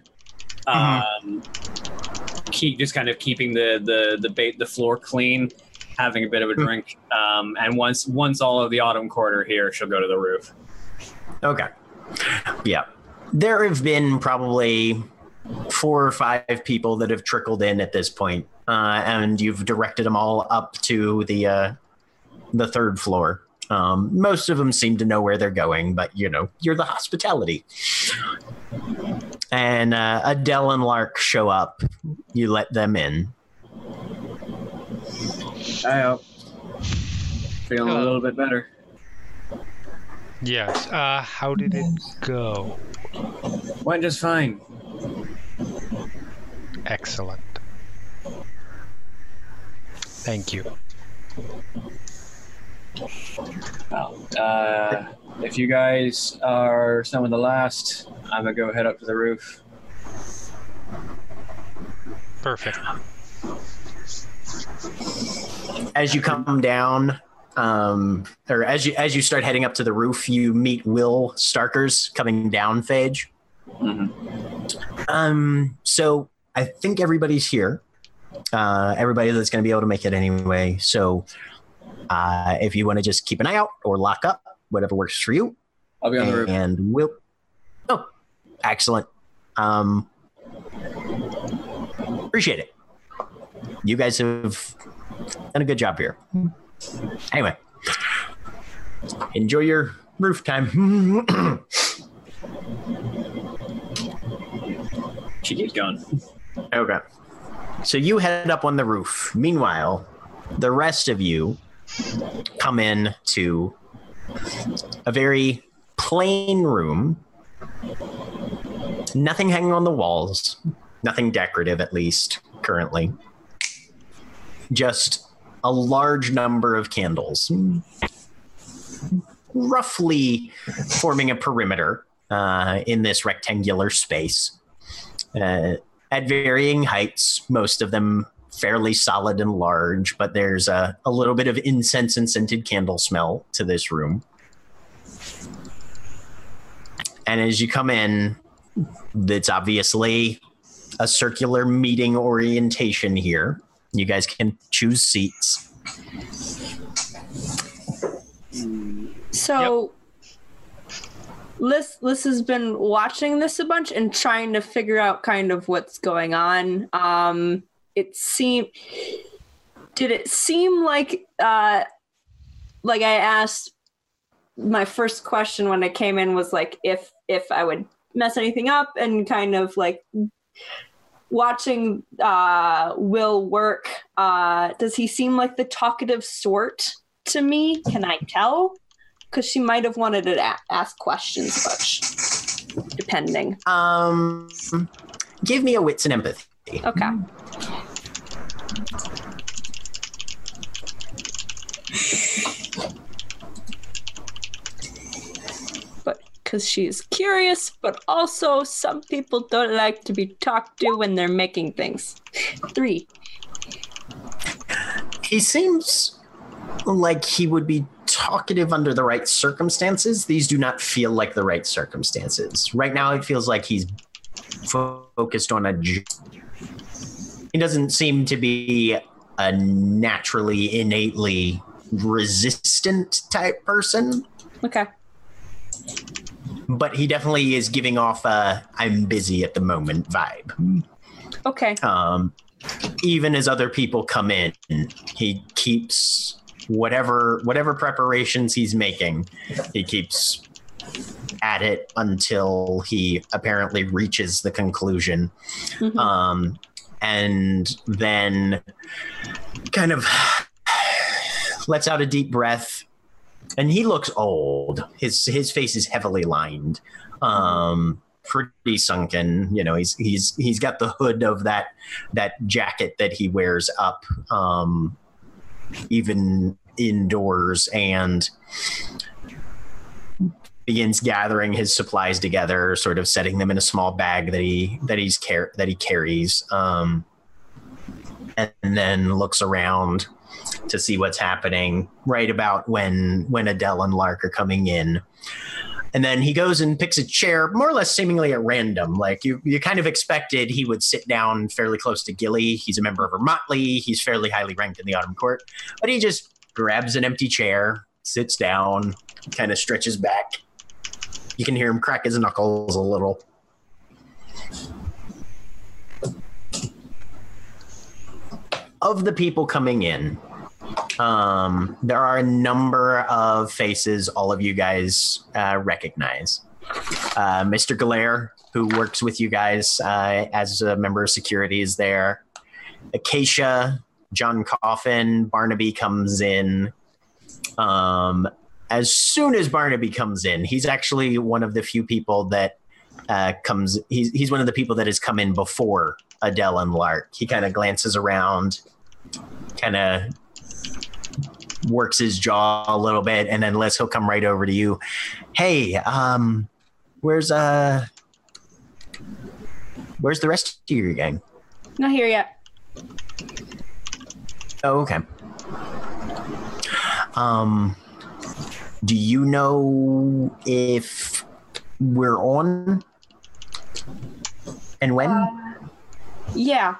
um keep just kind of keeping the the the bait the floor clean having a bit of a drink um and once once all of the autumn quarter are here she'll go to the roof Okay. Yeah. There have been probably four or five people that have trickled in at this point, uh, and you've directed them all up to the uh, the third floor. Um, most of them seem to know where they're going, but you know, you're the hospitality. And uh, Adele and Lark show up. You let them in. i hope feeling a little bit better Yes. Uh, how did it go? went just fine Excellent. Thank you. Well, uh, if you guys are some of the last, I'm gonna go head up to the roof. Perfect. as you come down um or as you as you start heading up to the roof you meet will starkers coming down phage um so i think everybody's here uh everybody that's going to be able to make it anyway so uh if you want to just keep an eye out or lock up whatever works for you I'll be on the roof. and we'll. oh excellent um appreciate it you guys have done a good job here anyway enjoy your roof time She keeps going. okay so you head up on the roof meanwhile the rest of you come in to a very plain room. Nothing hanging on the walls. Nothing decorative at least currently. Just a large number of candles, roughly forming a perimeter uh, in this rectangular space. Uh, at varying heights, most of them fairly solid and large, but there's a, a little bit of incense and scented candle smell to this room. And as you come in, it's obviously a circular meeting orientation here. You guys can choose seats. So Liss Liss has been watching this a bunch and trying to figure out kind of what's going on. Um it seemed did it seem like uh like I asked my first question when I came in was like if if I would mess anything up and kind of like watching uh Will work uh does he seem like the talkative sort to me? Can I tell? Because she might have wanted to a- ask questions but depending. Um, give me a wits and empathy. okay but because she's curious but also some people don't like to be talked to when they're making things three He seems like he would be talkative under the right circumstances. These do not feel like the right circumstances. Right now, it feels like he's fo- focused on a. He doesn't seem to be a naturally, innately resistant type person, okay but he definitely is giving off a "I'm busy at the moment" vibe. okay um, even as other people come in, he keeps whatever whatever preparations he's making. He keeps at it until he apparently reaches the conclusion, Mhm. um, and then kind of lets out a deep breath. And he looks old. His his face is heavily lined. Um, pretty sunken. You know, he's he's he's got the hood of that that jacket that he wears up, um, even indoors, and begins gathering his supplies together, sort of setting them in a small bag that he that he's car- that he carries, um, and then looks around to see what's happening. Right about when when Adele and Lark are coming in. And then he goes and picks a chair, more or less seemingly at random. Like you, you kind of expected he would sit down fairly close to Gilly. He's a member of Motley. He's fairly highly ranked in the Autumn Court. But he just grabs an empty chair, sits down, kind of stretches back. You can hear him crack his knuckles a little. Of the people coming in, um, there are a number of faces all of you guys uh, recognize. Uh, Mr. Galere, who works with you guys uh, as a member of security, is there. Acacia, John Coffin, Barnaby comes in. Um, as soon as Barnaby comes in, he's actually one of the few people that uh, comes. He's he's one of the people that has come in before Adele and Lark. He kind of glances around, kind of works his jaw a little bit, and then Les he'll come right over to you. Hey, um, where's uh, where's the rest of your gang? not here yet Oh, okay. Um, do you know if we're on and when? yeah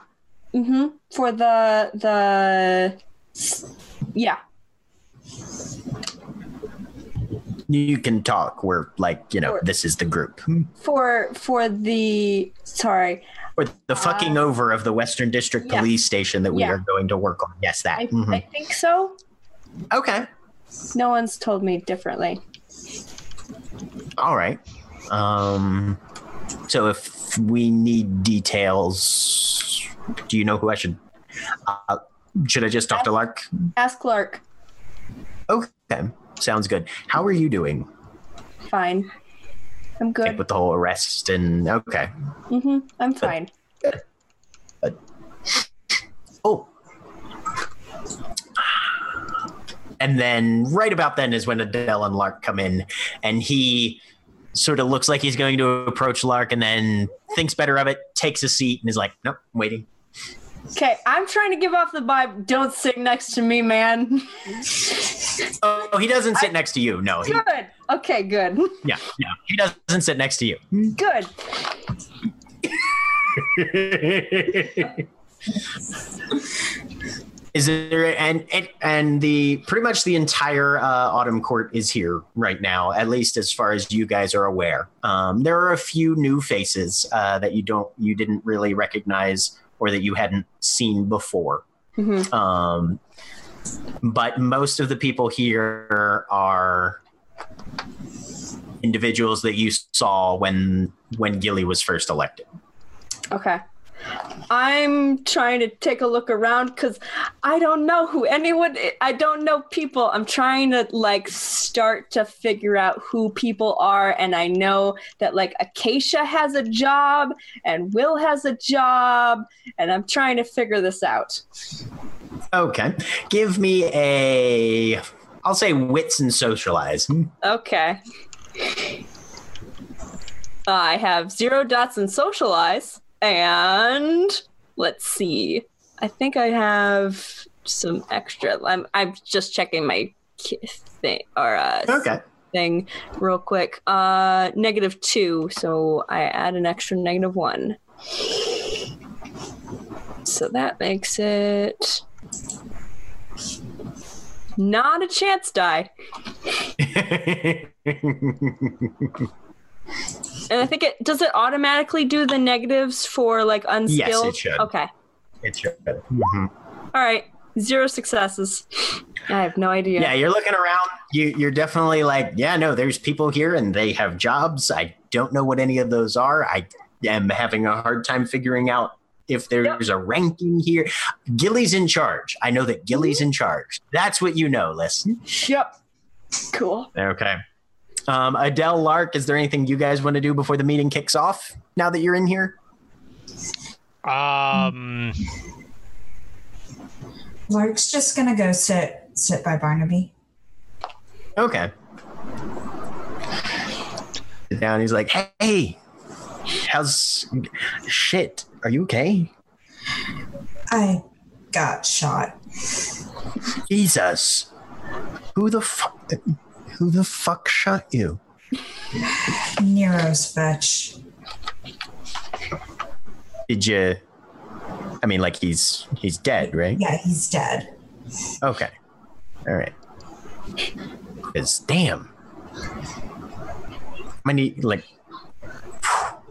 mm-hmm for the the yeah you can talk. We're like, you know, Sure. this is the group. for for the sorry Or the fucking over of the Western District Uh, yeah. Police Station that we Yeah. are going to work on. Yes, that. I, Mhm. I think so Okay. No one's told me differently All right. Um, so if we need details, do you know who I should? Uh, should I just talk to Lark? ask clark Okay, sounds good. How are you doing fine i'm good with the whole arrest and okay? mm-hmm i'm fine Oh, and then right about then is when Adele and Lark come in, and he sort of looks like he's going to approach Lark, and then thinks better of it, takes a seat, and is like, "Nope, I'm waiting." Okay, I'm trying to give off the vibe. Don't sit next to me, man. Oh, he doesn't sit next to you. No, he, Good. Okay, good. yeah, yeah, he doesn't sit next to you. Good. Is there and and, and the pretty much the entire uh, autumn court is here right now, at least as far as you guys are aware. Um, there are a few new faces uh, that you don't you didn't really recognize or that you hadn't seen before. Mhm. Um, but most of the people here are individuals that you saw when when Gilly was first elected. Okay. I'm trying to take a look around because I don't know who anyone. I don't know people. I'm trying to like start to figure out who people are, and I know that like Acacia has a job and Will has a job, and I'm trying to figure this out. Okay, give me a. I'll say wits and socialize. Okay. I have zero dots and socialize, and let's see. I think I have some extra. I'm I'm just checking my thing or uh, Okay. thing real quick. Uh, negative two, so I add an extra negative one. So that makes it not a chance die. And I think it does it automatically do the negatives for like unskilled. Yes, it should. Okay. it should. Mhm. All right. Zero successes. I have no idea. Yeah, you're looking around. You, you're definitely like, yeah, no, there's people here and they have jobs. I don't know what any of those are. I am having a hard time figuring out if there's a ranking here. Gilly's in charge. I know that Gilly's in charge. That's what you know, listen. Yep. Cool. Okay. Um, Adele Lark, is there anything you guys want to do before the meeting kicks off now that you're in here? Um, Lark's just gonna go sit sit by Barnaby. Okay. Sit down. He's like, hey, how's shit? Are you okay? I got shot. Jesus. Who the fuck? Who the fuck shot you? Nero's fetch. Did you? I mean, like he's he's dead, right? Yeah, he's dead. Okay. All right. Because damn. I need like.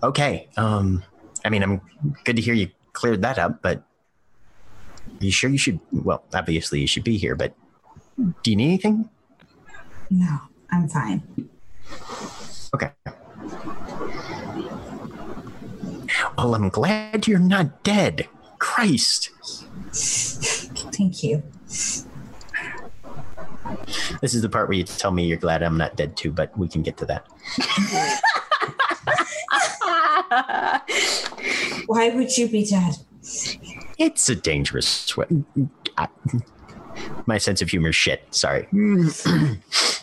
Okay. Um. I mean, I'm good to hear you cleared that up, but. Are you sure you should? Well, obviously you should be here, but do you need anything? No, I'm fine. Okay. Well, I'm glad you're not dead. Christ. Thank you. This is the part where you tell me you're glad I'm not dead too, but we can get to that. Why would you be dead? It's a dangerous. I- My sense of humor is shit. Sorry.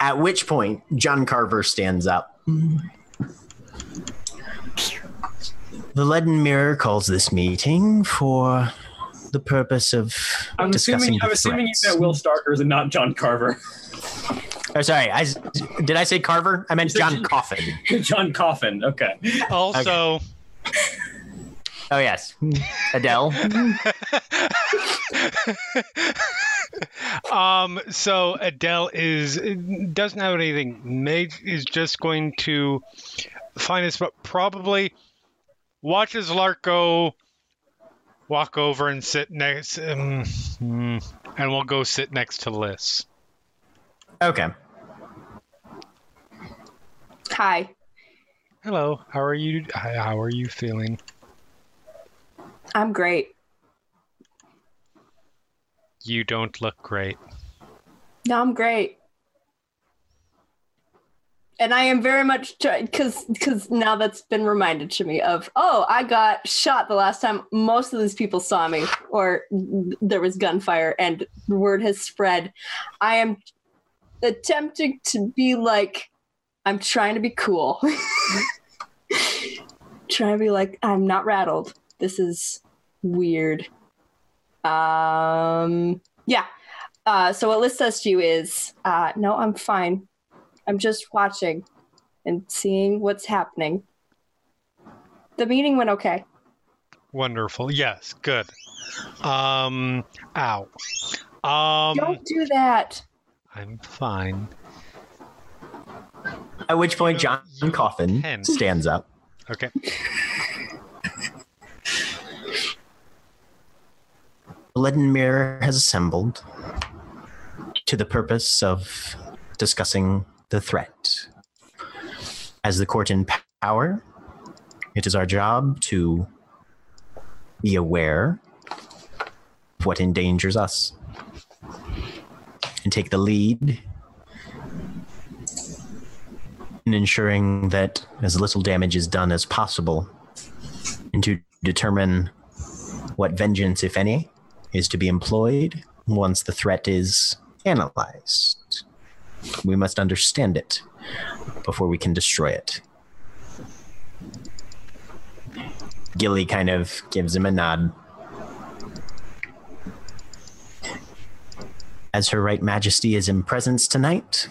At which point, John Carver stands up. The Leaden Mirror calls this meeting for the purpose of I'm discussing assuming the I'm assuming you threats. meant Will Starkers and not John Carver. Oh, sorry. I, did I say Carver? I meant John Coffin. John Coffin. Okay. also, Oh, yes. Adele. um, so Adele is doesn't have anything. Meg is just going to find us, but probably watches Lark go, walk over and sit next, um, hmm, and we'll go sit next to Liss. Okay. Hi. Hello, how are you? How are you feeling? I'm great. You don't look great. No, I'm great. and I am very much because because now that's been reminded to me of oh I got shot the last time most of these people saw me or there was gunfire and word has spread. I am attempting to be like I'm trying to be cool. trying to be like I'm not rattled. This is weird. Um yeah. Uh, so what Liss says to you is, uh, no, I'm fine. I'm just watching and seeing what's happening. The meeting went okay. Wonderful. Yes, good. Um, ow. Um, Don't do that. I'm fine. At which point, John Coffin stands up. Okay. Leaden mirror has assembled to the purpose of discussing the threat. As the court in power, it is our job to be aware of what endangers us and take the lead in ensuring that as little damage is done as possible and to determine what vengeance, if any, is to be employed once the threat is analyzed. We must understand it before we can destroy it. Gilly kind of gives him a nod. As Her Right Majesty is in presence tonight,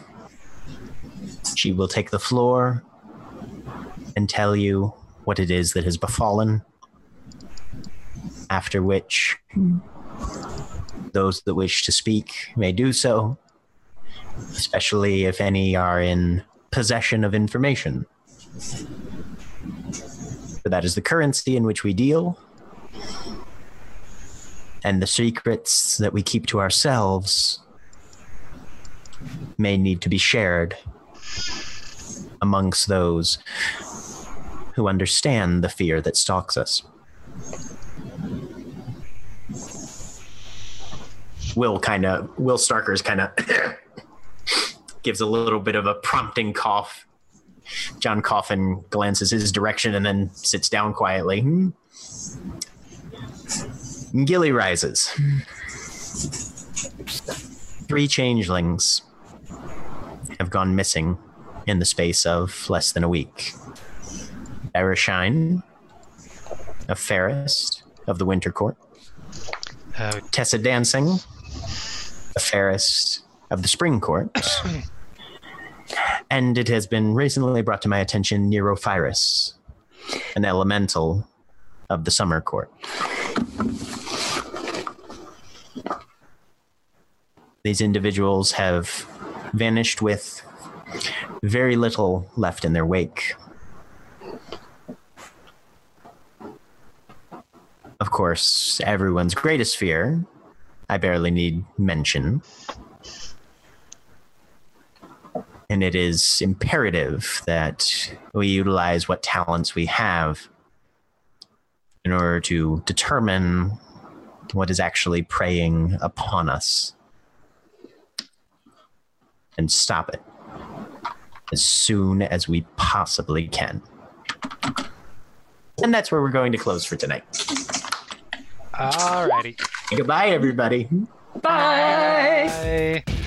she will take the floor and tell you what it is that has befallen. After which, those that wish to speak may do so, especially if any are in possession of information. For that is the currency in which we deal. And the secrets that we keep to ourselves may need to be shared amongst those who understand the fear that stalks us. Will kind of, Will Starkers kind of gives a little bit of a prompting cough. John Coffin glances his direction and then sits down quietly. Hmm. Gilly rises. Three changelings have gone missing in the space of less than a week. Erishine, a fairest of the Winter Court, Uh, Tessa Dancing, a fairest of the Spring Court, and it has been recently brought to my attention Neurophyrus, an elemental of the Summer Court. These individuals have vanished with very little left in their wake. Of course, everyone's greatest fear, I barely need mention. And it is imperative that we utilize what talents we have in order to determine what is actually preying upon us and stop it as soon as we possibly can. And that's where we're going to close for tonight. Alrighty. Goodbye, everybody. Bye. Bye.